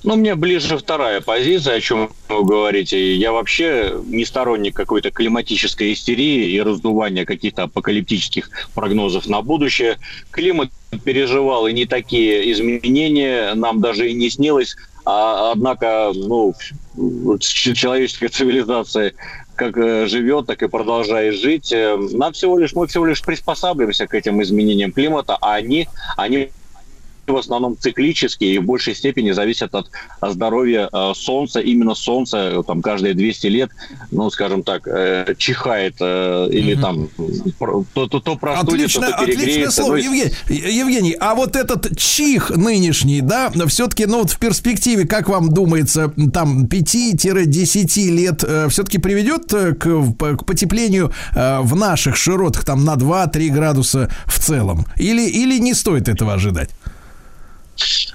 [SPEAKER 10] Ну, мне ближе вторая позиция, о чем вы говорите. Я вообще не сторонник какой-то климатической истерии и раздувания каких-то апокалиптических прогнозов на будущее. Климат переживал и не такие изменения, нам даже и не снилось. А, однако, ну, человеческая [laughs] цивилизация как э, живет, так и продолжает жить. Э, нам всего лишь, мы всего лишь приспосабливаемся к этим изменениям климата, а они, они в основном циклические и в большей степени зависят от здоровья э, Солнца. Именно Солнце э, там каждые 200 лет, ну, скажем так, э, чихает или угу. там то, то, то простудится,
[SPEAKER 3] отлично,
[SPEAKER 10] то
[SPEAKER 3] Отличное слово, ну, Евгений, Евгений, а вот этот чих нынешний, да, все-таки, ну, вот в перспективе, как вам думается, там 5-10 лет все-таки приведет к, к потеплению в наших широтах там на 2-3 градуса в целом? Или, или не стоит этого ожидать?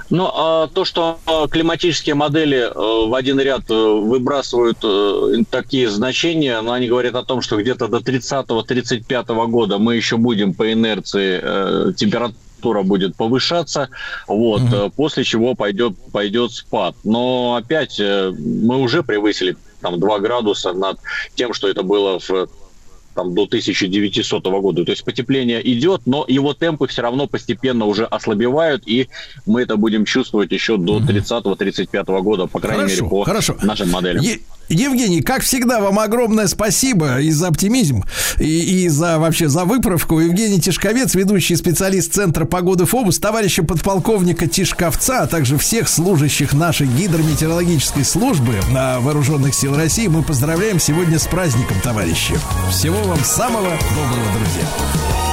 [SPEAKER 10] Ну, а то, что климатические модели э, в один ряд э, выбрасывают э, такие значения, но они говорят о том, что где-то до 30-35 года мы еще будем по инерции температура будет повышаться, вот, угу. после чего пойдет, пойдет спад. Но опять мы уже превысили там 2 градуса над тем, что это было в там, до 1900 года. То есть потепление идет, но его темпы все равно постепенно уже ослабевают, и мы это будем чувствовать еще до 30-35 года, по крайней хорошо, мере, по хорошо. нашим моделям. Е-
[SPEAKER 3] Евгений, как всегда, вам огромное спасибо и за оптимизм, и, и за вообще за выправку. Евгений Тишковец, ведущий специалист Центра погоды ФОБУС, товарища подполковника Тишковца, а также всех служащих нашей гидрометеорологической службы на Вооруженных сил России. Мы поздравляем сегодня с праздником, товарищи. Всего вам самого доброго, друзья.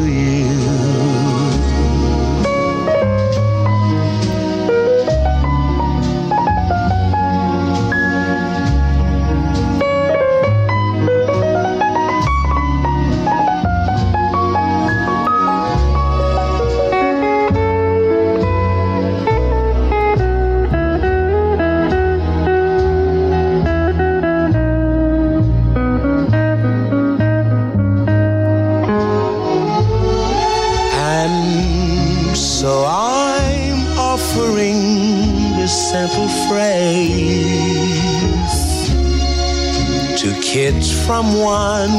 [SPEAKER 9] from 1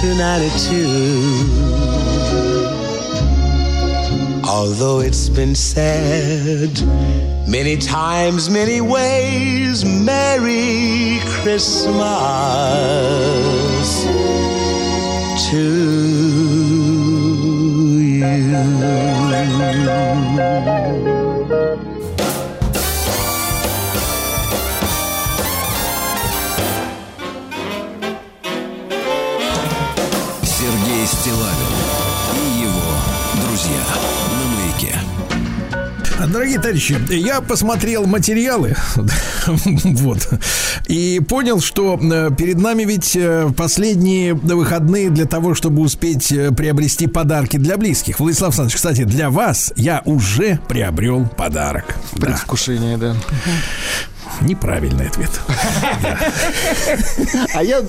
[SPEAKER 9] to 92. Although it's been said many times, many ways, Merry Christmas to
[SPEAKER 3] Дорогие товарищи, я посмотрел материалы, [laughs] вот, и понял, что э, перед нами ведь э, последние выходные для того, чтобы успеть э, приобрести подарки для близких. Владислав Александрович, кстати, для вас я уже приобрел подарок. Да.
[SPEAKER 4] Предвкушение, да.
[SPEAKER 3] Неправильный ответ.
[SPEAKER 4] А я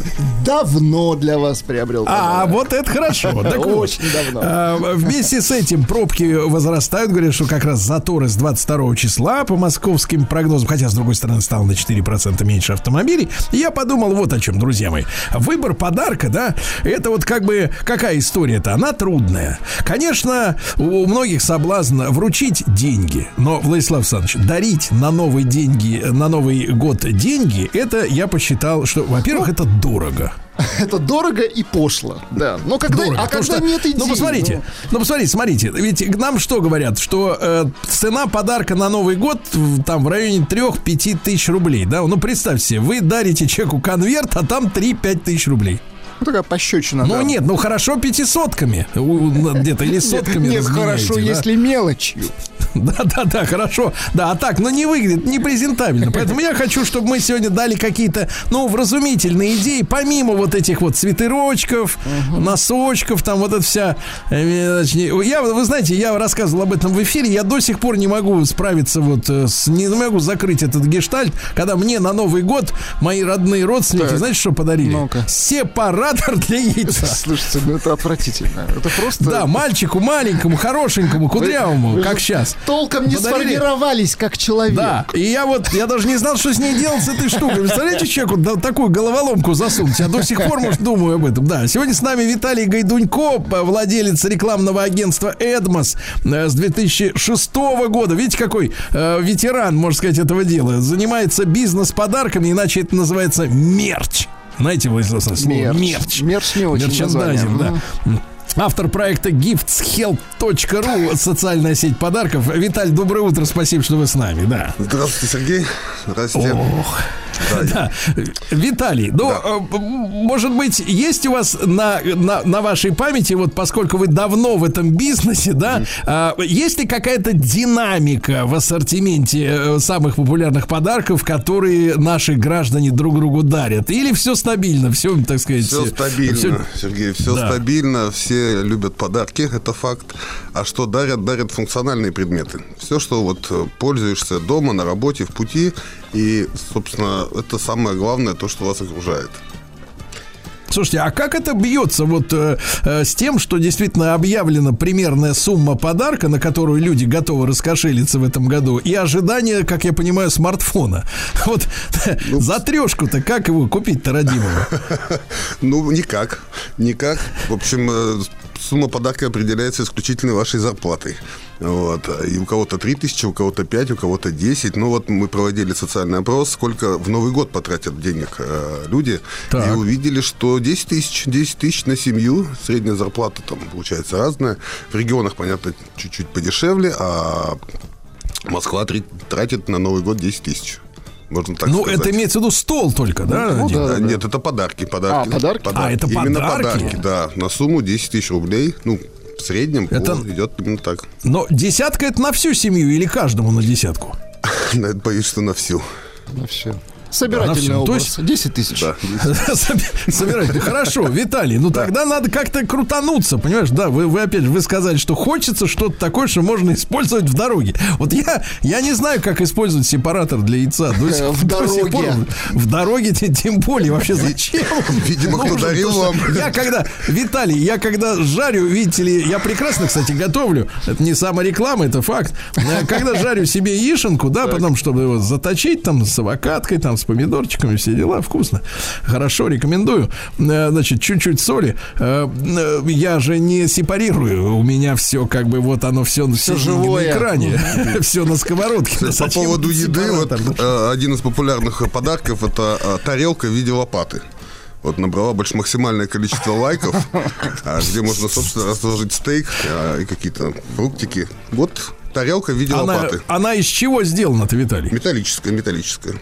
[SPEAKER 4] давно для вас приобрел.
[SPEAKER 3] А, вот это хорошо. [laughs] Так
[SPEAKER 4] Очень давно.
[SPEAKER 3] а, Вместе с этим пробки возрастают. Говорят, что как раз заторы с 22 числа по московским прогнозам, хотя, с другой стороны, стало на 4% меньше автомобилей. Я подумал вот о чем, друзья мои. Выбор подарка, да, это вот как бы какая история-то? Она трудная. Конечно, у многих соблазн вручить деньги. Но, Владислав Александрович, дарить на новые деньги, на Новый год деньги, это я посчитал, что, во-первых, это дорого. [laughs]
[SPEAKER 4] Это дорого и пошло. Да. Но когда,
[SPEAKER 3] Дорого,
[SPEAKER 4] а когда
[SPEAKER 3] что-
[SPEAKER 4] нет идеи?
[SPEAKER 3] Ну, посмотрите, ну, посмотрите, смотрите. Ведь нам что говорят? Что э, цена подарка на Новый год в- там в районе 3-5 тысяч рублей, да? Ну, представьте себе, вы дарите человеку конверт, а там 3-5 тысяч рублей.
[SPEAKER 4] Ну, такая пощечина.
[SPEAKER 3] Ну,
[SPEAKER 4] да.
[SPEAKER 3] нет, ну, хорошо пятисотками где-то, или сотками
[SPEAKER 4] Нет, хорошо, если мелочью. [laughs]
[SPEAKER 3] Да, да, да, хорошо. Да, а так, ну не выглядит, не презентабельно. Поэтому я хочу, чтобы мы сегодня дали какие-то, ну, вразумительные идеи, помимо вот этих вот свитерочков, носочков, там вот это вся. э, Я, вы знаете, я рассказывал об этом в эфире, я до сих пор не могу справиться вот э, с, не могу закрыть этот гештальт, когда мне на Новый год мои родные родственники,
[SPEAKER 4] Так.
[SPEAKER 3] знаете, что подарили?
[SPEAKER 4] Ну-ка.
[SPEAKER 3] Сепаратор для яйца. [laughs]
[SPEAKER 4] Слушайте, ну это отвратительно. Это просто...
[SPEAKER 3] Да, мальчику маленькому, хорошенькому, кудрявому, как сейчас.
[SPEAKER 4] Толком не
[SPEAKER 3] Подарили?
[SPEAKER 4] сформировались как человек.
[SPEAKER 3] Да, и я вот, я даже не знал, что с ней делать, с этой штукой. Представляете, человеку да, такую головоломку засунуть? Я до сих пор, может, думаю об этом. Да, сегодня с нами Виталий Гайдунько, владелец рекламного агентства «Эдмос» э, с 2006 года. Видите, какой э, ветеран, можно сказать, этого дела. Занимается бизнес-подарками, иначе это называется мерч. Знаете, Владислав слово мерч.
[SPEAKER 4] Мерч не очень
[SPEAKER 3] Мерчендайзинг, да. Автор проекта giftshelp.ru Социальная сеть подарков Виталь, доброе утро, спасибо, что вы с нами, да
[SPEAKER 11] Здравствуйте, Сергей. Здравствуйте.
[SPEAKER 3] Ох. Да. Виталий, ну, э, м- может быть, есть у вас на, на, на вашей памяти, вот поскольку вы давно в этом бизнесе, да, а, есть ли какая-то динамика в ассортименте э, самых популярных подарков, которые наши граждане друг другу дарят? Или все стабильно, все, так сказать...
[SPEAKER 11] Все
[SPEAKER 3] э,
[SPEAKER 11] стабильно,
[SPEAKER 3] всё-
[SPEAKER 11] Сергей, все
[SPEAKER 3] Да.
[SPEAKER 11] стабильно, все любят подарки, это факт. А что дарят? Дарят функциональные предметы. Все, что вот э, пользуешься дома, на работе, в пути. И, собственно, это самое главное, то, что вас окружает.
[SPEAKER 3] Слушайте, а как это бьется вот э, э, с тем, что действительно объявлена примерная сумма подарка, на которую люди готовы раскошелиться в этом году, и ожидание, как я понимаю, смартфона? [laughs] Вот за трешку-то как его купить-то, родимого? [laughs]
[SPEAKER 11] Ну, никак. Никак. В общем, э, сумма подарка определяется исключительно вашей зарплатой. Вот. И у кого-то 3 тысячи, у кого-то 5, у кого-то 10. Ну, вот мы проводили социальный опрос, сколько в Новый год потратят денег э, люди.
[SPEAKER 3] Так.
[SPEAKER 11] И увидели, что 10 тысяч, 10 тысяч на семью. Средняя зарплата там получается разная. В регионах, понятно, чуть-чуть подешевле, а Москва три- тратит на Новый год 10 тысяч. Можно так
[SPEAKER 3] Ну,
[SPEAKER 11] сказать.
[SPEAKER 3] это имеется в виду стол только, да?
[SPEAKER 4] Ну, да, да.
[SPEAKER 11] Нет, это подарки, подарки.
[SPEAKER 4] А, подарки?
[SPEAKER 3] А, это
[SPEAKER 11] Именно
[SPEAKER 3] подарки?
[SPEAKER 11] подарки, да. На сумму 10 тысяч рублей. Ну, в среднем
[SPEAKER 3] Это-
[SPEAKER 11] идет именно так.
[SPEAKER 3] Но десятка это на всю семью или каждому на десятку? [laughs]
[SPEAKER 11] Боюсь, что на всю.
[SPEAKER 4] Ну, все. Собирательный
[SPEAKER 3] всё. То
[SPEAKER 4] образ.
[SPEAKER 3] есть-
[SPEAKER 4] 10 тысяч.
[SPEAKER 11] Да.
[SPEAKER 3] Собирайте. Хорошо, Виталий, ну тогда надо как-то крутануться, понимаешь? Да, вы, вы опять же, вы сказали, что хочется что-то такое, что можно использовать в дороге. Вот я, я не знаю, как использовать сепаратор для яйца. До сих- [laughs]
[SPEAKER 4] в
[SPEAKER 3] до сих
[SPEAKER 4] дороге.
[SPEAKER 3] пор. В дороге тем, более. Вообще зачем? [laughs]
[SPEAKER 11] Видимо, кто дарил вам.
[SPEAKER 3] Я когда, Виталий, я когда жарю, видите ли, я прекрасно, кстати, готовлю. Это не самореклама, это факт. Э, Когда жарю себе яишенку, да, потом, чтобы его заточить там с авокадкой, там с помидорчиками, все дела, вкусно. Хорошо, рекомендую. Э, Значит, чуть-чуть соли. Э, э, Я же не сепарирую. У меня все как бы вот оно все, все
[SPEAKER 4] живое.
[SPEAKER 3] на экране. [laughs] Все на сковородке.
[SPEAKER 11] По поводу еды, вот один из популярных подарков это тарелка в виде лопаты. Вот набрала больше максимальное количество лайков, [laughs] а, где можно, собственно, разложить стейк а, и какие-то фруктики. Вот тарелка в виде
[SPEAKER 3] Она,
[SPEAKER 11] лопаты.
[SPEAKER 3] она из чего сделана-то, Виталий?
[SPEAKER 11] Металлическая, металлическая.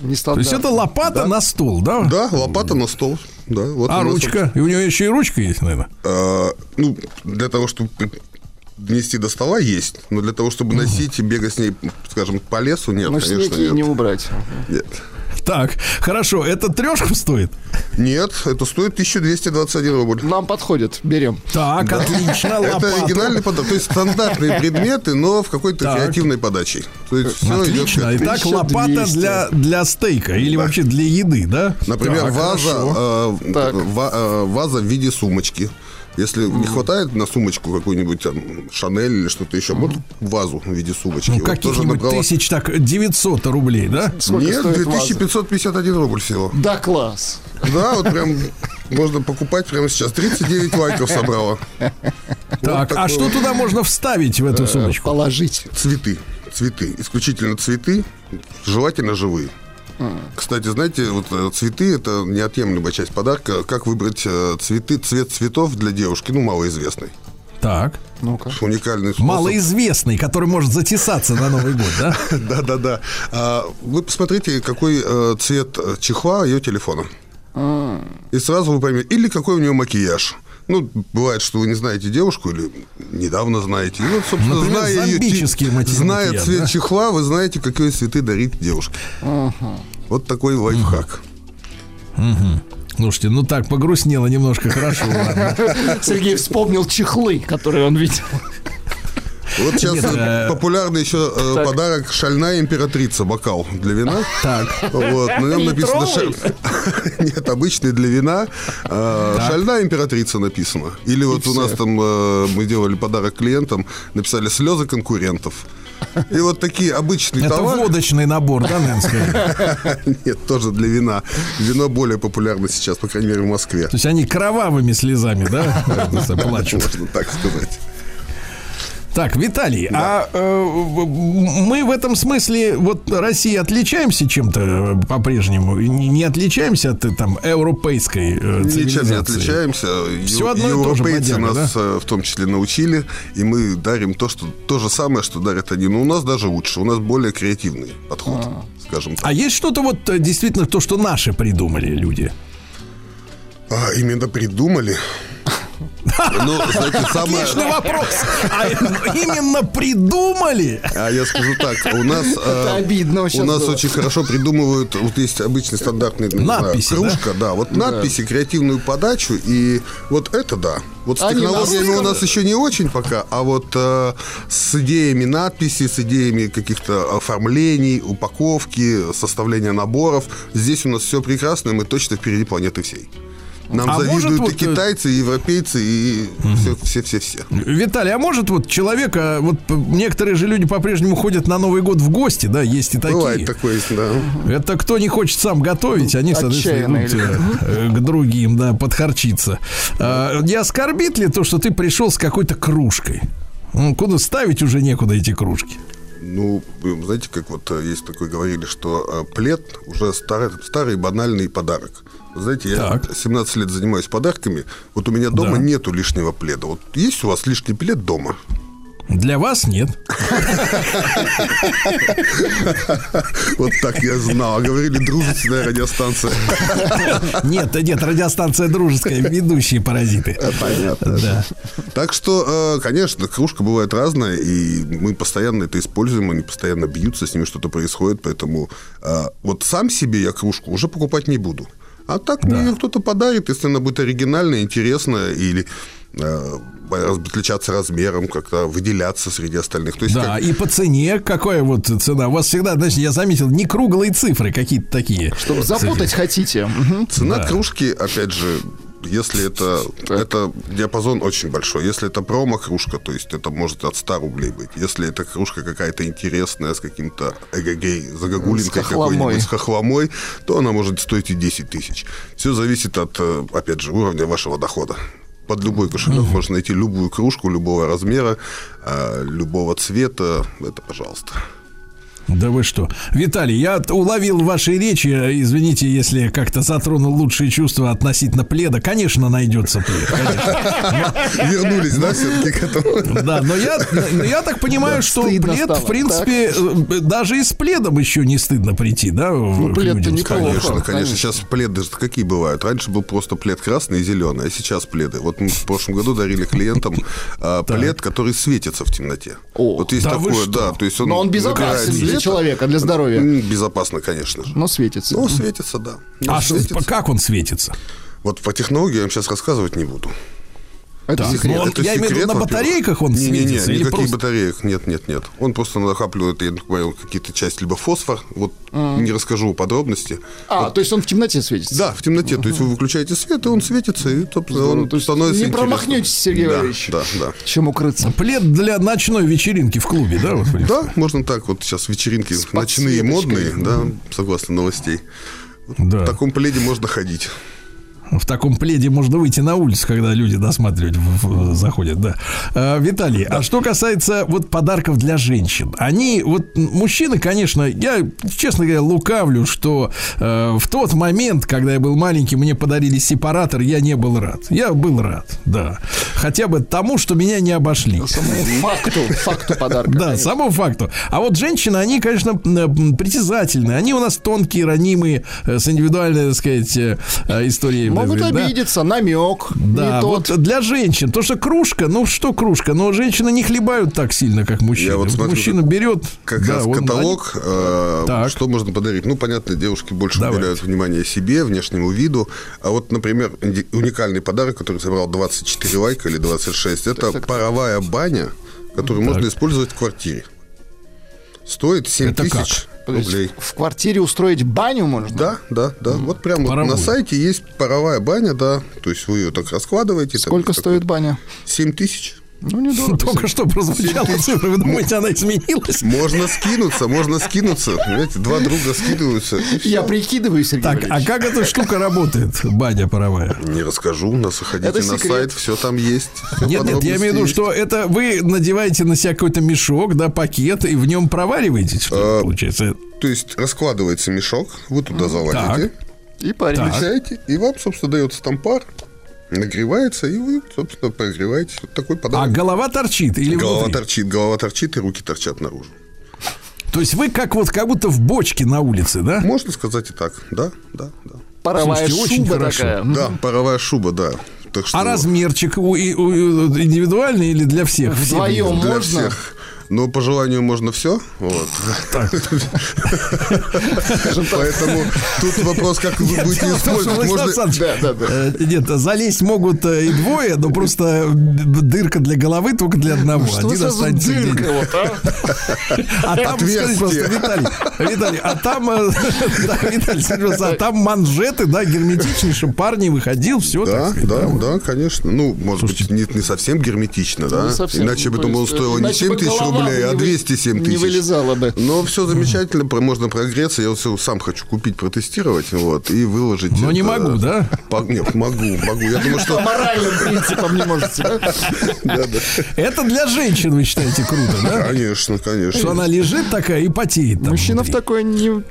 [SPEAKER 4] Не
[SPEAKER 3] То есть это лопата на стол, да?
[SPEAKER 11] Да, лопата на стол. Да, вот
[SPEAKER 3] А ручка? И у нее еще и ручка есть, наверное.
[SPEAKER 11] А, ну, для того, чтобы донести до стола, есть. Но для того, чтобы носить и бегать с ней, скажем, по лесу, нет,
[SPEAKER 4] Ну,
[SPEAKER 11] конечно, нет.
[SPEAKER 4] не убрать.
[SPEAKER 11] Нет.
[SPEAKER 3] Так, хорошо, это трешку стоит?
[SPEAKER 11] Нет, это стоит 1221 рубль.
[SPEAKER 4] Нам подходит, берем.
[SPEAKER 3] Так, отлично,
[SPEAKER 11] Это
[SPEAKER 3] лопата.
[SPEAKER 11] оригинальный подарок. То есть стандартные предметы, но в какой-то
[SPEAKER 3] Так.
[SPEAKER 11] креативной подаче. То есть всё идет
[SPEAKER 3] Отлично. Итак, лопата
[SPEAKER 4] 1200.
[SPEAKER 3] для, для стейка или вообще для еды, да?
[SPEAKER 11] Например,
[SPEAKER 3] Так,
[SPEAKER 11] ваза, э, э, ваза в виде сумочки. Если не хватает на сумочку какую-нибудь там Шанель или что-то еще, вот вазу в виде сумочки.
[SPEAKER 3] Ну,
[SPEAKER 11] Вот
[SPEAKER 3] каких-нибудь
[SPEAKER 11] набрала-
[SPEAKER 3] тысяч, так, 900 рублей, да?
[SPEAKER 4] Сколько
[SPEAKER 11] Нет,
[SPEAKER 4] стоит ваза?
[SPEAKER 11] 2551 рубль всего.
[SPEAKER 4] Да, класс.
[SPEAKER 11] Да, вот прям можно покупать прямо сейчас. 39 лайков собрала.
[SPEAKER 3] Так, а что туда можно вставить в эту сумочку?
[SPEAKER 4] Положить.
[SPEAKER 11] Цветы. Цветы. Исключительно цветы, желательно живые. Кстати, знаете, вот э, цветы это неотъемлемая часть подарка. Как выбрать э, цветы, цвет цветов для девушки, ну, малоизвестный.
[SPEAKER 3] Так.
[SPEAKER 4] Ну-ка.
[SPEAKER 11] Уникальный способ.
[SPEAKER 3] Малоизвестный, который может затесаться на Новый год, да?
[SPEAKER 11] Да, да, да. А, Вы посмотрите, какой э, цвет чехла ее телефона. И сразу вы поймете, или какой у нее макияж. Ну, бывает, что вы не знаете девушку или недавно знаете. И вот, собственно,
[SPEAKER 3] Например,
[SPEAKER 11] зная ее, зная цвет
[SPEAKER 3] да?
[SPEAKER 11] чехла, вы знаете, какие цветы дарить девушке. Вот такой лайфхак.
[SPEAKER 3] Слушайте, ну так, погрустнело немножко, хорошо.
[SPEAKER 4] Сергей вспомнил чехлы, которые он видел.
[SPEAKER 11] Вот сейчас
[SPEAKER 3] Нет,
[SPEAKER 11] э,
[SPEAKER 3] э,
[SPEAKER 11] популярный еще э,
[SPEAKER 4] Так.
[SPEAKER 11] подарок шальная императрица бокал для вина. [laughs]
[SPEAKER 3] Так.
[SPEAKER 11] Вот, на нем написано шаль- [laughs] нет обычный для вина э, шальная императрица написано. Или вот у нас там мы делали подарок клиентам, написали слезы конкурентов. И вот такие обычные
[SPEAKER 3] Это
[SPEAKER 11] товары.
[SPEAKER 3] водочный набор, да, наверное? [laughs]
[SPEAKER 11] Нет, тоже для вина. Вино более популярно сейчас, по крайней мере, в Москве.
[SPEAKER 3] То есть они кровавыми слезами, да, плачут.
[SPEAKER 11] Можно так сказать.
[SPEAKER 3] Так, Виталий, а э, мы в этом смысле, вот Россия отличаемся чем-то э, по-прежнему? Не, не отличаемся от э, там европейской э,
[SPEAKER 11] Ничем не
[SPEAKER 3] цивилизации?
[SPEAKER 11] отличаемся.
[SPEAKER 3] Всё
[SPEAKER 11] Ю-
[SPEAKER 3] одно то же,
[SPEAKER 11] Европейцы
[SPEAKER 3] бодяга,
[SPEAKER 11] нас э, в том числе научили, и мы дарим то, что, то же самое, что дарят они. Но у нас даже лучше, у нас более креативный подход, скажем так.
[SPEAKER 3] А есть что-то вот действительно то, что наши придумали люди?
[SPEAKER 11] А, именно придумали. Ну, знаете, самое...
[SPEAKER 3] Отличный вопрос. А именно придумали?
[SPEAKER 11] А я скажу так, у нас, э,
[SPEAKER 4] обидно
[SPEAKER 11] у нас
[SPEAKER 4] было.
[SPEAKER 11] очень хорошо придумывают, вот есть обычный стандартный знаю,
[SPEAKER 3] Надписи, да?
[SPEAKER 11] кружка, да, вот надписи, креативную подачу, и вот это да. Вот с
[SPEAKER 4] Они
[SPEAKER 11] технологиями у нас еще не очень пока, а вот э, с идеями надписи, с идеями каких-то оформлений, упаковки, составления наборов, здесь у нас все прекрасно, и мы точно впереди планеты всей. Нам
[SPEAKER 3] А может
[SPEAKER 11] завидуют
[SPEAKER 3] вот,
[SPEAKER 11] и
[SPEAKER 3] э,
[SPEAKER 11] китайцы, и европейцы, и все-все-все.
[SPEAKER 3] Виталий, а может вот человека, вот некоторые же люди по-прежнему ходят на Новый год в гости, да, есть и такие.
[SPEAKER 11] Бывает такое, да.
[SPEAKER 3] Это кто не хочет сам готовить, они, соответственно,
[SPEAKER 4] Отчаянные
[SPEAKER 3] идут э, э, к другим, да, подхарчиться. А, Не оскорбит ли то, что ты пришел с какой-то кружкой? Ну, Куда ставить уже некуда эти кружки?
[SPEAKER 11] Ну, знаете, как вот есть такой говорили, что плед уже старый, старый банальный подарок. Знаете, я
[SPEAKER 3] Так.
[SPEAKER 11] 17 лет занимаюсь подарками. Вот у меня дома
[SPEAKER 3] Да.
[SPEAKER 11] нету лишнего пледа. Вот есть у вас лишний плед дома?
[SPEAKER 3] Для вас нет.
[SPEAKER 11] Вот так я знал. А Говорили, дружественная радиостанция.
[SPEAKER 3] Нет, нет, радиостанция дружеская, ведущие паразиты.
[SPEAKER 11] Понятно.
[SPEAKER 3] Да.
[SPEAKER 11] Так что, э, конечно, кружка бывает разная, и мы постоянно это используем, они постоянно бьются, с ними что-то происходит, поэтому э, вот сам себе я кружку уже покупать не буду. А так мне ее кто-то подарит, если она будет оригинальная, интересная или э, отличаться размером, как-то выделяться среди остальных. То есть
[SPEAKER 3] Да,
[SPEAKER 11] как-
[SPEAKER 3] и по цене какая вот цена? У вас всегда, значит, я заметил, не круглые цифры какие-то такие.
[SPEAKER 4] Чтобы запутать хотите.
[SPEAKER 11] Цена
[SPEAKER 3] Да.
[SPEAKER 11] кружки, опять же, если это, это диапазон очень большой. Если это промо-кружка, то есть это может от 100 рублей быть. Если это кружка какая-то интересная, с каким-то эгогей, загогулинкой какой-нибудь, с хохломой, то она может стоить и 10 тысяч. Все зависит от, э, опять же, уровня вашего дохода. Под любой кошелек можно найти любую кружку любого размера, э, любого цвета. Это пожалуйста.
[SPEAKER 3] Да вы что? Виталий, я уловил в вашей речи, э, извините, если как-то затронул лучшие чувства относительно пледа. Конечно, найдется плед, конечно. [laughs]
[SPEAKER 11] Вернулись, да, все-таки к этому?
[SPEAKER 3] Да, но я, но я так понимаю, что плед,
[SPEAKER 4] стало.
[SPEAKER 3] в принципе, э, даже и с пледом еще не стыдно прийти, да?
[SPEAKER 4] Ну, плед-то
[SPEAKER 3] людям
[SPEAKER 4] неплохо.
[SPEAKER 11] Конечно, конечно. Сейчас пледы же какие бывают? Раньше был просто плед красный и зеленый, а сейчас пледы. Вот мы в прошлом году дарили клиентам [laughs] а, плед, который светится в темноте.
[SPEAKER 4] О,
[SPEAKER 11] вот есть
[SPEAKER 3] да вы
[SPEAKER 11] такое,
[SPEAKER 3] что?
[SPEAKER 11] да. То есть он
[SPEAKER 4] Но он безопасен. Человека, для здоровья.
[SPEAKER 11] Безопасно, конечно же.
[SPEAKER 4] Но светится.
[SPEAKER 11] Ну, светится, да.
[SPEAKER 3] А что,
[SPEAKER 11] светится.
[SPEAKER 3] как он светится?
[SPEAKER 11] Вот по технологии я вам сейчас рассказывать не буду.
[SPEAKER 4] Это
[SPEAKER 3] Так,
[SPEAKER 4] секрет.
[SPEAKER 3] ну, он-
[SPEAKER 11] Это
[SPEAKER 3] я имею в виду,
[SPEAKER 11] секрет,
[SPEAKER 3] на батарейках он светится или
[SPEAKER 11] никаких
[SPEAKER 3] просто-
[SPEAKER 11] батареек, нет, нет, нет. Он просто накапливает, я понял, какие-то части, либо фосфор, вот не расскажу подробности.
[SPEAKER 4] А, то есть он в темноте светится?
[SPEAKER 11] Да, в темноте. То есть вы выключаете свет, и он светится, и собственно, он
[SPEAKER 4] То есть
[SPEAKER 11] становится
[SPEAKER 4] не промахнетесь, Сергей
[SPEAKER 11] да,
[SPEAKER 4] Валерьевич.
[SPEAKER 11] Да, да.
[SPEAKER 4] Чем укрыться?
[SPEAKER 3] Плед для ночной вечеринки в клубе, да? вот?
[SPEAKER 11] Да, можно так. Вот сейчас вечеринки ночные, модные, да, согласно новостей.
[SPEAKER 3] Да.
[SPEAKER 11] В таком пледе можно ходить.
[SPEAKER 3] В таком пледе можно выйти на улицу, когда люди досматривать в- в- заходят, да. А, Виталий, а что касается вот подарков для женщин, они вот мужчины, конечно, я честно говоря лукавлю, что э, в тот момент, когда я был маленький, мне подарили сепаратор, я не был рад. Я был рад, да. Хотя бы тому, что меня не обошли.
[SPEAKER 4] Самому факту, факту подарка.
[SPEAKER 3] Да,
[SPEAKER 4] конечно.
[SPEAKER 3] самому факту. А вот женщины, они, конечно, притязательные. Они у нас тонкие, ранимые, э, с индивидуальной, так сказать, э, историей.
[SPEAKER 4] Могут
[SPEAKER 3] да.
[SPEAKER 4] обидеться, намек.
[SPEAKER 3] Да,
[SPEAKER 4] не тот.
[SPEAKER 3] вот для женщин. То, что кружка, ну что кружка, но женщины не хлебают так сильно, как мужчины.
[SPEAKER 11] Я вот смотрю,
[SPEAKER 3] Мужчина берет...
[SPEAKER 11] Как
[SPEAKER 3] да,
[SPEAKER 11] раз
[SPEAKER 3] он-
[SPEAKER 11] каталог, э,
[SPEAKER 3] Так.
[SPEAKER 11] что можно подарить. Ну, понятно, девушки больше
[SPEAKER 3] Давайте.
[SPEAKER 11] уделяют внимание себе, внешнему виду. А вот, например, уникальный подарок, который собрал 24 лайка или 26, это паровая баня, которую можно использовать в квартире. Стоит 7
[SPEAKER 3] Это как?
[SPEAKER 11] тысяч
[SPEAKER 4] есть
[SPEAKER 11] рублей.
[SPEAKER 4] в квартире устроить баню можно?
[SPEAKER 11] Да, да, да. Вот прямо вот на сайте есть паровая баня, да. То есть вы ее так раскладываете.
[SPEAKER 4] Сколько
[SPEAKER 11] так-
[SPEAKER 4] стоит баня?
[SPEAKER 11] 7 тысяч.
[SPEAKER 4] Ну, недорого.
[SPEAKER 3] Только что прозвучала цифра. Вы думаете, она изменилась?
[SPEAKER 11] Можно скинуться, можно скинуться. Понимаете, два друга скидываются.
[SPEAKER 4] Я прикидываю, Сергей
[SPEAKER 3] Так, а как эта штука работает, баня паровая?
[SPEAKER 11] Не расскажу, нас заходите на сайт, все там есть.
[SPEAKER 3] Нет, нет, я имею в виду, что это вы надеваете на себя какой-то мешок, да, пакет, и в нем провариваете, что ли,
[SPEAKER 11] А,
[SPEAKER 3] получается?
[SPEAKER 11] То есть раскладывается мешок, вы туда залазите,
[SPEAKER 4] И парень.
[SPEAKER 11] включаете, и вам, собственно, дается там пар, нагревается, и вы, собственно, прогреваете. Вот такой
[SPEAKER 3] А
[SPEAKER 11] подарок.
[SPEAKER 3] голова торчит или
[SPEAKER 11] голова
[SPEAKER 3] внутри?
[SPEAKER 11] торчит, голова торчит, и руки торчат наружу.
[SPEAKER 3] То есть вы как вот как будто в бочке на улице, да?
[SPEAKER 11] Можно сказать и так, да, да, да.
[SPEAKER 4] Паровая
[SPEAKER 3] Слушайте, очень
[SPEAKER 4] шуба
[SPEAKER 3] хорошо.
[SPEAKER 4] такая.
[SPEAKER 11] Да, паровая шуба, да. Так что
[SPEAKER 3] А размерчик у- и- у- индивидуальный или для всех? Все
[SPEAKER 4] Вдвоем
[SPEAKER 11] для
[SPEAKER 4] можно?
[SPEAKER 11] всех. Но по желанию можно все. Вот. [laughs] Поэтому тут вопрос, как вы будете использовать. Можно...
[SPEAKER 3] Э, Нет, залезть могут э, и двое, но просто б- дырка для головы только для одного.
[SPEAKER 4] Что
[SPEAKER 3] Один останется
[SPEAKER 4] дырка вот, а?
[SPEAKER 3] А там, скажите просто, Виталий, Виталий, а там, э, [laughs] да, Виталий, просто, а там манжеты, да, герметичные, чтобы пар не выходил, все,
[SPEAKER 11] Да, да, да, конечно. Ну, может быть, не, не совсем герметично, да? Иначе бы,
[SPEAKER 4] То
[SPEAKER 11] думал, стоило не
[SPEAKER 4] иначе
[SPEAKER 11] 7
[SPEAKER 4] бы
[SPEAKER 11] тысяч
[SPEAKER 4] голова
[SPEAKER 11] рублей, а
[SPEAKER 4] не вы-
[SPEAKER 11] 207
[SPEAKER 4] не
[SPEAKER 11] тысяч.
[SPEAKER 4] вылезало бы.
[SPEAKER 11] Но все замечательно, про- можно прогреться. Я вот всё сам хочу купить, протестировать, вот, и выложить.
[SPEAKER 3] Но не
[SPEAKER 11] это.
[SPEAKER 3] могу, да?
[SPEAKER 11] По- Нет, могу, могу. Я думаю,
[SPEAKER 4] По
[SPEAKER 11] что...
[SPEAKER 4] моральным принципам не можете.
[SPEAKER 3] Это для женщин, вы считаете, круто, да?
[SPEAKER 11] Конечно, конечно.
[SPEAKER 3] Что она лежит такая и потеет. там
[SPEAKER 4] Мужчина в такое не...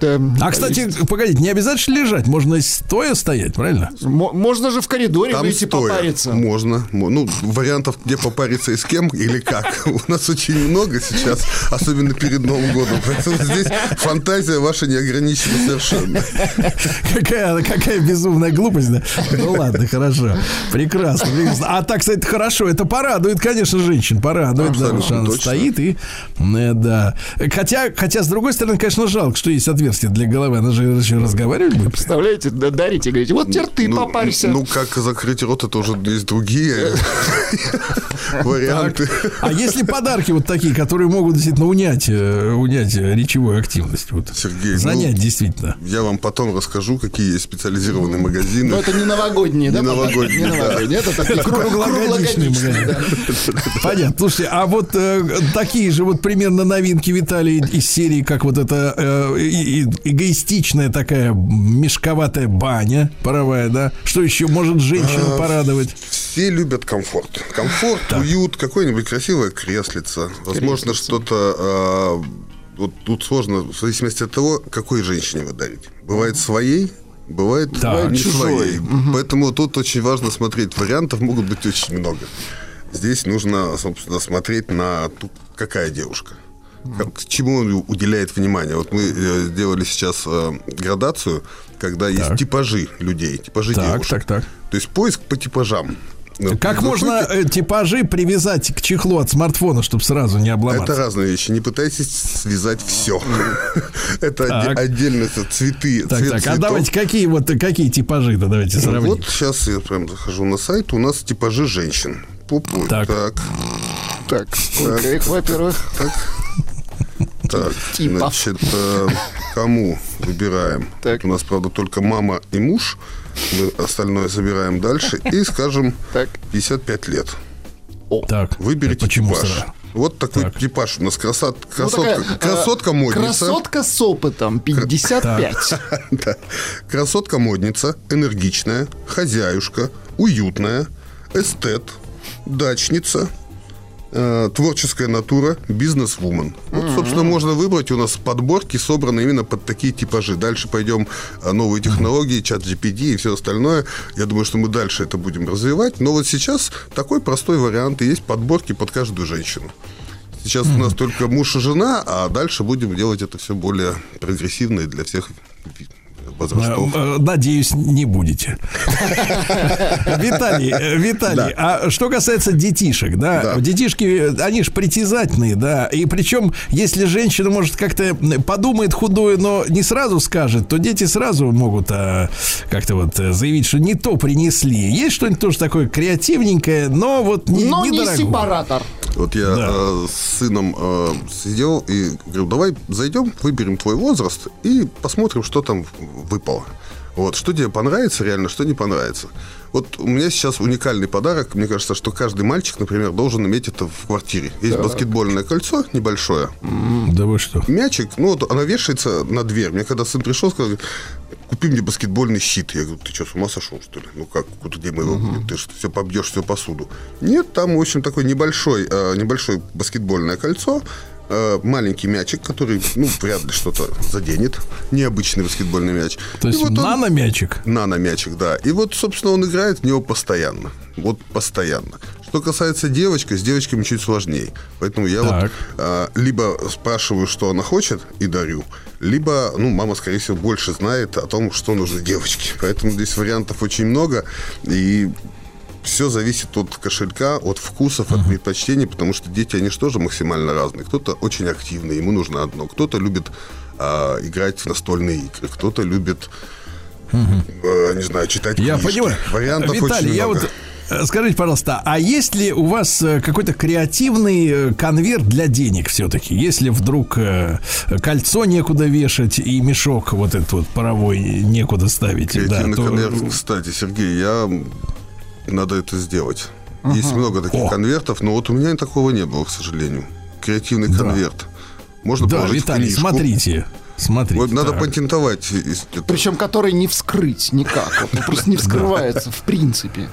[SPEAKER 3] А, кстати, погодите, не обязательно лежать, можно стоя стоять, правильно?
[SPEAKER 4] Мо- Можно же в коридоре выйти попариться.
[SPEAKER 11] Можно. Мо- Ну, вариантов, где попариться и с кем или как. [laughs] У нас очень много сейчас, особенно перед Новым годом. Поэтому здесь фантазия ваша не ограничена совершенно.
[SPEAKER 3] Какая, какая безумная глупость, да? Ну ладно, хорошо. Прекрасно, прекрасно. А так, кстати, хорошо. Это порадует, конечно, женщин. Порадует, да,
[SPEAKER 11] Абсолютно
[SPEAKER 3] что она
[SPEAKER 11] точно.
[SPEAKER 3] стоит и... э, Да. Хотя, хотя, с другой стороны, конечно, жалко, что есть отверстие для головы. Она же еще разговаривать будет.
[SPEAKER 4] Представляете, да- дарите, говорите, вот теперь ты
[SPEAKER 11] Ну,
[SPEAKER 4] попарься.
[SPEAKER 11] Ну, как закрыть рот, это уже есть другие [laughs] варианты.
[SPEAKER 3] А если подарки вот такие, которые могут действительно унять, э, унять э, речевую активность? Вот.
[SPEAKER 11] Сергей, ну,
[SPEAKER 3] Занять действительно.
[SPEAKER 11] Я вам потом расскажу, какие есть специализированные магазины.
[SPEAKER 4] Но это не новогодние, да?
[SPEAKER 11] Не новогодние,
[SPEAKER 4] Не
[SPEAKER 11] да.
[SPEAKER 4] новогодние, это такие кру- [laughs]
[SPEAKER 3] Круглогодичный
[SPEAKER 4] круглогодичные,
[SPEAKER 3] магазин.
[SPEAKER 4] да.
[SPEAKER 3] Понятно. Слушайте, а вот э, такие же вот примерно новинки Виталий из серии, как вот эта эгоистичная такая мешковатая баня паровая, да? Что еще может женщину
[SPEAKER 11] А,
[SPEAKER 3] порадовать?
[SPEAKER 11] Все любят комфорт. Комфорт, уют, какое-нибудь красивое креслице. Возможно, что-то... а, вот тут сложно, в зависимости от того, какой женщине вы дарите. Бывает своей, бывает
[SPEAKER 3] Так.
[SPEAKER 11] не
[SPEAKER 4] Чужой.
[SPEAKER 11] своей. Поэтому тут очень важно смотреть. Вариантов могут быть очень много. Здесь нужно, собственно, смотреть на ту, какая девушка. Как- чему он уделяет внимание. Вот мы э, сделали сейчас э, градацию, когда есть типажи людей, типажи
[SPEAKER 3] Так,
[SPEAKER 11] девушек.
[SPEAKER 3] так, так.
[SPEAKER 11] То есть поиск по типажам. Ну,
[SPEAKER 3] Как
[SPEAKER 11] вы
[SPEAKER 3] можно э, типажи привязать к чехлу от смартфона, чтобы сразу не обломаться?
[SPEAKER 11] Это разные вещи. Не пытайтесь связать все. [laughs] Это отдельно цветы.
[SPEAKER 3] Так, а давайте какие вот какие типажи-то давайте сравним.
[SPEAKER 11] Вот сейчас я прям захожу на сайт. У нас типажи женщин. Пупу.
[SPEAKER 3] Так.
[SPEAKER 11] Так.
[SPEAKER 4] Так, во-первых?
[SPEAKER 11] Так, [laughs]
[SPEAKER 4] Типов.
[SPEAKER 11] значит, э, кому выбираем?
[SPEAKER 4] Так.
[SPEAKER 11] У нас, правда, только мама и муж. Мы остальное забираем дальше. И, [laughs] скажем,
[SPEAKER 4] Так.
[SPEAKER 11] 55 лет.
[SPEAKER 3] Так,
[SPEAKER 11] Выберите
[SPEAKER 3] почему сразу?
[SPEAKER 11] Вот такой
[SPEAKER 3] Так.
[SPEAKER 11] типаж. У нас красот-
[SPEAKER 4] Ну, такая, э,
[SPEAKER 11] красотка модница.
[SPEAKER 4] Красотка с опытом, 55. [laughs]
[SPEAKER 11] Да. Красотка модница, энергичная, хозяюшка, уютная, эстет, дачница, э, творческая натура, бизнес-вумен. Вот, собственно, можно выбрать. У нас подборки собраны именно под такие типажи. Дальше пойдем э, новые технологии, чат GPT и все остальное. Я думаю, что мы дальше это будем развивать. Но вот сейчас такой простой вариант. И есть подборки под каждую женщину. Сейчас у нас только муж и жена, а дальше будем делать это все более прогрессивно и для всех возрастов.
[SPEAKER 3] Э, э, Надеюсь, не будете. [laughs] Виталий, э, Виталий, а что касается детишек, да, детишки, они же притязательные, да, и причем, если женщина, может, как-то подумает худое, но не сразу скажет, то дети сразу могут а, как-то вот заявить, что не то принесли. Есть что-нибудь тоже такое креативненькое, но вот не,
[SPEAKER 4] Но не сепаратор.
[SPEAKER 11] Вот я
[SPEAKER 3] Да.
[SPEAKER 11] э, с сыном э, сидел и говорю, давай зайдем, выберем твой возраст и посмотрим, что там выпало. Вот, что тебе понравится реально, что не понравится. Вот у меня сейчас уникальный подарок. Мне кажется, что каждый мальчик, например, должен иметь это в квартире. Есть баскетбольное кольцо небольшое,
[SPEAKER 3] Да вы что?
[SPEAKER 11] мячик, ну вот она вешается на дверь. Мне когда сын пришел, сказал, купи мне баскетбольный щит. Я говорю, ты что, с ума сошел, что ли? Ну как, куда где мы его будем? Ты же все побьешь, всю посуду. Нет, там, в общем, такой небольшой, э, небольшое баскетбольное кольцо, э, маленький мячик, который, ну, вряд ли что-то заденет. Необычный баскетбольный мяч.
[SPEAKER 3] То
[SPEAKER 11] И
[SPEAKER 3] есть
[SPEAKER 11] вот он-
[SPEAKER 3] нано-мячик?
[SPEAKER 11] Нано-мячик, да. И вот, собственно, он играет в него постоянно. Вот постоянно. Что касается девочки, с девочками чуть сложнее. Поэтому я вот
[SPEAKER 3] Так.
[SPEAKER 11] а, либо спрашиваю, что она хочет, и дарю, либо, ну, мама, скорее всего, больше знает о том, что нужно девочке. Поэтому здесь вариантов очень много. И все зависит от кошелька, от вкусов, от предпочтений, потому что дети, они же тоже максимально разные. Кто-то очень активный, ему нужно одно. Кто-то любит а, играть в настольные игры, кто-то любит, э, не знаю, читать
[SPEAKER 3] Я
[SPEAKER 11] книжки.
[SPEAKER 3] понимаю.
[SPEAKER 11] Вариантов
[SPEAKER 3] Виталий,
[SPEAKER 11] очень
[SPEAKER 3] я
[SPEAKER 11] много.
[SPEAKER 3] вот э, скажите, пожалуйста, а есть ли у вас э, какой-то креативный э, конверт для денег все-таки? Если вдруг кольцо некуда вешать и мешок вот этот вот паровой некуда ставить, да,
[SPEAKER 11] Креативный
[SPEAKER 3] то-
[SPEAKER 11] конверт, кстати, Сергей, я надо это сделать. Есть много таких
[SPEAKER 3] О.
[SPEAKER 11] конвертов, но вот у меня такого не было, к сожалению. креативный конверт. Можно
[SPEAKER 3] Да,
[SPEAKER 11] положить
[SPEAKER 3] Виталий,
[SPEAKER 11] книжку.
[SPEAKER 3] смотрите. Смотрите.
[SPEAKER 11] Вот надо
[SPEAKER 3] так.
[SPEAKER 11] патентовать.
[SPEAKER 4] Причем который не вскрыть никак. Он просто не вскрывается в принципе.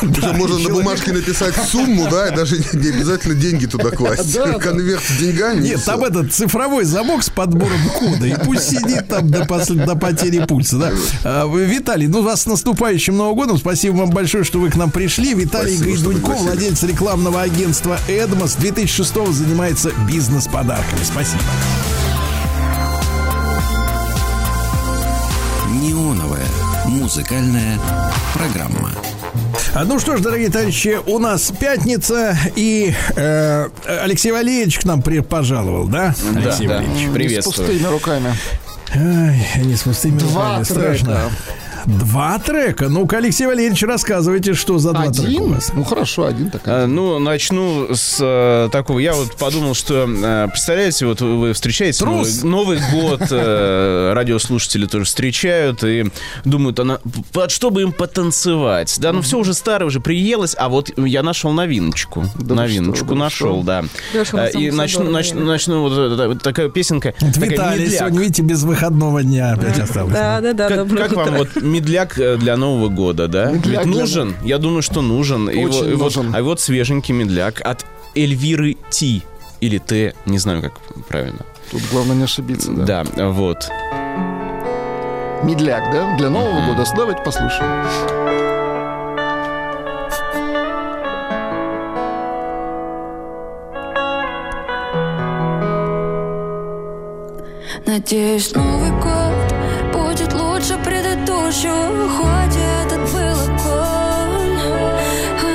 [SPEAKER 11] Причем можно на бумажке написать сумму, да, и даже не обязательно деньги туда класть. Конверт с деньгами.
[SPEAKER 3] Нет, там этот цифровой замок с подбором кода, и пусть сидит там до, потери пульса. Да? А, Виталий, ну вас с наступающим Новым годом. Спасибо вам большое, что вы к нам пришли. Виталий Гайдунько, владелец рекламного агентства «Эдмос», 2006 занимается бизнес-подарками. Спасибо.
[SPEAKER 5] Музыкальная программа.
[SPEAKER 3] А, Ну что ж, дорогие товарищи, у нас пятница, и э, Алексей Валерьевич к нам при- пожаловал, да? Алексей
[SPEAKER 12] да.
[SPEAKER 3] Валерьевич?
[SPEAKER 4] С
[SPEAKER 12] Приветствую.
[SPEAKER 4] пустыми руками.
[SPEAKER 3] Ай, не с пустыми
[SPEAKER 4] Два
[SPEAKER 3] руками, страшно.
[SPEAKER 4] трека.
[SPEAKER 3] Два трека? Ну-ка, Алексей Валерьевич, рассказывайте, что за два трека у
[SPEAKER 4] Один?
[SPEAKER 3] вас.
[SPEAKER 4] Ну хорошо, один так.
[SPEAKER 12] А, Ну, начну с э, такого. Я вот подумал, что, э, представляете, вот вы встречаете Новый,
[SPEAKER 3] Трус.
[SPEAKER 12] Новый год, э, радиослушатели тоже встречают и думают, она, под что бы им потанцевать? Да, ну все уже старое, уже приелось, а вот я нашел новиночку.
[SPEAKER 4] Да
[SPEAKER 12] новиночку
[SPEAKER 4] что,
[SPEAKER 12] нашел,
[SPEAKER 4] что?
[SPEAKER 12] да.
[SPEAKER 13] Нас
[SPEAKER 12] А, И начну, начну, начну вот, вот такая песенка. Такая
[SPEAKER 3] Виталий сегодня, видите, без выходного дня опять осталось.
[SPEAKER 13] Да, да, да,
[SPEAKER 12] Как, вам вот медляк э, для Нового года, да?
[SPEAKER 4] Медляк
[SPEAKER 12] Ведь
[SPEAKER 4] для-
[SPEAKER 12] нужен? Я думаю, что нужен. И
[SPEAKER 4] Очень
[SPEAKER 12] вот- и вот-
[SPEAKER 4] нужен.
[SPEAKER 12] а вот свеженький медляк от Эльвиры Ти. Или Т, не знаю, как правильно.
[SPEAKER 4] Тут главное не ошибиться, да.
[SPEAKER 12] Да, вот.
[SPEAKER 4] Медляк, да? Для Нового года. Давайте послушаем.
[SPEAKER 1] Надеюсь, Новый год А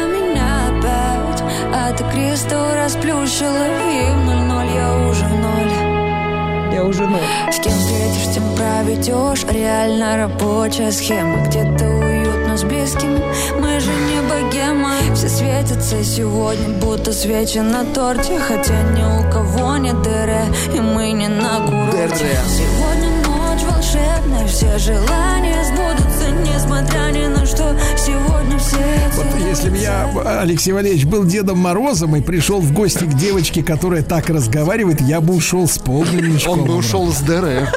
[SPEAKER 1] меня опять от кристалл расплющило И в ноль-ноль я уже в ноль.
[SPEAKER 13] Я уже ноль.
[SPEAKER 1] С кем встретишь, тем проведешь. Реально рабочая схема. Где-то уютно с близкими. Мы же не богема. Все светятся сегодня Будто свечи на торте. Хотя ни у кого нет дыры И мы не на курорте. Сегодня ночь волшебная Все желания сбудутся Несмотря ни на что Сегодня все
[SPEAKER 3] Вот если бы я, Алексей Валерьевич, был Дедом Морозом и пришел в гости к девочке, которая так разговаривает, я бы ушел с полным мешком.
[SPEAKER 4] Он бы ушел с дыры.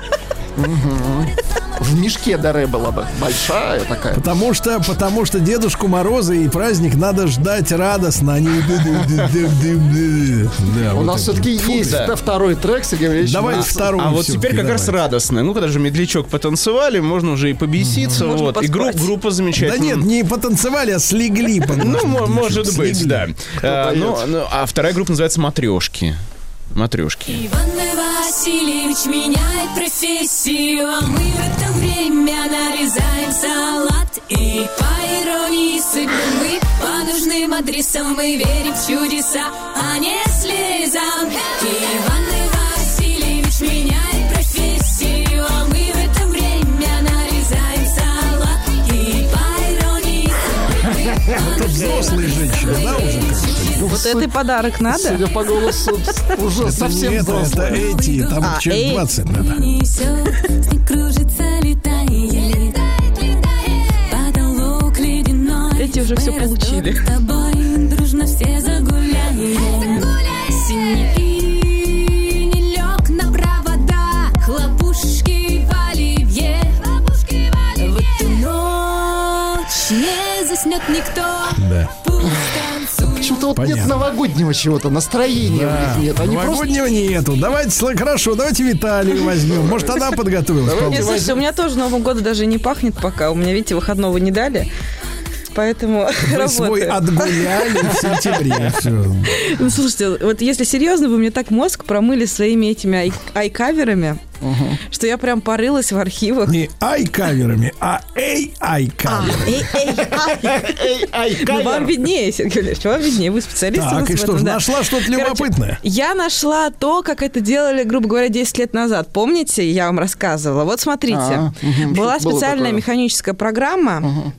[SPEAKER 4] В мешке дыры была бы. Большая такая.
[SPEAKER 3] Потому что, потому что Дедушку Мороза и праздник надо ждать радостно, а не... Да,
[SPEAKER 4] У
[SPEAKER 3] вот
[SPEAKER 4] нас все-таки есть
[SPEAKER 12] да.
[SPEAKER 4] да, второй трек, Сергей Валерьевич.
[SPEAKER 3] Давайте второй.
[SPEAKER 12] А вот теперь как раз
[SPEAKER 3] давайте.
[SPEAKER 12] радостное. Ну, когда же медлячок потанцевали, можно уже и побеситься. Вот. И группа
[SPEAKER 3] Да
[SPEAKER 12] замечательная.
[SPEAKER 3] нет, не потанцевали, а слегли.
[SPEAKER 12] Ну, может быть, да. А, ну, ну, а вторая группа называется «Матрешки». «Матрешки».
[SPEAKER 1] Иван Васильевич меняет профессию, а мы в это время нарезаем салат. И по иронии судьбы мы по нужным адресам мы верим в чудеса, а не слезам. Иван Это
[SPEAKER 3] взрослые женщины, да, уже как-то?
[SPEAKER 13] Вот это подарок надо?
[SPEAKER 4] Судя по голосу, уже совсем
[SPEAKER 3] не это, эти, там
[SPEAKER 13] А,
[SPEAKER 3] человек
[SPEAKER 13] эй.
[SPEAKER 3] 20 надо.
[SPEAKER 13] Эти уже
[SPEAKER 1] Мы
[SPEAKER 13] получили.
[SPEAKER 1] дружно все. Никто.
[SPEAKER 3] Да.
[SPEAKER 4] Почему-то вот нет
[SPEAKER 3] Понятно.
[SPEAKER 4] новогоднего чего-то, настроения у них нет. Они просто...
[SPEAKER 3] Новогоднего нету. Давайте, хорошо, давайте Виталию возьмем. Может, она подготовилась.
[SPEAKER 13] Нет, слушайте, у меня тоже Нового года даже не пахнет пока. У меня, видите, выходного не дали. Поэтому
[SPEAKER 3] Вы свой отгуляли в сентябре.
[SPEAKER 13] Ну, слушайте, вот если серьезно, вы мне так мозг промыли своими этими ай- айкаверами, что я прям порылась в архивах.
[SPEAKER 3] Не ай-каверами, а эй-ай-каверами.
[SPEAKER 13] Эй, эй, ай. Ну, вам виднее, Сергей Валерьевич, вам виднее, вы специалист. у
[SPEAKER 3] Так, и что нашла что-то любопытное?
[SPEAKER 13] Я нашла то, как это делали, грубо говоря, 10 лет назад. Помните, я вам рассказывала? Вот смотрите,
[SPEAKER 4] А,
[SPEAKER 13] была специальная механическая программа,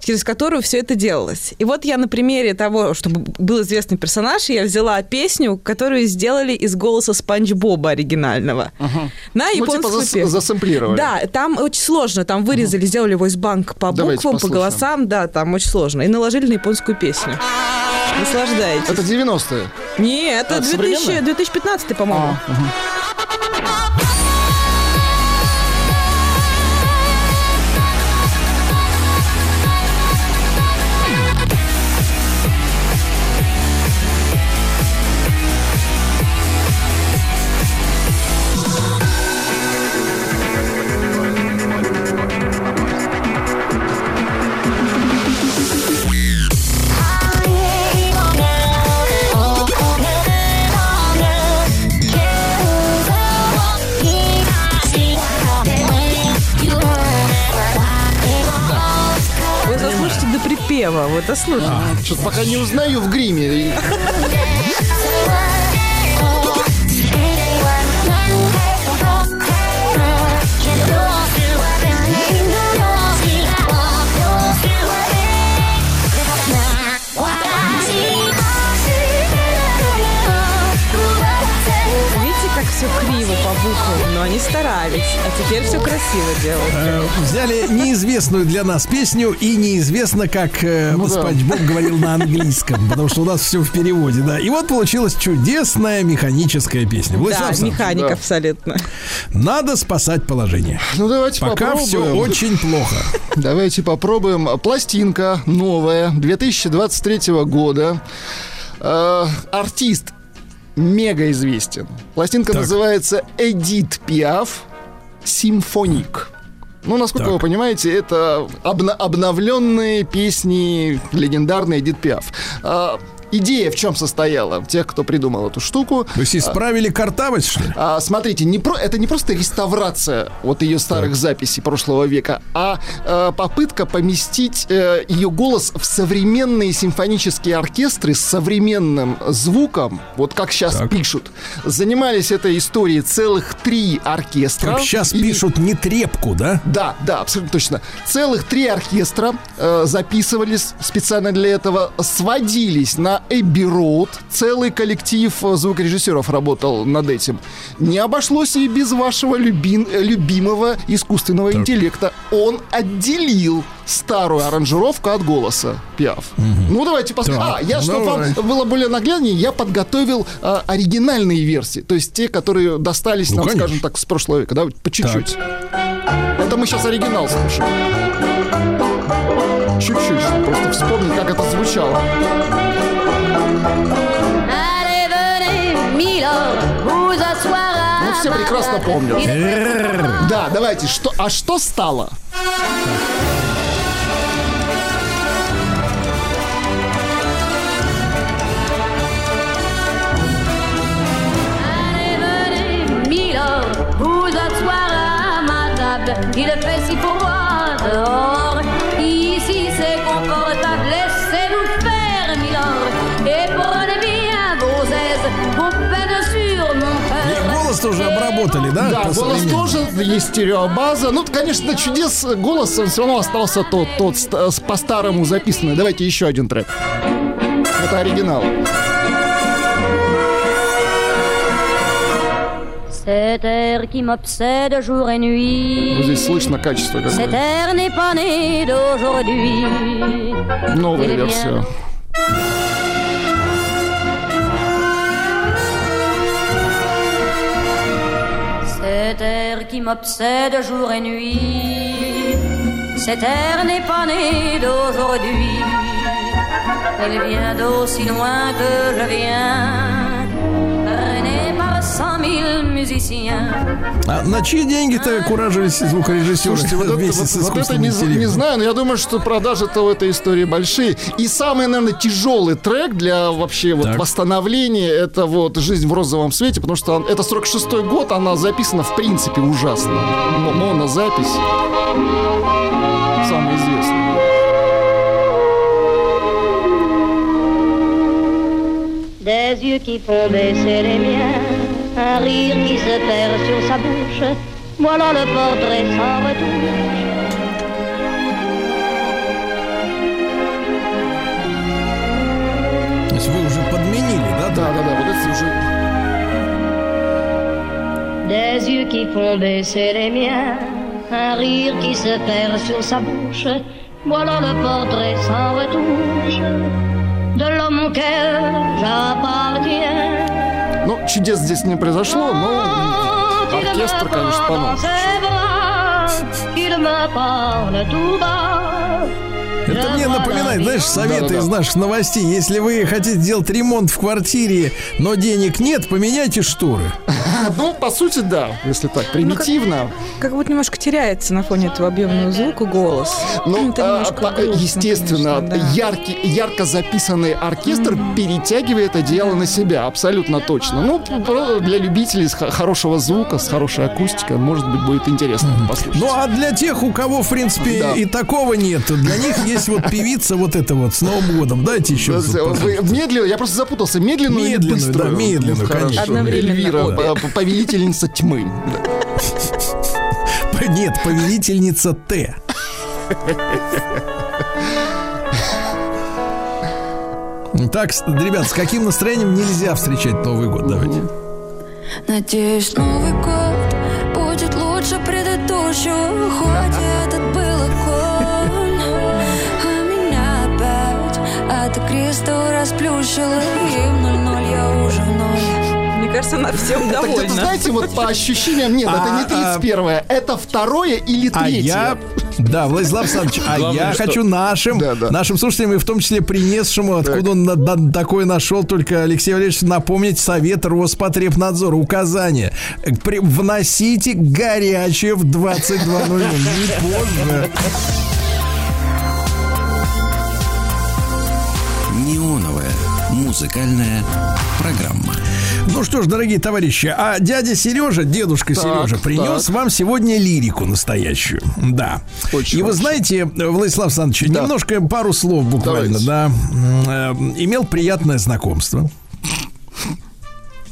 [SPEAKER 13] через которую все это делалось. И вот я на примере того, чтобы был известный персонаж, я взяла песню, которую сделали из голоса Спанч Боба оригинального. На
[SPEAKER 4] Ну, типа зас- засэмплировали.
[SPEAKER 13] Да, там очень сложно. Там вырезали, сделали войсбанк по
[SPEAKER 4] Давайте
[SPEAKER 13] буквам, по
[SPEAKER 4] послушаем.
[SPEAKER 13] голосам. Да, там очень сложно. И наложили на японскую песню. Наслаждайтесь.
[SPEAKER 4] Это 90-е.
[SPEAKER 13] Нет, это
[SPEAKER 4] А,
[SPEAKER 13] 2000
[SPEAKER 4] современная?
[SPEAKER 13] 2015, по-моему. Вы припева, вы это слушайте.
[SPEAKER 4] Что-то пока не узнаю в гриме.
[SPEAKER 13] Криво по но они старались, а теперь все красиво делают.
[SPEAKER 3] Э, Взяли неизвестную для нас песню и неизвестно, как э,
[SPEAKER 4] Ну да.
[SPEAKER 3] Спанч Боб говорил на английском, потому что у нас все в переводе, да. И вот получилась чудесная механическая песня.
[SPEAKER 13] Да,
[SPEAKER 3] Владислав Александрович,
[SPEAKER 13] механик
[SPEAKER 4] да.
[SPEAKER 13] абсолютно.
[SPEAKER 3] надо спасать положение.
[SPEAKER 4] Ну, давайте
[SPEAKER 3] Пока
[SPEAKER 4] попробуем.
[SPEAKER 3] все очень плохо.
[SPEAKER 4] Давайте попробуем. Пластинка новая, 2023 года. Э, артист мега известен. Пластинка
[SPEAKER 3] Так.
[SPEAKER 4] называется Эдит Пиаф Симфоник. Ну, насколько
[SPEAKER 3] Так.
[SPEAKER 4] вы понимаете, это обна- обновленные песни легендарной Эдит Пиаф. А, идея в чем состояла? Тех, кто придумал эту штуку.
[SPEAKER 3] То есть исправили картавость, что ли?
[SPEAKER 4] А, смотрите, не про, это не просто реставрация вот ее старых записей прошлого века, а э, попытка поместить э, ее голос в современные симфонические оркестры с современным звуком, вот как сейчас
[SPEAKER 3] Так.
[SPEAKER 4] пишут. Занимались этой историей целых три оркестра.
[SPEAKER 3] Как сейчас
[SPEAKER 4] И-
[SPEAKER 3] пишут не трепку, да?
[SPEAKER 4] да, да, абсолютно точно. Целых три оркестра э, записывались специально для этого, сводились на Эбби Роуд. Целый коллектив э, звукорежиссеров работал над этим. Не обошлось и без вашего любим- любимого искусственного интеллекта. Он отделил старую аранжировку от голоса Пиаф. Ну, давайте посмотрим.
[SPEAKER 3] Так,
[SPEAKER 4] А, я, чтобы
[SPEAKER 3] давай.
[SPEAKER 4] вам было более нагляднее, я подготовил э, оригинальные версии. То есть те, которые достались
[SPEAKER 3] Ну,
[SPEAKER 4] нам,
[SPEAKER 3] конечно.
[SPEAKER 4] скажем так, с прошлого века. Да, по чуть-чуть. Это мы сейчас оригинал слушаем. Чуть-чуть, просто вспомнить, как это звучало. Все прекрасно.
[SPEAKER 14] Il-
[SPEAKER 4] Да, давайте, что, а что стало?
[SPEAKER 14] Allez, venez, Milord, vous asseoir à ma table. Il fait si pour moi dehors.
[SPEAKER 3] Голос тоже обработали, да?
[SPEAKER 4] Да, голос тоже, есть стереобаза. Ну, конечно, чудес голос, он все равно остался тот, тот с- по-старому записанный. Давайте еще один трек. Это оригинал.
[SPEAKER 14] Cet air qui m'obsède jour et nuit.
[SPEAKER 4] Вот здесь слышно качество
[SPEAKER 14] Cet air n'est pas né d'aujourd'hui.
[SPEAKER 4] Новая версия.
[SPEAKER 14] Cet air qui m'obsède jour et nuit. Cet air n'est pas né d'aujourd'hui. Il vient d'aussi loin que je viens.
[SPEAKER 3] А на чьи деньги-то куражились звукорежиссеры
[SPEAKER 4] Слушайте, вот это,
[SPEAKER 3] вместе
[SPEAKER 4] вот-
[SPEAKER 3] с
[SPEAKER 4] вот это не, не знаю, но я думаю, что продажи-то в этой истории большие. И самый, наверное, тяжелый трек для вообще вот
[SPEAKER 3] Так.
[SPEAKER 4] восстановления это вот «Жизнь в розовом свете», потому что это 46-й год, она записана в принципе ужасно. Мо- Монозапись. Самый известный.
[SPEAKER 14] Des yeux qui font baisser les miens, un rire qui se perd sur sa bouche. Voilà le portrait sans retouche.
[SPEAKER 3] То есть вы уже подменили, да?
[SPEAKER 4] Да, да, да, вот это уже...
[SPEAKER 14] Des yeux qui font baisser les miens, un rire qui se perd sur sa bouche. Voilà le portrait sans retouche.
[SPEAKER 1] de l'homme auquel j'appartiens.
[SPEAKER 4] Ну, чудес здесь не произошло, но оркестр, конечно, по-новому.
[SPEAKER 3] Это мне напоминает, знаешь, советы из наших новостей. Если вы хотите делать ремонт в квартире, но денег нет, поменяйте шторы. [laughs]
[SPEAKER 4] Ну, по сути, да, если так, примитивно.
[SPEAKER 13] Как будто немножко теряется на фоне этого объемного звука голос.
[SPEAKER 4] Ну,
[SPEAKER 13] Это
[SPEAKER 4] а,
[SPEAKER 13] грустно,
[SPEAKER 4] естественно,
[SPEAKER 13] конечно, да.
[SPEAKER 4] яркий, ярко записанный оркестр перетягивает одеяло на себя, абсолютно точно. Ну, для любителей с хорошего звука, с хорошей акустикой, может быть, будет интересно послушать.
[SPEAKER 3] Ну а для тех, у кого, в принципе,
[SPEAKER 4] Да.
[SPEAKER 3] и такого нет, для них есть [laughs] вот певица вот это вот с Новым годом. Дайте еще.
[SPEAKER 4] Медленно, я просто запутался, медленную или
[SPEAKER 3] Медленную,
[SPEAKER 4] быструю?
[SPEAKER 3] да, медленную,
[SPEAKER 4] хорошо.
[SPEAKER 3] конечно.
[SPEAKER 13] Одновременно.
[SPEAKER 4] Эльвира, п- повелительница тьмы.
[SPEAKER 3] Нет, повелительница Т. Так, ребят, с каким настроением нельзя встречать Новый год? Давайте.
[SPEAKER 1] Надеюсь, Новый год будет лучше предыдущего Хоть кристалл расплющило И в 0-0 я уже в ноль
[SPEAKER 13] Мне кажется, она всем
[SPEAKER 4] Так, это,
[SPEAKER 13] довольна.
[SPEAKER 4] знаете, вот по ощущениям, нет, это не
[SPEAKER 3] А, а,
[SPEAKER 4] 31 это второе или
[SPEAKER 3] А
[SPEAKER 4] третье.
[SPEAKER 3] я, да, Владислав Александрович, а
[SPEAKER 12] Главное,
[SPEAKER 3] я
[SPEAKER 12] что-
[SPEAKER 3] хочу нашим,
[SPEAKER 4] Да, да.
[SPEAKER 3] нашим слушателям, и в том числе принесшему, откуда он на- на- такое нашел, только Алексей Валерьевич, напомнить совет Роспотребнадзора, указание. Э, При- вносите горячее в 22.00, не позже.
[SPEAKER 5] Музыкальная программа.
[SPEAKER 3] Ну что ж, дорогие товарищи, а дядя Сережа, дедушка
[SPEAKER 4] Так,
[SPEAKER 3] Сережа, принес
[SPEAKER 4] так.
[SPEAKER 3] вам сегодня лирику настоящую. Да.
[SPEAKER 4] Очень
[SPEAKER 3] И вы знаете, Владислав Александрович,
[SPEAKER 4] Да.
[SPEAKER 3] немножко пару слов буквально,
[SPEAKER 4] Давайте.
[SPEAKER 3] да. Э, Имел приятное знакомство.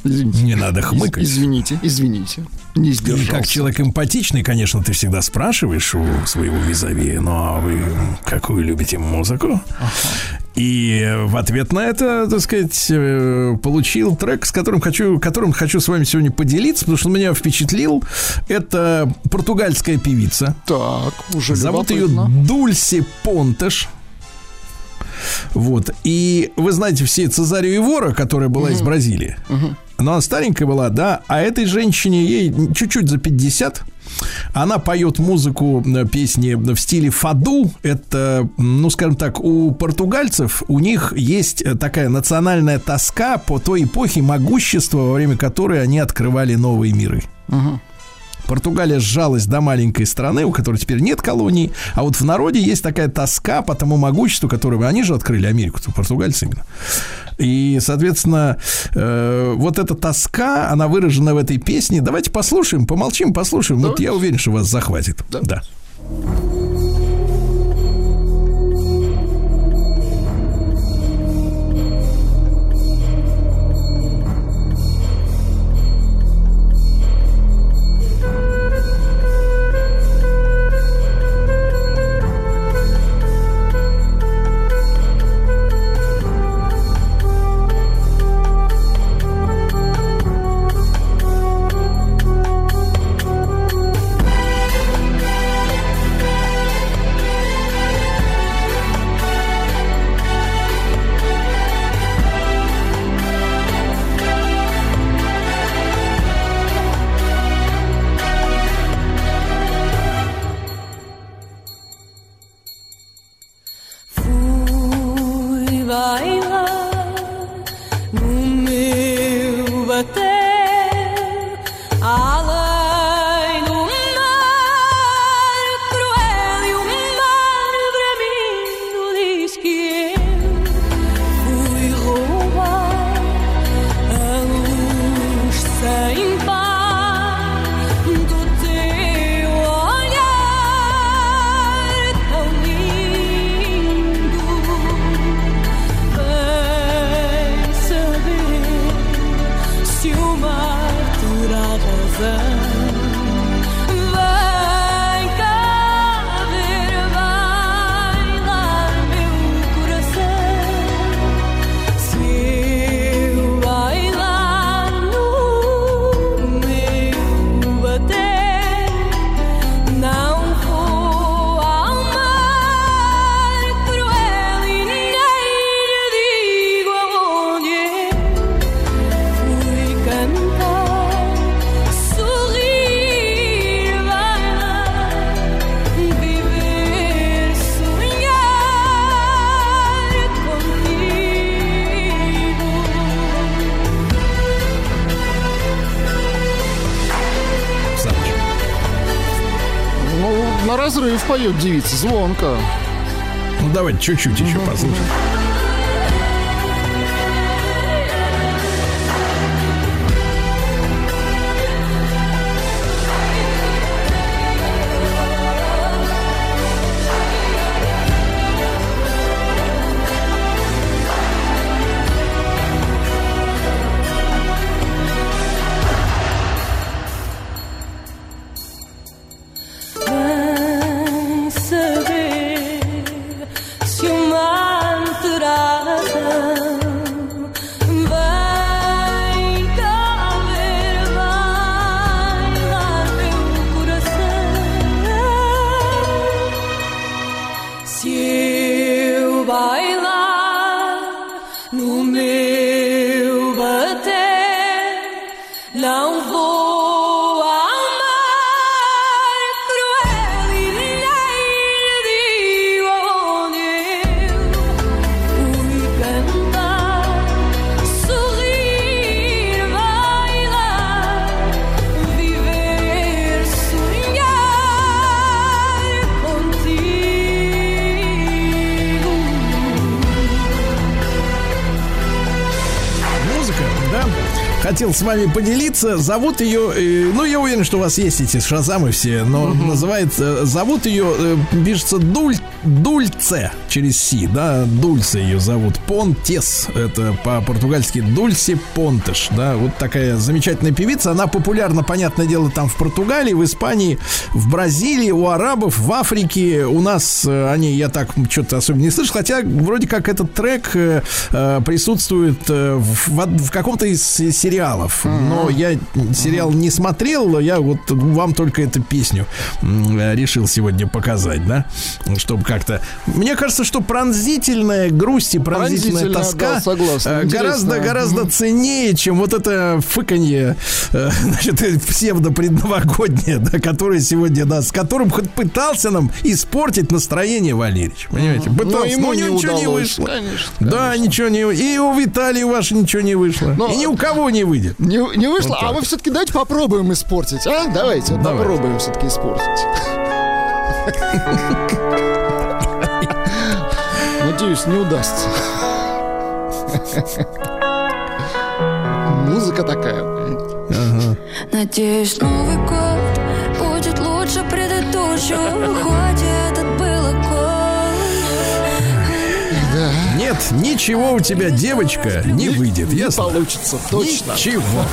[SPEAKER 4] Извините.
[SPEAKER 3] Не надо хмыкать.
[SPEAKER 4] Из- Извините, извините. Не
[SPEAKER 3] И
[SPEAKER 4] сдержался.
[SPEAKER 3] как человек эмпатичный, конечно, ты всегда спрашиваешь у своего визави, ну а вы какую любите музыку? И в ответ на это, так сказать, э, получил трек, с которым хочу, которым хочу с вами сегодня поделиться, потому что меня впечатлил. Это португальская певица.
[SPEAKER 4] Так, уже
[SPEAKER 3] Зовут ее. Дульси Понтеш. Вот. И вы знаете все Цезарию Ивора, которая была из Бразилии. Но она старенькая была, да. А этой женщине ей чуть-чуть за 50. Она поет музыку, э, песни в стиле фаду. Это, ну, скажем так, у португальцев у них есть э, такая национальная тоска по той эпохе могущества, во время которой они открывали новые миры. Португалия сжалась до маленькой страны, у которой теперь нет колоний, а вот в народе есть такая тоска по тому могуществу, которое они же открыли Америку, португальцы именно. И, соответственно, э, вот эта тоска, она выражена в этой песне. Давайте послушаем, помолчим, послушаем. Вот я уверен, что вас захватит. Да.
[SPEAKER 4] На поет девица, звонко.
[SPEAKER 3] Ну, давайте чуть-чуть еще послушаем. Хотел с вами поделиться. Зовут ее, э, ну, я уверен, что у вас есть эти шазамы все, но называется, зовут ее, э, пишется Дуль, Дульце через Си, да, Дульце ее зовут. Понтес, это по-португальски Дульсе Понтеш, да, вот такая замечательная певица. Она популярна, понятное дело, там в Португалии, в Испании, в Бразилии, у арабов, в Африке. У нас э, они, я так что-то особенно не слышал, хотя вроде как этот трек э, э, присутствует э, в, в в каком-то из сериалов. Но я сериал не смотрел, я вот вам только эту песню решил сегодня показать, да, чтобы как-то... Мне кажется, что пронзительная грусть и пронзительная, тоска
[SPEAKER 4] да, согласен.
[SPEAKER 3] э, гораздо,
[SPEAKER 4] Интересно.
[SPEAKER 3] гораздо ценнее, чем вот это фыканье, э, [laughs] значит, псевдо-предновогоднее, да, которое сегодня, да, с которым хоть пытался нам испортить настроение Валерьевич, понимаете?
[SPEAKER 4] Но
[SPEAKER 3] Пытался,
[SPEAKER 4] ему
[SPEAKER 3] но
[SPEAKER 4] не
[SPEAKER 3] ничего не
[SPEAKER 4] удалось,
[SPEAKER 3] вышло.
[SPEAKER 4] конечно,
[SPEAKER 3] Да, ничего не И у Виталия ваше ничего не вышло.
[SPEAKER 4] Но-
[SPEAKER 3] И ни у кого не выйдет.
[SPEAKER 4] Не, не вышло,
[SPEAKER 3] Вот так
[SPEAKER 4] а мы все-таки давайте попробуем испортить, а? Давайте,
[SPEAKER 3] Давайте.
[SPEAKER 4] попробуем все-таки испортить. [laughs] Надеюсь, не удастся. Музыка такая.
[SPEAKER 1] Надеюсь, Новый год будет лучше предыдущего. Хоть этот был огонь.
[SPEAKER 3] Нет, ничего у тебя, девочка, не выйдет.
[SPEAKER 4] Не
[SPEAKER 3] ясно?
[SPEAKER 4] получится, точно.
[SPEAKER 3] Ничего.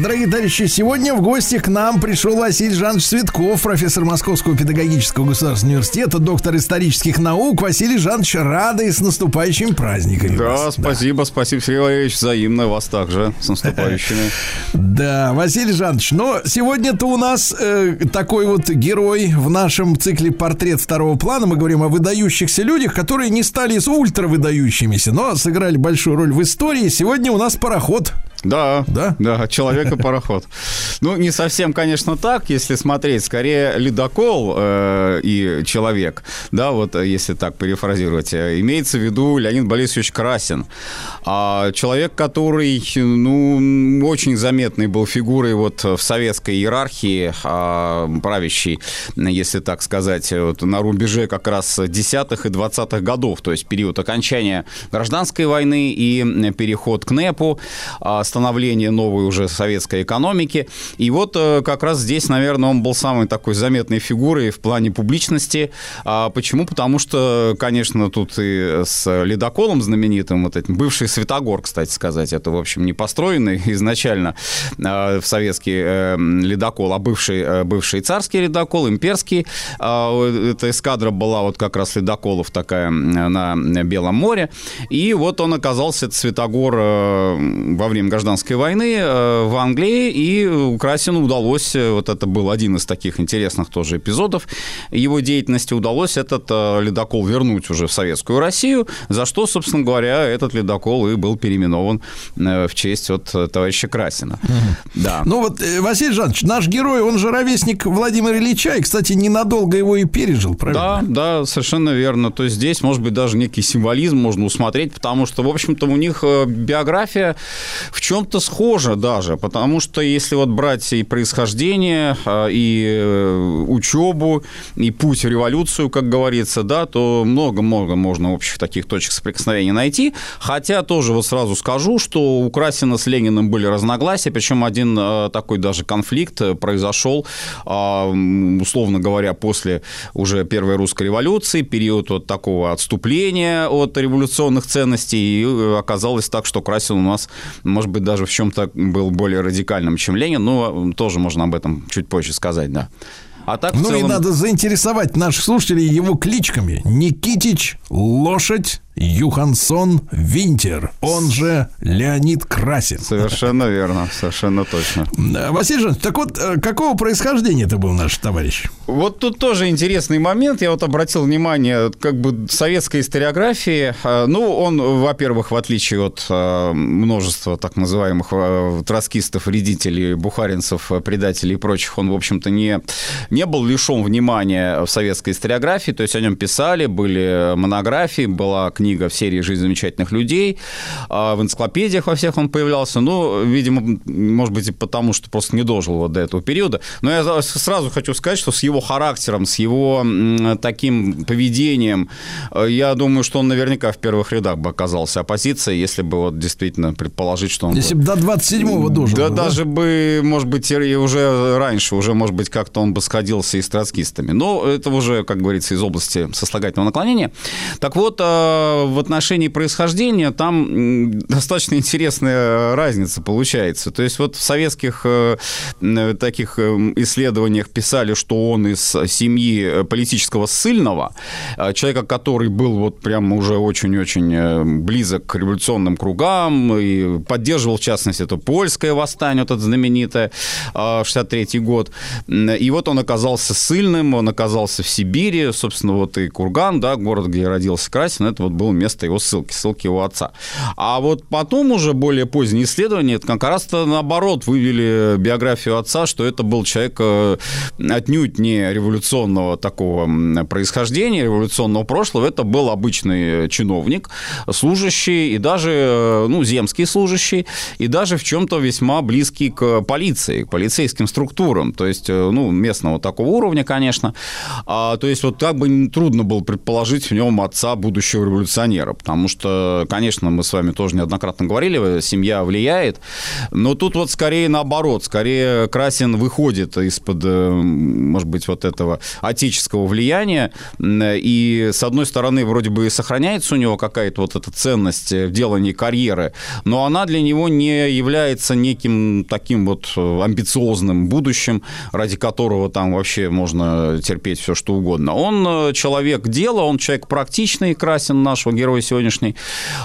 [SPEAKER 3] Дорогие товарищи, сегодня в гости к нам пришел Василий Жанович Цветков, профессор Московского педагогического государственного университета, доктор исторических наук. Василий Жанович, рады с наступающими праздниками.
[SPEAKER 15] Да,
[SPEAKER 3] вас.
[SPEAKER 15] спасибо, спасибо, Сергей Валерьевич, взаимно вас также с наступающими. [laughs]
[SPEAKER 3] Да, Василий Жанович, но сегодня-то у нас э, такой вот герой в нашем цикле «Портрет второго плана». Мы говорим о выдающихся людях, которые не стали ультравыдающимися, но сыграли большую роль в истории. Сегодня у нас пароход.
[SPEAKER 15] Да,
[SPEAKER 3] Да?
[SPEAKER 15] да, человек и пароход. [laughs] Ну, не совсем, конечно, так, если смотреть, скорее ледокол э, и человек, да, вот э, если так перефразировать, э, имеется в виду Леонид Борисович Красин. А человек, который, ну, очень заметной был фигурой вот в советской иерархии а, правящей, если так сказать, вот на рубеже как раз десятых и двадцатых годов, то есть период окончания гражданской войны и переход к НЭПу, а, становление новой уже советской экономики. И вот э, как раз здесь, наверное, он был самой такой заметной фигурой в плане публичности. А Почему? Потому что, конечно, тут и с ледоколом знаменитым, вот этим, бывший Светогор, кстати сказать, это, в общем, не построенный [laughs] изначально э, в советский э, ледокол, а бывший, э, бывший царский ледокол, имперский. А, Эта эскадра была вот как раз ледоколов такая на Белом море. И вот он оказался, этот Светогор, э, во время гражданской войны в Англии, и Красину удалось, вот это был один из таких интересных тоже эпизодов его деятельности, удалось этот ледокол вернуть уже в Советскую Россию, за что, собственно говоря, этот ледокол и был переименован э, в честь от э, товарища Красина. Да.
[SPEAKER 3] Ну вот, э, Василий Жанович, наш герой, он же ровесник Владимира Ильича, и, кстати, ненадолго его и пережил, правильно?
[SPEAKER 15] Да, да, совершенно верно. То есть здесь, может быть, даже некий символизм можно усмотреть, потому что, в общем-то, у них биография в чем-то схожа даже, потому что если вот брать и происхождение, и учебу, и путь в революцию, как говорится, да, то много-много можно общих таких точек соприкосновения найти. Хотя тоже вот сразу скажу, что у Красина с Лениным были разногласия, причем один э, такой даже конфликт э, произошел, а, условно говоря, после уже Первой русской революции, период вот такого отступления от революционных ценностей, и э, оказалось так, что Красин у нас, может быть, даже в чем-то был более радикальным, чем Ленин, но тоже можно об этом чуть позже сказать, да. А так,
[SPEAKER 3] Ну и
[SPEAKER 15] целом-
[SPEAKER 3] надо заинтересовать наших слушателей его кличками. Никитич, Лошадь, Юхансон, Винтер. Он же Леонид Красин.
[SPEAKER 15] Совершенно верно, совершенно точно.
[SPEAKER 3] Василий Жанович, так вот, э, какого происхождения это был наш товарищ?
[SPEAKER 15] Вот тут тоже интересный момент. Я вот обратил внимание, как бы советской историографии. э, Ну, он, во-первых, в отличие от э, множества так называемых троцкистов, вредителей, бухаринцев, предателей и прочих, он, в общем-то, не, не был лишен внимания в советской историографии. То есть о нем писали, были монографии, была книга книга в серии «Жизнь замечательных людей». А В энциклопедиях во всех он появлялся. Ну, видимо, может быть, и потому, что просто не дожил вот до этого периода. Но я сразу хочу сказать, что с его характером, с его таким поведением, э, я думаю, что он наверняка в первых рядах бы оказался оппозицией, если бы вот действительно предположить, что он...
[SPEAKER 3] Если
[SPEAKER 15] бы-
[SPEAKER 3] до 27-го дожил.
[SPEAKER 15] да,
[SPEAKER 3] бы,
[SPEAKER 15] даже бы, может быть, и уже раньше, уже, может быть, как-то он бы сходился и с троцкистами. Но это уже, как говорится, из области сослагательного наклонения. Так вот, э, в отношении происхождения там достаточно интересная разница получается. То есть вот в советских э, таких э, исследованиях писали, что он из семьи э, политического ссыльного, человека, который был вот прям уже очень-очень близок к революционным кругам и поддерживал, в частности, это польское восстание, вот это знаменитое, э, 63 год. И вот он оказался ссыльным, он оказался в Сибири, собственно, вот и Курган, да, город, где родился Красин, это вот было место его ссылки, ссылки его отца. А вот потом уже более поздние исследования, это как раз-то наоборот вывели биографию отца, что это был человек э, отнюдь не революционного такого происхождения, революционного прошлого, это был обычный чиновник, служащий и даже, э, ну, земский служащий, и даже в чем-то весьма близкий к полиции, к полицейским структурам, то есть, э, ну, местного такого уровня, конечно. А, то есть, вот так бы трудно было предположить в нем отца будущего революционера, потому что, конечно, мы с вами тоже неоднократно говорили, семья влияет, но тут вот скорее наоборот, скорее Красин выходит из-под, э, может быть, вот этого отеческого влияния, м, и, с одной стороны, вроде бы сохраняется у него какая-то вот эта ценность в делании карьеры, но она для него не является неким таким вот э, амбициозным будущим, ради которого там вообще можно терпеть все, что угодно. Он э, человек дела, он человек практичный, Красин, нашего героя сегодняшний,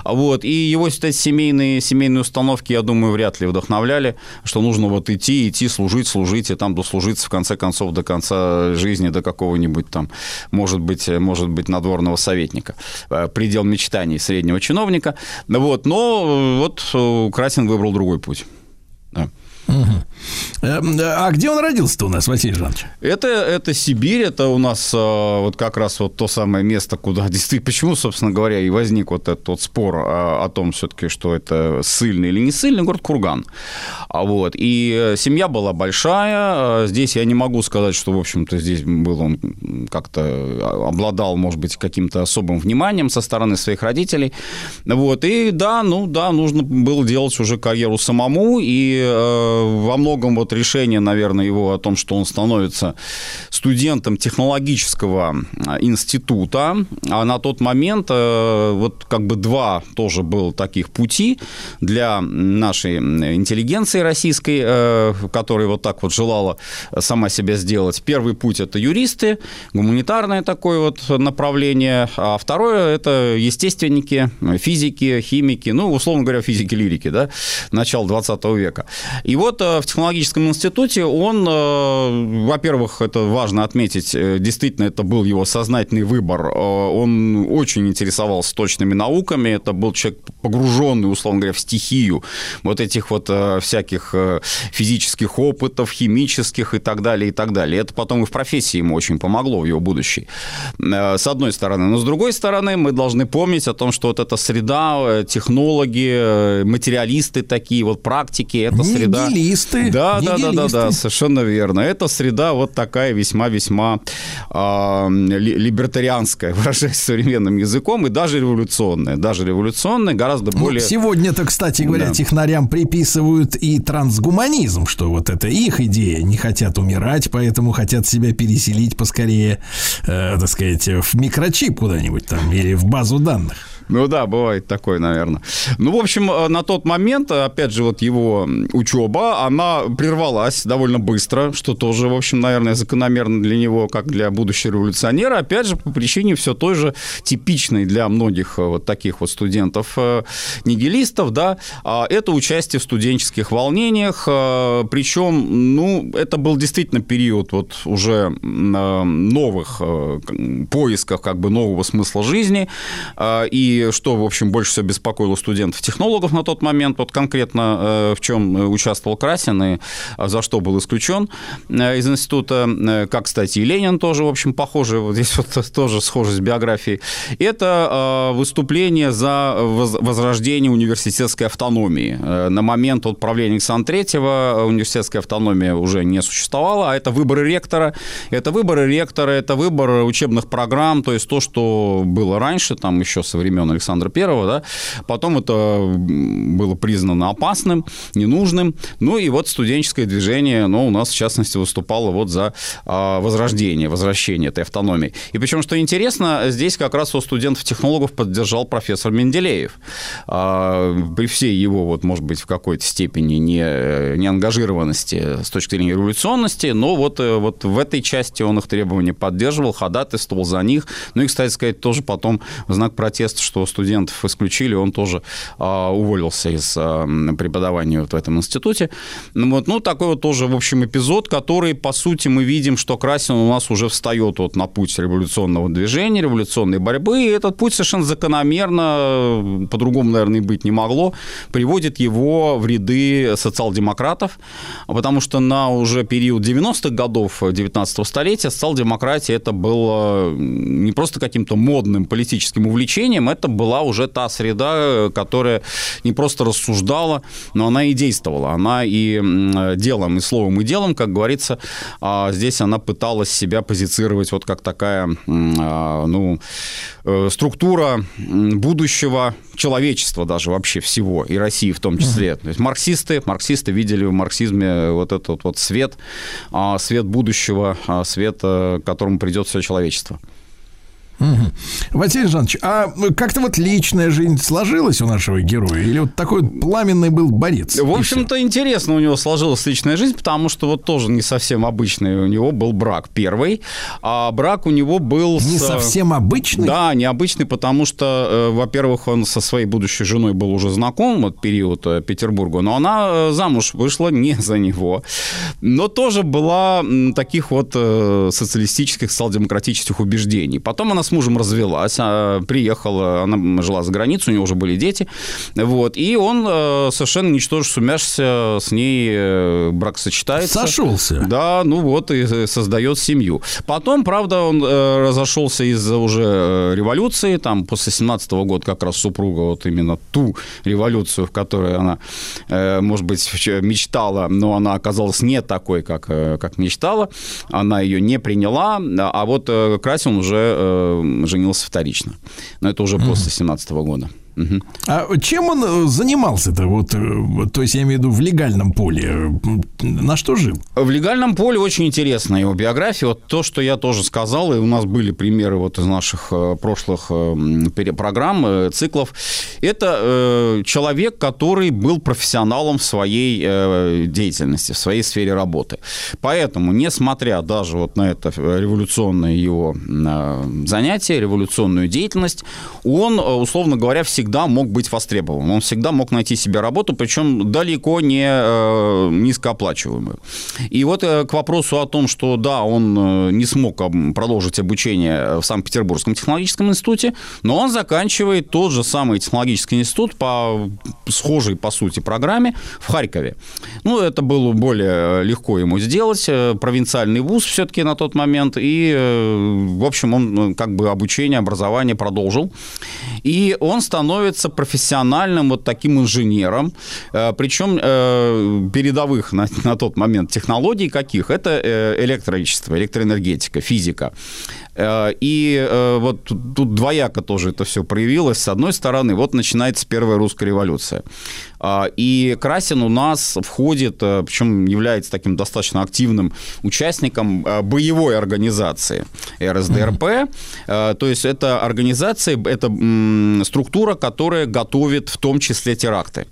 [SPEAKER 15] вот, и его эти семейные, семейные установки, я думаю, вряд ли вдохновляли, что нужно вот идти, идти, служить, служить, и там дослужиться, в конце концов, до конца жизни, до какого-нибудь там, может быть, может быть, надворного советника. Э, Предел мечтаний среднего чиновника. Вот, но вот э, Красин выбрал другой путь. Да.
[SPEAKER 3] Эм, А где он родился-то у нас, Василий Жанович?
[SPEAKER 15] Это, это Сибирь, это у нас э, вот как раз вот то самое место, куда [laughs] действительно, почему, собственно говоря, и возник вот этот вот спор о, о том все-таки, что это сильный или не сильный город Курган. А вот, и э, семья была большая, э, здесь я не могу сказать, что, в общем-то, здесь был он как-то обладал, может быть, каким-то особым вниманием со стороны своих родителей. Вот, и да, ну да, нужно было делать уже карьеру самому, и э, во многом вот решение, наверное, его о том, что он становится студентом технологического а, института, а на тот момент э, вот как бы два тоже было таких пути для нашей интеллигенции российской, э, которая вот так вот желала сама себя сделать. Первый путь – это юристы, гуманитарное такое вот направление, а второе – это естественники, физики, химики, ну, условно говоря, физики-лирики, да, начала 20 века. И вот э, в технологическом институте он, э, во-первых, это важно отметить, э, действительно, это был его сознательный выбор. Э, Он очень интересовался точными науками, это был человек погруженный, условно говоря, в стихию вот этих вот всяких физических опытов, химических и так далее, и так далее. Это потом и в профессии ему очень помогло в его будущей. С одной стороны. Но с другой стороны, мы должны помнить о том, что вот эта среда, технологи, материалисты такие, вот практики, это среда...
[SPEAKER 3] Нигилисты.
[SPEAKER 15] Да, да, да, да, да, совершенно верно. Это среда вот такая весьма-весьма ли- либертарианская, [laughs] выражаясь современным языком, и даже революционная. Даже революционная, гораздо
[SPEAKER 3] Ну,
[SPEAKER 15] более...
[SPEAKER 3] Сегодня-то, кстати говоря,
[SPEAKER 15] Да.
[SPEAKER 3] технарям приписывают и трансгуманизм, что вот это их идея. Не хотят умирать, поэтому хотят себя переселить поскорее, э, так сказать, в микрочип куда-нибудь там или в базу данных.
[SPEAKER 15] Ну да, бывает такое, наверное. Ну, в общем, э, на тот момент, опять же, вот его учеба, она прервалась довольно быстро, что тоже, в общем, наверное, закономерно для него, как для будущего революционера. Опять же, по причине все той же типичной для многих э, вот таких вот студентов э, нигилистов, да, а, это участие в студенческих волнениях, причем, ну, это был действительно период вот уже новых поисков как бы нового смысла жизни, и что, в общем, больше всего беспокоило студентов-технологов на тот момент, вот конкретно э, в чем э, участвовал Красин и а, за что был исключен э, из института, как, кстати, и Ленин тоже, в общем, похоже, вот здесь [laughs] вот тоже схожесть биографии, это э, выступление за воз- возрождение университетской автономии. На момент от правления Александра Третьего университетская автономия уже не существовала, а это выборы ректора, это выборы ректора, это выбор учебных программ, то есть то, что было раньше, там еще со времен Александра Первого, да, потом это было признано опасным, ненужным, ну и вот студенческое движение, ну, у нас, в частности, выступало вот за а, возрождение, возвращение этой автономии. И причем, что интересно, здесь как раз у студентов-технологов поддержал профессор Менделеев. А, При всей его, вот, может быть, в какой-то степени не, не ангажированности с точки зрения революционности, но вот, э, вот в этой части он их требования поддерживал, ходатайствовал за них. Ну и, кстати сказать, тоже потом в знак протеста, что студентов исключили, он тоже а, уволился из а, преподавания вот в этом институте. Ну, вот, ну, такой вот тоже, в общем, эпизод, который, по сути, мы видим, что Красин у нас уже встает вот на путь революционного движения, революционной борьбы, и этот путь совершенно закономерно, по-другому, наверное, и быть не могло, приводит его в ряды социал-демократов, потому что на уже период 90-х годов 19-го столетия социал-демократия это было не просто каким-то модным политическим увлечением, это была уже та среда, которая не просто рассуждала, но она и действовала. Она и м, делом, и словом, и делом, как говорится, а, здесь она пыталась себя позицировать вот как такая, а, ну, э, структура будущего человечества даже вообще всего, и России в том числе. То есть марксисты, марксисты видели в марксизме вот этот вот свет, а, свет будущего, свет, э, к которому придет все человечество.
[SPEAKER 3] Мгм. Василий Жанович, а как-то вот личная жизнь сложилась у нашего героя? Или вот такой вот пламенный был борец?
[SPEAKER 15] В общем-то, интересно у него сложилась личная жизнь, потому что вот тоже не совсем обычный у него был брак первый, а брак у него был...
[SPEAKER 3] Не совсем обычный?
[SPEAKER 15] Да, необычный, потому что, э, во-первых, он со своей будущей женой был уже знаком, вот период э, Петербурга, но она э, замуж вышла не [laughs] за него, но тоже была таких вот э, социалистических, социал-демократических убеждений. Потом она с мужем развелась, а, приехала, она жила за границу, у нее уже были дети, вот, и он э, совершенно ничтоже сумяшься с ней э, брак сочетается.
[SPEAKER 3] Сошелся.
[SPEAKER 15] Да, ну вот и э, создает семью. Потом, правда, он разошелся из-за уже революции, там после 17 года как раз супруга вот именно ту революцию, в которой она, может быть, мечтала, но она оказалась не такой, как, как мечтала, она ее не приняла, а вот Красин уже женился вторично. Но это уже после 17 года.
[SPEAKER 3] А чем он э, занимался-то? Вот, э, то есть я имею в виду в легальном поле. М, На что жил?
[SPEAKER 15] В легальном поле очень интересна его биография. Вот то, что я тоже сказал, и у нас были примеры вот из наших э, прошлых э, программ, э, циклов. Это э, человек, который был профессионалом в своей э, деятельности, в своей сфере работы. Поэтому, несмотря даже вот на это э, революционное его э, занятие, революционную деятельность, он, э, условно говоря, всегда мог быть востребован. Он всегда мог найти себе работу, причем далеко не э, низкооплачиваемую. И вот э, к вопросу о том, что да, он э, не смог продолжить обучение в Санкт-Петербургском технологическом институте, но он заканчивает тот же самый технологический институт по схожей, по сути, программе в Харькове. Ну, это было более легко ему сделать. э, Провинциальный вуз все-таки на тот момент. И, э, в общем, он э, как бы обучение, образование продолжил. И он становится профессиональным вот таким инженером. Э, Причем э, передовых на, на тот момент технологий каких? Это э, электричество, электроэнергетика, физика. Э, И э, вот тут двояко тоже это все проявилось. С одной стороны, вот начинается первая русская революция. А, И Красин у нас входит, э, причем является таким достаточно активным участником боевой организации РСДРП. То есть это организация, это структура, которая готовит в том числе теракты.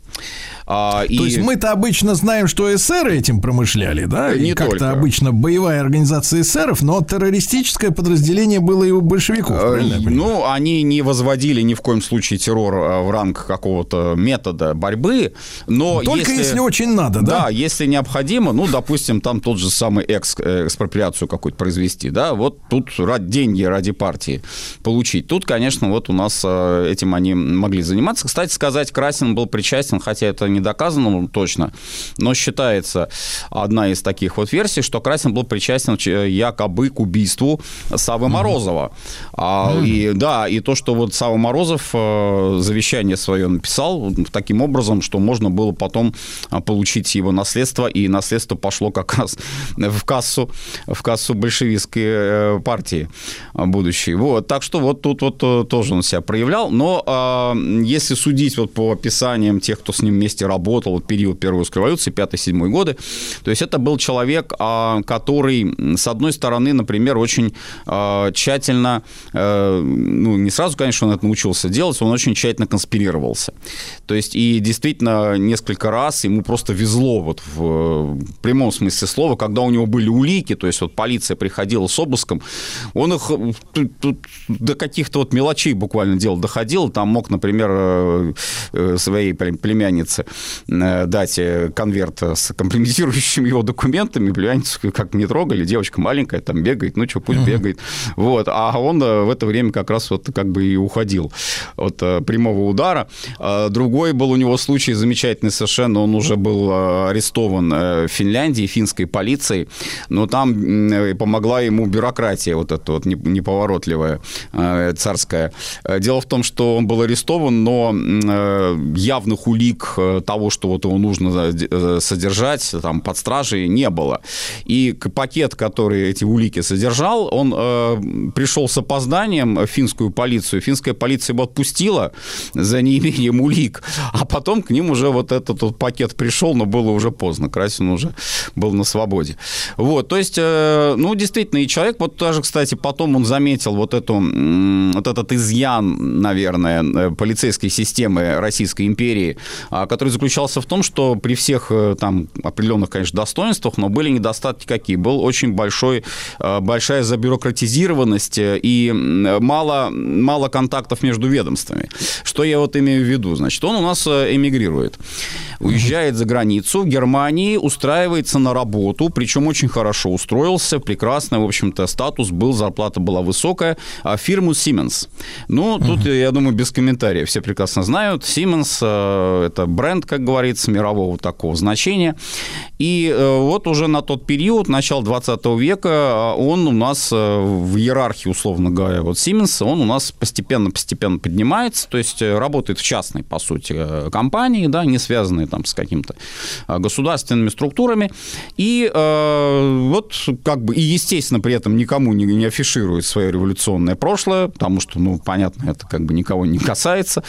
[SPEAKER 15] А, и...
[SPEAKER 3] То есть мы-то обычно знаем, что эсеры этим промышляли, да?
[SPEAKER 15] Не
[SPEAKER 3] и как-то обычно боевая организация эсеров, но террористическое подразделение было и у большевиков, правильно? понимаю?
[SPEAKER 15] Ну, они не возводили ни в коем случае террор э, в ранг какого-то метода борьбы, но
[SPEAKER 3] Только если очень надо, да?
[SPEAKER 15] Да, если необходимо, ну, допустим, там тот же самый экс, э, экспроприацию какую-то произвести, да, вот тут ради, деньги ради партии получить. Тут, конечно, вот у нас э, этим они могли заниматься. Кстати сказать, Красин был причастен, хотя это не доказано точно, но считается одна из таких вот версий, что Красин был причастен якобы к убийству Савы Морозова. А, И да, и то, что вот Сава Морозов э, завещание свое написал таким образом, что можно было потом а, получить его наследство, и наследство пошло как раз в кассу, в кассу большевистской э, партии а, будущей. Вот, так что вот тут вот э, тоже он себя проявлял, но а, если судить вот по описаниям тех, кто с ним вместе работал в период Первой русской революции, 5-7 годы, то есть это был человек, который, с одной стороны, например, очень тщательно, э, ну, не сразу, конечно, он это научился делать, он очень тщательно конспирировался. То есть и действительно несколько раз ему просто везло вот в прямом смысле слова, когда у него были улики, то есть вот полиция приходила с обыском, он их э, до каких-то вот мелочей буквально дело доходил, там мог, например, э, своей плем- племяннице дать конверт с компрометирующими его документами, племянницу как не трогали, девочка маленькая, там бегает, ну что, пусть бегает. Вот. А он э, в это время как раз вот как бы и уходил от э, прямого удара. А Другой был у него случай замечательный совершенно, он уже был э, арестован в Финляндии, финской полицией, но там помогла ему бюрократия вот эта вот не- неповоротливая, царская. Дело в том, что он был арестован, но явных улик того, что вот его нужно содержать там под стражей, не было. И пакет, который эти улики содержал, он пришел с опозданием в финскую полицию. Финская полиция его отпустила за неимением улик, а потом к ним уже вот этот вот пакет пришел, но было уже поздно. Красин уже был на свободе. Вот, то есть, э, ну, действительно, и человек, вот даже, кстати, потом он заметил вот, эту, вот этот изъян, наверное, э, полицейской системы Российской империи, а, который заключался в том, что при всех э, там определенных, конечно, достоинствах, но были недостатки какие? Был очень большой, большая забюрократизированность э, и мало, мало контактов между ведомствами. Что я вот имею в виду? Значит, он у нас э, эмигрирует, уезжает за границу, в Германии устраивается на работу, причем очень хорошо устроился, прекрасный, в общем-то, статус был, зарплата была высокая, а фирму Siemens. Ну, тут, я думаю, без комментариев, все прекрасно знают, Siemens э, это бренд, как говорится, мирового такого значения, и э, вот уже на тот период, начало 20 века, э, он у нас в иерархии, условно говоря, вот Siemens, он у нас постепенно-постепенно поднимается, то есть э, работает в частной, по сути, э, компании, да, не связанной там с каким-то э, государственными структурами, и э, вот как бы, и естественно при этом никому не, не афиширует свое революционное прошлое, потому что, ну, понятно, это как бы никого не касается,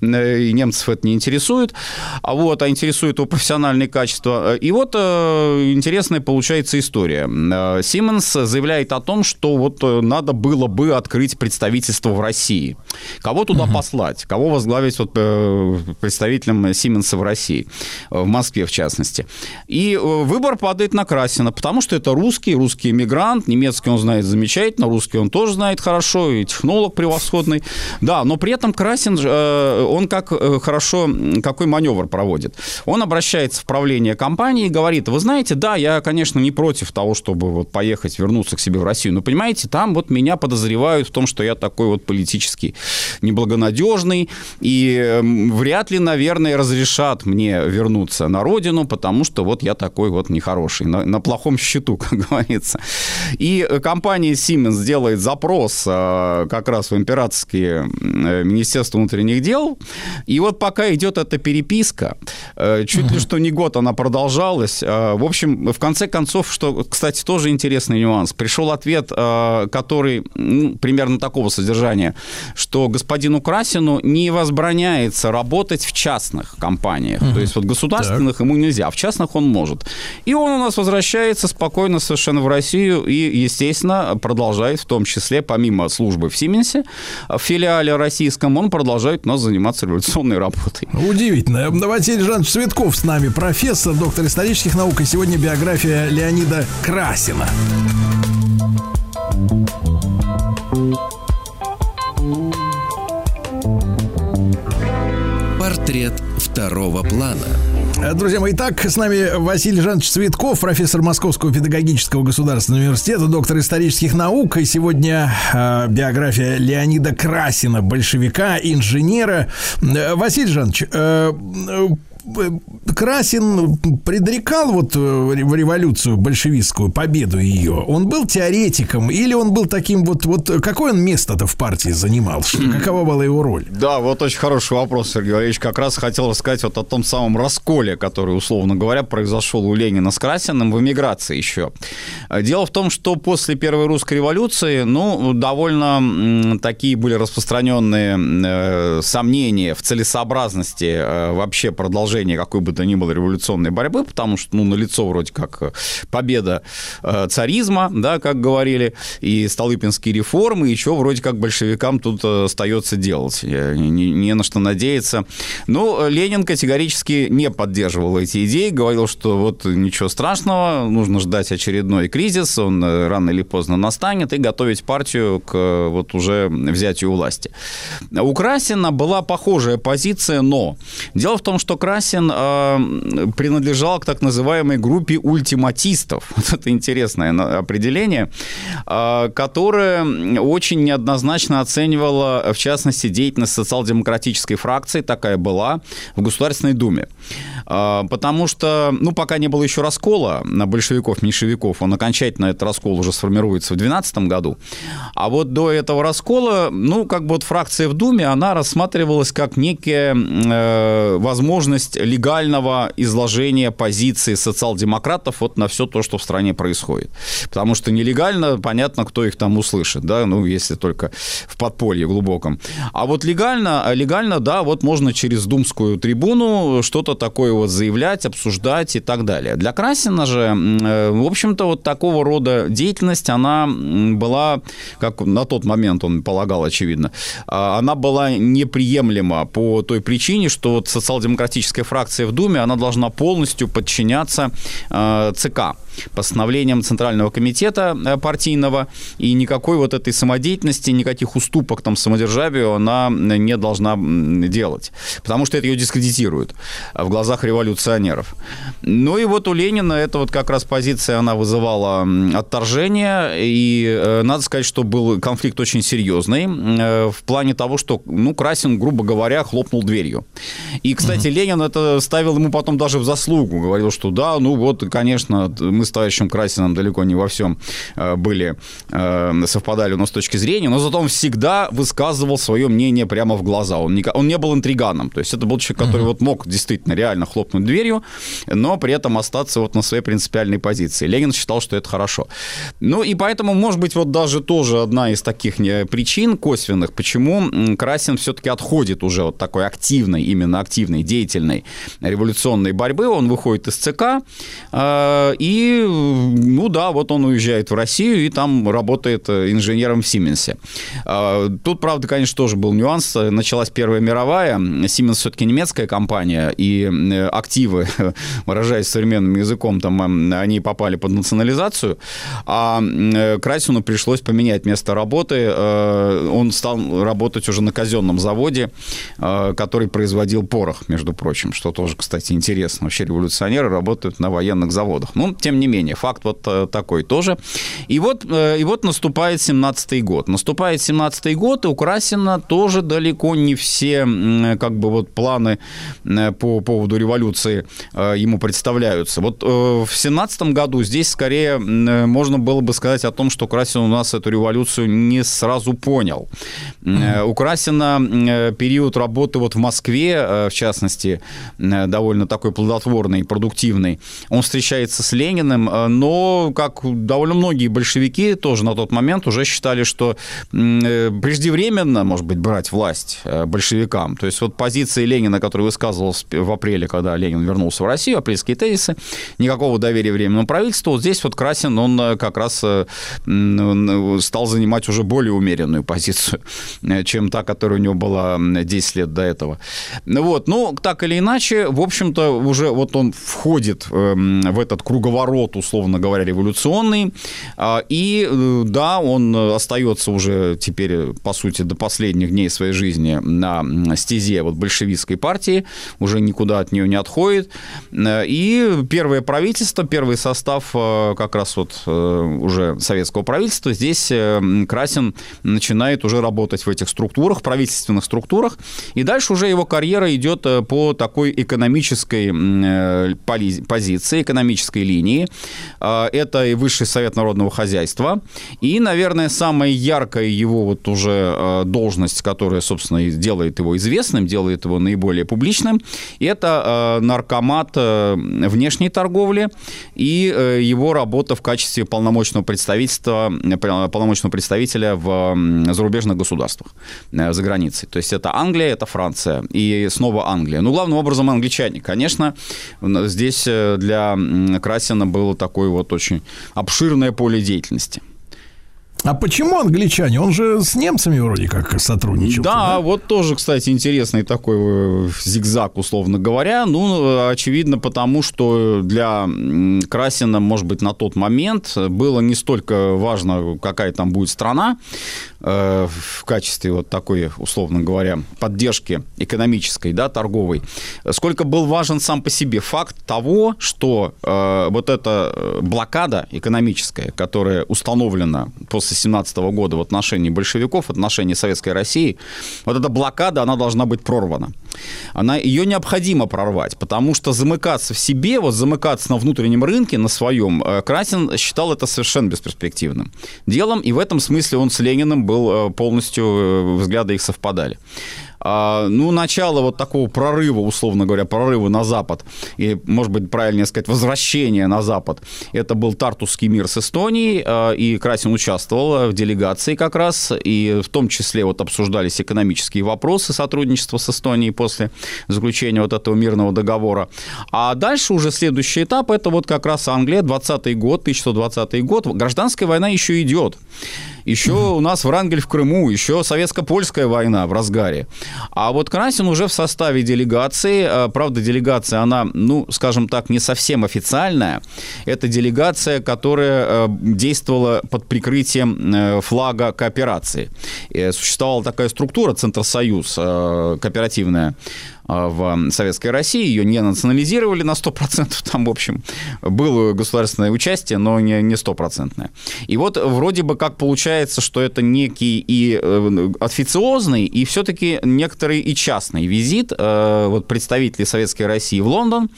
[SPEAKER 15] и немцев это не интересует, а вот, а интересует его профессиональные качества. И вот э, интересная получается история. Siemens заявляет о том, что вот э, надо было бы открыть представительство в России. Кого туда послать? Кого возглавить вот, э, представителем Siemens в России? Э, В Москве, в частности. И выбор падает на Красина, потому что это русский, русский иммигрант, немецкий он знает замечательно, русский он тоже знает хорошо, и технолог превосходный. Да, но при этом Красин, он как хорошо, какой маневр проводит. Он обращается в правление компании и говорит, вы знаете, да, я, конечно, не против того, чтобы вот поехать, вернуться к себе в Россию, но, понимаете, там вот меня подозревают в том, что я такой вот политически неблагонадежный, и м, вряд ли, наверное, разрешат мне вернуться на родину, потому что вот я такой вот нехороший, на, на плохом счету, [laughs] как говорится. И э, компания Siemens делает запрос э, как раз в императорские э, Министерство внутренних дел, и вот пока идет эта переписка, э, чуть ли что не год она продолжалась, э, в общем, в конце концов, что, кстати, тоже интересный нюанс, пришел ответ, э, который ну, примерно такого содержания, что господину Красину не возбраняется работать в частных компаниях. То То есть вот государственных ему нельзя, а в частных он может. И он у нас возвращается спокойно совершенно в Россию и, естественно, продолжает в том числе, помимо службы в Сименсе, в филиале российском, он продолжает у нас заниматься революционной работой.
[SPEAKER 3] Удивительно. Василий Жанович Цветков с нами, профессор, доктор исторических наук, и сегодня биография Леонида Красина.
[SPEAKER 5] Портрет второго плана.
[SPEAKER 3] Э, Друзья мои, итак, с нами Василий Жанович Цветков, профессор Московского педагогического государственного университета, доктор исторических наук. И сегодня э, биография Леонида Красина, большевика, инженера. Э, Василий Жанович, э, Красин предрекал вот э, в революцию большевистскую, победу ее. Он был теоретиком или он был таким вот, вот какое он место-то в партии занимал? Что- Какова была его роль?
[SPEAKER 15] Да, вот очень хороший вопрос, Сергей Валерьевич. Как раз хотел рассказать вот о том самом расколе, который, условно говоря, произошел у Ленина с Красиным в эмиграции еще. Дело в том, что после Первой русской революции, ну, довольно такие были распространенные э, сомнения в целесообразности э, вообще продолжения какой бы то ни было революционной борьбы, потому что, ну, налицо вроде как э, победа э, царизма, да, как говорили, и Столыпинские реформы, и что вроде как большевикам тут э, остается делать. Не, не на что надеяться. Но э, Ленин категорически не поддерживал эти идеи, говорил, что вот ничего страшного, нужно ждать очередной кризис, он рано или поздно настанет, и готовить партию к вот уже взятию власти. У Красина была похожая позиция, но дело в том, что Красин э, принадлежал к так называемой группе ультиматистов. [laughs] Вот это интересное определение, э, которое очень неоднозначно оценивало, в частности, деятельность социал-демократической фракции, такая была, в Государственной Думе. Э, Потому что, ну, пока не было еще раскола на большевиков-меньшевиков, он окончательно, этот раскол уже сформируется в 2012 году. А вот до этого раскола, ну, как бы вот фракция в Думе, она рассматривалась как некая э, возможность легального изложения позиции социал-демократов вот на все то, что в стране происходит. Потому что нелегально, понятно, кто их там услышит, да, ну, если только в подполье глубоком. А вот легально, легально, да, вот можно через думскую трибуну что-то такое вот заявлять, обсуждать и так далее. Для Красина же, э, в общем-то, вот такого рода деятельность, она была, как на тот момент он полагал, очевидно, а, она была неприемлема по той причине, что вот социал-демократическая фракция в Думе, она должна полностью подчиняться э, ЦК постановлением Центрального комитета э, партийного, и никакой вот этой самодеятельности, никаких уступок там самодержавию она не должна делать, потому что это ее дискредитирует э, в глазах революционеров. Ну и вот у Ленина эта вот как раз позиция, она вызывала отторжение, и э, надо сказать, что был конфликт очень серьезный э, в плане того, что, ну, Красин, грубо говоря, хлопнул дверью. И, кстати, Ленин это ставил ему потом даже в заслугу, говорил, что да, ну вот, конечно, мы с товарищем Красиным далеко не во всем э, были, э, совпадали у нас с точки зрения, но зато он всегда высказывал свое мнение прямо в глаза. Он не, он не был интриганом. То есть это был человек, который вот мог действительно реально хлопнуть дверью, но при этом остаться вот на своей принципиальной позиции. Ленин считал, что это хорошо. Ну и поэтому, может быть, вот даже тоже одна из таких не- причин косвенных, почему Красин все-таки отходит уже от такой активной, именно активной, деятельной революционной борьбы. Он выходит из ЦК э, и, ну да, вот он уезжает в Россию и там работает э, инженером в Сименсе. Э, Тут, правда, конечно, тоже был нюанс. Началась Первая мировая. Сименс все-таки немецкая компания, и э, активы, [laughs] выражаясь современным языком, там м, они попали под национализацию, а э, Красину пришлось поменять место работы. Он стал работать уже на казенном заводе, который производил порох, между прочим, что тоже, кстати, интересно. Вообще революционеры работают на военных заводах. Ну, тем не менее, факт вот э, такой тоже. И вот, э, и вот наступает 17-й год. Наступает 17-й год, и у Красина тоже далеко не все как бы вот планы э, по поводу революции ему представляются. Вот в 17 году здесь скорее можно было бы сказать о том, что Красин у нас эту революцию не сразу понял. Э, У Красина период работы вот в Москве, в частности, довольно такой плодотворный, продуктивный. Он встречается с Лениным, Лениным, э, но, как довольно многие большевики тоже на тот момент уже считали, что э, преждевременно, может быть, брать власть э, большевикам. То есть вот позиции Ленина, которые высказывал в апреле, когда Ленин вернулся в Россию, апрельские тезисы, никакого доверия временному правительству. Вот здесь вот Красин, он как раз стал занимать уже более умеренную позицию, чем та, которая у него была м, 10 лет до этого. Вот, ну, так или иначе, в общем-то, уже вот он входит эм, в этот круговорот, условно говоря, революционный, А, и э, да, он остается уже теперь, э, по сути, до последних дней своей жизни на стезе вот большевистской партии, уже никуда от нее не отходит, Э, и первое правительство, первый состав как раз вот уже советского правительства, здесь Красин начинает уже работать в этих структурах, правительственных структурах, и дальше уже его карьера идет по такой экономической позиции, экономической линии. А, Это и Высший совет народного хозяйства. И, наверное, самая яркая его вот уже э, должность, которая, собственно, делает его известным, делает его наиболее публичным, это э, наркомат э, внешней торговли и э, его работа в качестве полномочного представительства, э, полномочного представителя в зарубежных государствах за границей. То есть это Англия, это Франция и снова Англия. Ну, главным образом англичане. Конечно, здесь для Красина было такое вот очень обширное поле деятельности.
[SPEAKER 3] А почему англичане? Он же с немцами вроде как сотрудничал.
[SPEAKER 15] Да, вот тоже, кстати, интересный такой э, зигзаг, условно говоря. Ну, очевидно, потому что для Красина, может быть, на тот момент было не столько важно, какая там будет страна э, в качестве вот такой, условно говоря, поддержки экономической, да, торговой, сколько был важен сам по себе факт того, что э, вот эта э, блокада экономическая, которая установлена после 17 года в отношении большевиков, в отношении Советской России, вот эта блокада, она должна быть прорвана. Она, ее необходимо прорвать, потому что замыкаться в себе, вот замыкаться на внутреннем рынке, на своем, э, Красин считал это совершенно бесперспективным делом, и в этом смысле он с Лениным был э, полностью, э, взгляды их совпадали. А, ну, начало вот такого прорыва, условно говоря, прорыва на Запад, и, может быть, правильнее сказать, возвращения на Запад, это был Тартусский мир с Эстонией, а, и Красин участвовал в делегации как раз, и в том числе вот обсуждались экономические вопросы сотрудничества с Эстонией после заключения вот этого мирного договора. А дальше уже следующий этап, это вот как раз Англия, 20 год, 1120 год, гражданская война еще идет. Еще у нас Врангель в Крыму, еще советско-польская война в разгаре. А вот Красин уже в составе делегации, э, правда, делегация, она, ну, скажем так, не совсем официальная. Это делегация, которая э, действовала под прикрытием э, флага кооперации. И Существовала такая структура, Центр Союз, э, кооперативная, э, в Советской России, ее не национализировали на 100%, [laughs] там, в общем, было государственное участие, но не, не стопроцентное. И вот вроде бы как получается, что это некий и э, официозный, и все-таки некоторый и частный визит э, вот представителей Советской России в Лондон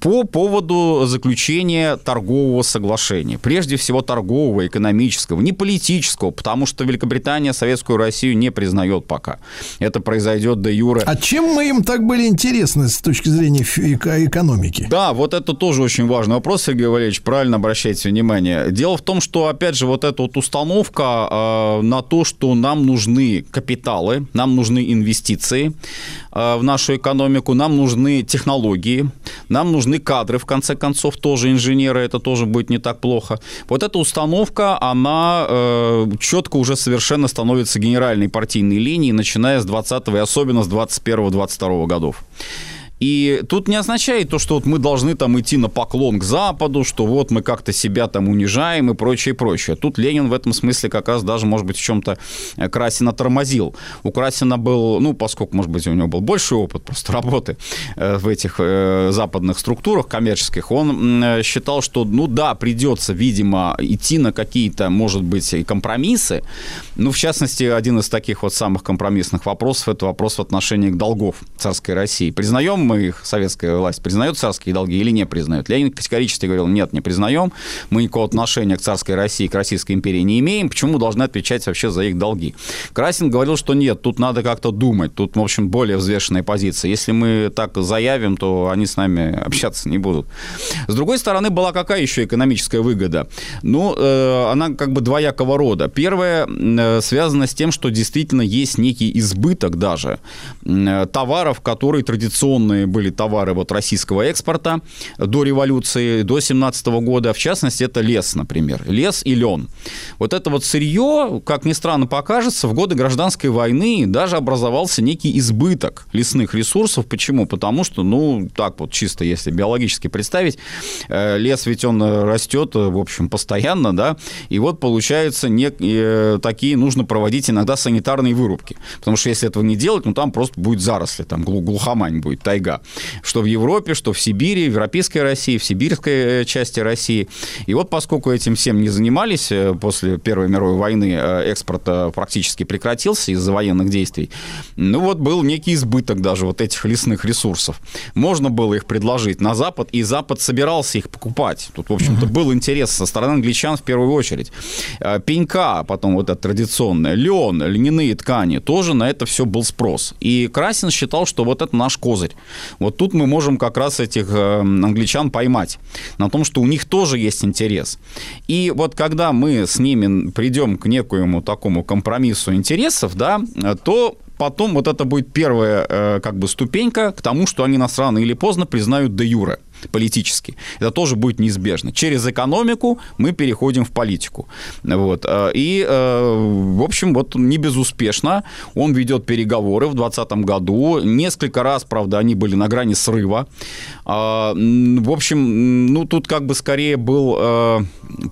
[SPEAKER 15] по поводу заключения торгового соглашения. Прежде всего торгового, экономического, не политического, потому что Великобритания Советскую Россию не признает пока. Это произойдет до юра.
[SPEAKER 3] А чем мы им так были интересны с точки зрения экономики?
[SPEAKER 15] Да, вот это тоже очень важный вопрос, Сергей Валерьевич, правильно обращайте внимание. Дело в том, что, опять же, вот эта вот установка э, на то, что нам нужны капиталы, нам нужны инвестиции э, в нашу экономику, нам нужны технологии, нам нужны кадры, в конце концов, тоже инженеры, это тоже будет не так плохо. Вот эта установка, она э, четко уже совершенно становится генеральной партийной линией, начиная с 20 и особенно с 21-22 годов. И тут не означает то, что вот мы должны там идти на поклон к Западу, что вот мы как-то себя там унижаем и прочее, прочее. Тут Ленин в этом смысле как раз даже, может быть, в чем-то э, Красина тормозил. У Красина был, ну, поскольку, может быть, у него был больший опыт просто [laughs] работы э, в этих э, западных структурах коммерческих, он считал, что, ну да, придется, видимо, идти на какие-то, может быть, и компромиссы. Ну, в частности, один из таких вот самых компромиссных вопросов – это вопрос в отношении к долгов царской России. Признаем мы их, советская власть, признает царские долги или не признает. Ленин категорически говорил, нет, не признаем, мы никакого отношения к царской России, к Российской империи не имеем, почему должны отвечать вообще за их долги? Красин говорил, что нет, тут надо как-то думать, тут, в общем, более взвешенная позиция. Если мы так заявим, то они с нами общаться не будут. С другой стороны, была какая еще экономическая выгода? Ну, э, она как бы двоякого рода. Первая э, связана с тем, что действительно есть некий избыток даже э, товаров, которые традиционные были товары вот российского экспорта до революции, до 17 года. В частности, это лес, например. Лес и лен. Вот это вот сырье, как ни странно покажется, в годы гражданской войны даже образовался некий избыток лесных ресурсов. Почему? Потому что, ну, так вот чисто, если биологически представить, э, лес ведь он растет, в общем, постоянно, да, и вот получается не, э, такие нужно проводить иногда санитарные вырубки. Потому что если этого не делать, ну, там просто будет заросли, там глу- глухомань будет, тайга. Что в Европе, что в Сибири, в Европейской России, в сибирской э, части России. И вот поскольку этим всем не занимались, э, после Первой мировой войны э, экспорт практически прекратился из-за военных действий, ну вот был некий избыток даже вот этих лесных ресурсов. Можно было их предложить на Запад, и Запад собирался их покупать. Тут, в общем-то, был интерес со стороны англичан в первую очередь. Пенька, потом вот это традиционное, лен, льняные ткани, тоже на это все был спрос. И Красин считал, что вот это наш козырь. Вот тут мы можем как раз этих э, англичан поймать на том, что у них тоже есть интерес. И вот когда мы с ними придем к некоему такому компромиссу интересов, да, э, то потом вот это будет первая э, как бы ступенька к тому, что они нас рано или поздно признают де юре политически. Это тоже будет неизбежно. Через экономику мы переходим в политику. Вот. Э, И, э, в общем, вот не безуспешно он ведет переговоры в 2020 году. Несколько раз, правда, они были на грани срыва. А, В общем, ну, тут как бы скорее был э,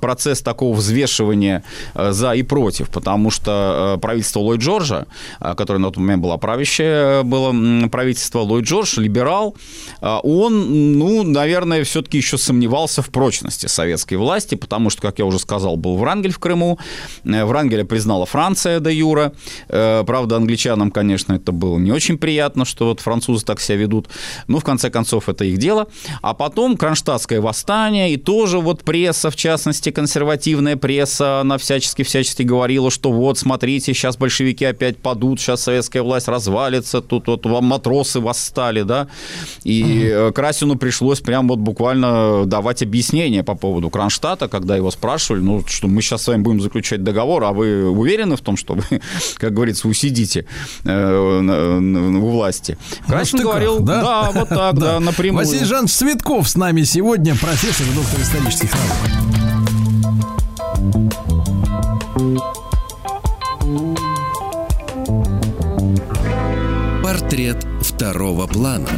[SPEAKER 15] процесс такого взвешивания за и против, потому что правительство Ллойд Джорджа, которое на тот момент было правящее, было правительство Ллойд Джордж, либерал, он, ну, наверное, все-таки еще сомневался в прочности советской власти, потому что, как я уже сказал, был Врангель в Крыму, Э, Врангеля признала Франция до Юра. Э, Правда, англичанам, конечно, это было не очень приятно, что вот французы так себя ведут. Но, в конце концов, это их дело. А потом Кронштадтское восстание, и тоже вот пресса, в частности, консервативная пресса, она всячески-всячески говорила, что вот, смотрите, сейчас большевики опять падут, сейчас советская власть развалится, тут вот вам матросы восстали, да. И э, Красину пришлось прям вот буквально давать объяснение по поводу Кронштадта, когда его спрашивали, ну, что мы сейчас с вами будем заключать договор, а вы уверены в том, что вы, [laughs] как говорится, усидите э, у власти? Красин говорил,
[SPEAKER 3] да?
[SPEAKER 15] да, вот так, [laughs] да, напрямую.
[SPEAKER 3] Василий Жанович Цветков с нами сегодня, профессор и доктор исторических наук.
[SPEAKER 5] Портрет второго плана.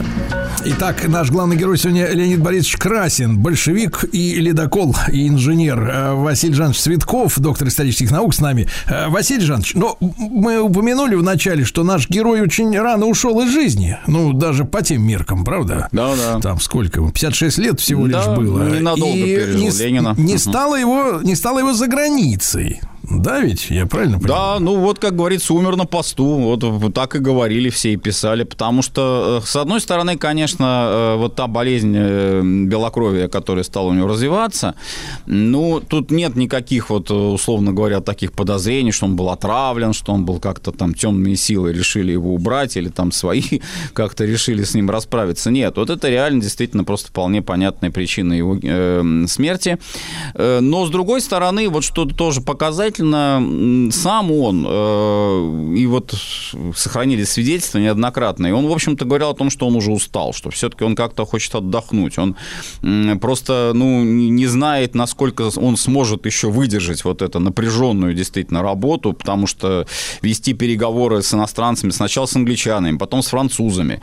[SPEAKER 3] Итак, наш главный герой сегодня Леонид Борисович Красин, большевик и ледокол, и инженер Э, Василий Жанович Цветков, доктор исторических наук с нами. Э, Василий Жанович, но мы упомянули в начале, что наш герой очень рано ушел из жизни. Ну, даже по тем меркам, правда?
[SPEAKER 15] Да, да.
[SPEAKER 3] Там сколько ему? 56 лет всего
[SPEAKER 15] Да,
[SPEAKER 3] лишь было.
[SPEAKER 15] ненадолго
[SPEAKER 3] И
[SPEAKER 15] пережил
[SPEAKER 3] не,
[SPEAKER 15] Ленина.
[SPEAKER 3] Не
[SPEAKER 15] Мгм.
[SPEAKER 3] стало его, не стало его за границей. Да, ведь я правильно понимаю?
[SPEAKER 15] Да, ну вот, как говорится, умер на посту. Вот, так и говорили все и писали. Потому что, э, с одной стороны, конечно, э, вот та болезнь э, белокровия, которая стала у него развиваться, ну, тут нет никаких, вот, условно говоря, таких подозрений, что он был отравлен, что он был как-то там темные силы решили его убрать, или там свои [laughs] как-то решили с ним расправиться. Нет, вот это реально действительно просто вполне понятная причина его э, смерти. Но, с другой стороны, вот что тоже показательно, м, сам он, э, и вот сохранились свидетельства неоднократные, он, в общем-то, говорил о том, что он уже устал, что все-таки он как-то хочет отдохнуть. Он просто, ну, не знает, насколько он сможет еще выдержать вот эту напряженную действительно работу, потому что вести переговоры с иностранцами, сначала с англичанами, потом с французами.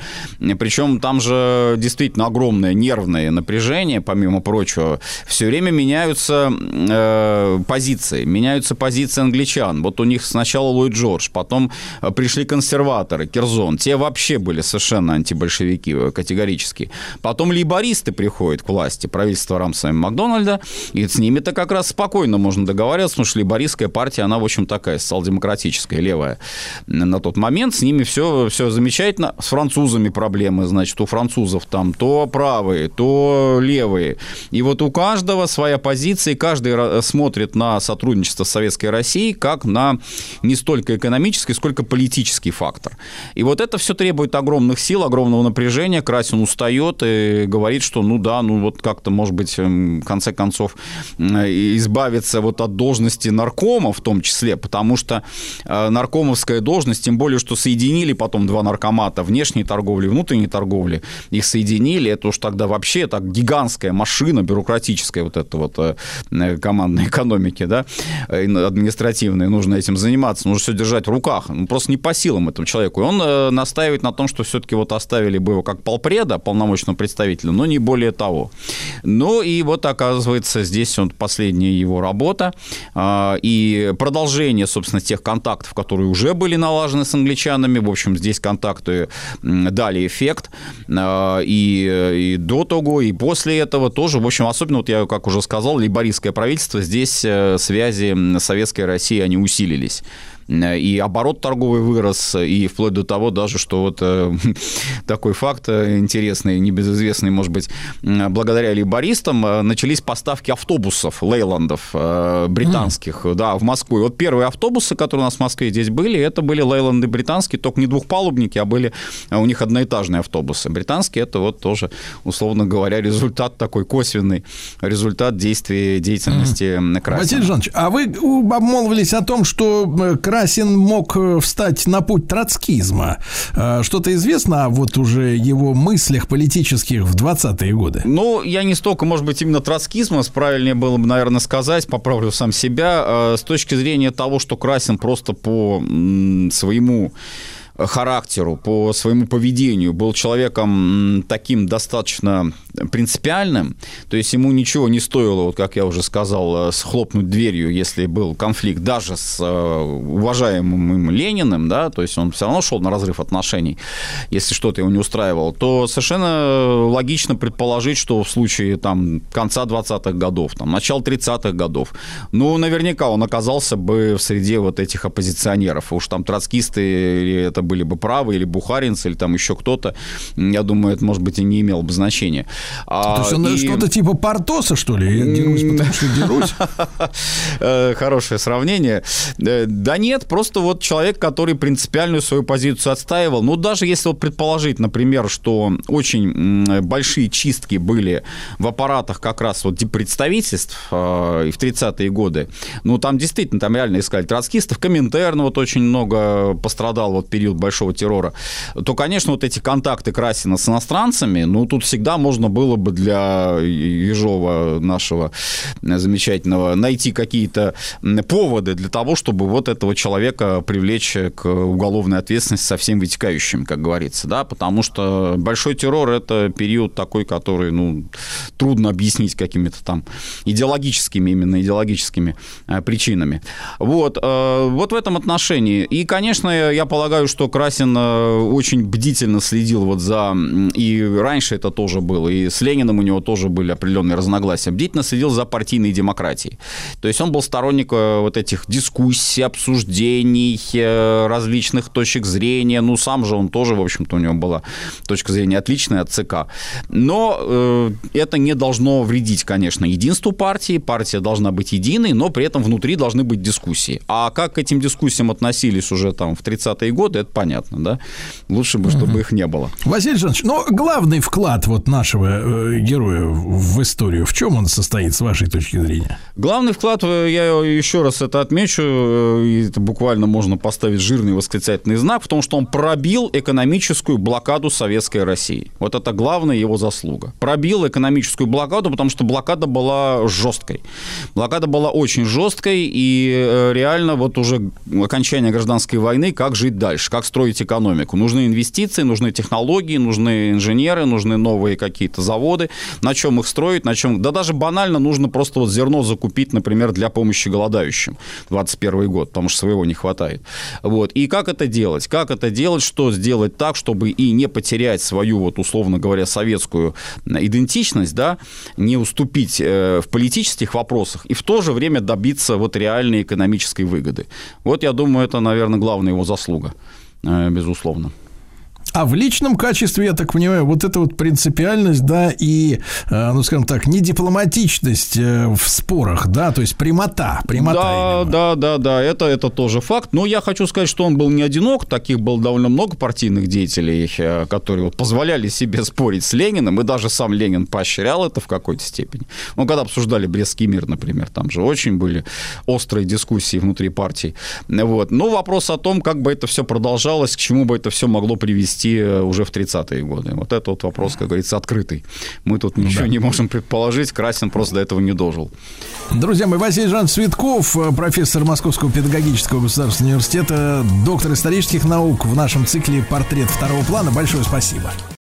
[SPEAKER 15] Причем там же действительно огромное нервное напряжение, помимо прочего. Все время меняются э, позиции, меняются позиция англичан. Вот у них сначала Ллойд Джордж, потом э, пришли консерваторы, Керзон. Те вообще были совершенно антибольшевики э, категорически. Потом лейбористы приходят к власти, правительство Рамса Макдональда, и с ними-то как раз спокойно можно договариваться, потому что лейбористская партия, она, в общем, такая социал-демократическая, левая на тот момент. С ними все, все замечательно. С французами проблемы, значит, у французов там то правые, то левые. И вот у каждого своя позиция, и каждый ра- смотрит на сотрудничество с Советской Россией как на не столько экономический, сколько политический фактор. И вот это все требует огромных сил, огромного напряжения. Красин устает и говорит, что ну да, ну вот как-то, может быть, эм, в конце концов избавиться вот от должности наркома в том числе, потому что э, наркомовская должность, тем более, что соединили потом два наркомата внешней торговли, внутренней торговли, их соединили, это уж тогда вообще так гигантская машина бюрократическая вот эта вот э, э, командной экономики, да, э, административной, нужно этим заниматься, нужно все держать в руках, ну, просто не по силам этому человеку. И он э, настаивает на том, что все-таки вот оставили бы его как полпреда, полномочного представителя, но не более того. Ну и вот оказывается здесь вот последняя его работа а, и продолжение, собственно, тех контактов, которые уже были налажены с англичанами. В общем, здесь контакты дали эффект а, и, и до того, и после этого тоже. В общем, особенно, вот я как уже сказал, лейбористское правительство, здесь э, связи м, Советской России, они усилились и оборот торговый вырос, и вплоть до того даже, что вот э, [laughs] такой факт э, интересный, небезызвестный, может быть, благодаря лейбористам э, начались поставки автобусов Лейландов э, британских, да, в Москву. И вот первые автобусы, которые у нас в Москве здесь были, это были Лейланды британские, только не двухпалубники, а были у них одноэтажные автобусы. Британские это вот тоже, условно говоря, результат такой косвенный, результат действия, деятельности mm Красина.
[SPEAKER 3] Василий Жанович, а вы обмолвились о том, что э, Красин мог э, встать на путь троцкизма. Э, Что-то известно о вот уже его мыслях политических в 20-е годы?
[SPEAKER 15] Ну, я не столько, может быть, именно троцкизма, правильнее было бы, наверное, сказать, поправлю сам себя, э, с точки зрения того, что Красин просто по своему характеру, по своему поведению был человеком таким достаточно принципиальным, то есть ему ничего не стоило, вот как я уже сказал, э, схлопнуть дверью, если был конфликт даже с э, уважаемым им Лениным, да, то есть он все равно шел на разрыв отношений, если что-то его не устраивало, то совершенно логично предположить, что в случае там конца 20-х годов, там, начала 30-х годов, ну, наверняка он оказался бы в среде вот этих оппозиционеров, уж там троцкисты, или это были бы правы, или бухаринцы, или там еще кто-то, я думаю, это, может быть, и не имело бы значения. А,
[SPEAKER 3] То есть он
[SPEAKER 15] и-
[SPEAKER 3] что-то типа Портоса, что ли? Я дерусь, потому что дерусь. [laughs]
[SPEAKER 15] Э, Хорошее сравнение. Э, Да нет, просто вот человек, который принципиальную свою позицию отстаивал. Ну, даже если вот предположить, например, что очень большие чистки были в аппаратах как раз вот представительств э, в 30-е годы, ну, там действительно, там реально искали троцкистов, Коминтерн вот очень много пострадал вот период большого террора, то, конечно, вот эти контакты Красина с иностранцами, ну, тут всегда можно было бы для Ежова нашего замечательного найти какие-то поводы для того, чтобы вот этого человека привлечь к уголовной ответственности со всем вытекающим, как говорится, да, потому что большой террор – это период такой, который, ну, трудно объяснить какими-то там идеологическими, именно идеологическими э, причинами. Вот, э, вот в этом отношении. И, конечно, я полагаю, что Красин э, очень бдительно следил вот за, и раньше это тоже было, и с Лениным у него тоже были определенные разногласия, бдительно следил за партийной демократией. То есть он был сторонник э, вот этих дискуссий, обсуждений, э, различных точек зрения. Ну, сам же он тоже, в общем-то, у него была точка зрения отличная от ЦК. Но э, это не должно вредить, конечно, единству партии. Партия должна быть единой, но при этом внутри должны быть дискуссии. А как к этим дискуссиям относились уже там в 30-е годы, это понятно, да? Лучше бы, чтобы их не было.
[SPEAKER 3] Василий Жанович, но главный вклад вот нашего э, героя в историю, в чем он состоит, с вашей точки зрения?
[SPEAKER 15] Главный вклад, э, я еще раз это отмечу, э, и это буквально можно поставить жирный восклицательный знак, в том, что он пробил экономическую блокаду Советской России. Вот это главная его заслуга. Пробил экономическую блокаду, потому что блокада была жесткой. Блокада была очень жесткой, и реально вот уже окончание гражданской войны, как жить дальше, как строить экономику. Нужны инвестиции, нужны технологии, нужны инженеры, нужны новые какие-то какие-то заводы, на чем их строить, на чем... Да даже банально нужно просто вот зерно закупить, например, для помощи голодающим 21 год, потому что своего не хватает. Вот. И как это делать? Как это делать? Что сделать так, чтобы и не потерять свою, вот условно говоря, советскую идентичность, да, не уступить э, в политических вопросах и в то же время добиться вот реальной экономической выгоды. Вот я думаю, это, наверное, главная его заслуга, э, безусловно.
[SPEAKER 3] А в личном качестве, я так понимаю, вот эта вот принципиальность, да, и, э, ну, скажем так, не дипломатичность э, в спорах, да, то есть прямота, прямота.
[SPEAKER 15] Да,
[SPEAKER 3] именно.
[SPEAKER 15] да, да, да, это, это тоже факт. Но я хочу сказать, что он был не одинок, таких было довольно много партийных деятелей, э, которые вот позволяли себе спорить с Лениным, и даже сам Ленин поощрял это в какой-то степени. Ну, когда обсуждали Брестский мир, например, там же очень были острые дискуссии внутри партии. Вот. Но вопрос о том, как бы это все продолжалось, к чему бы это все могло привести э, уже в 30-е годы. Вот это вот вопрос, как говорится, открытый. Мы тут ничего не можем предположить, Красин просто до этого не дожил.
[SPEAKER 3] Друзья мои, Василий Жан Цветков, э, профессор Московского педагогического государственного университета, доктор исторических наук в нашем цикле «Портрет второго плана». Большое спасибо.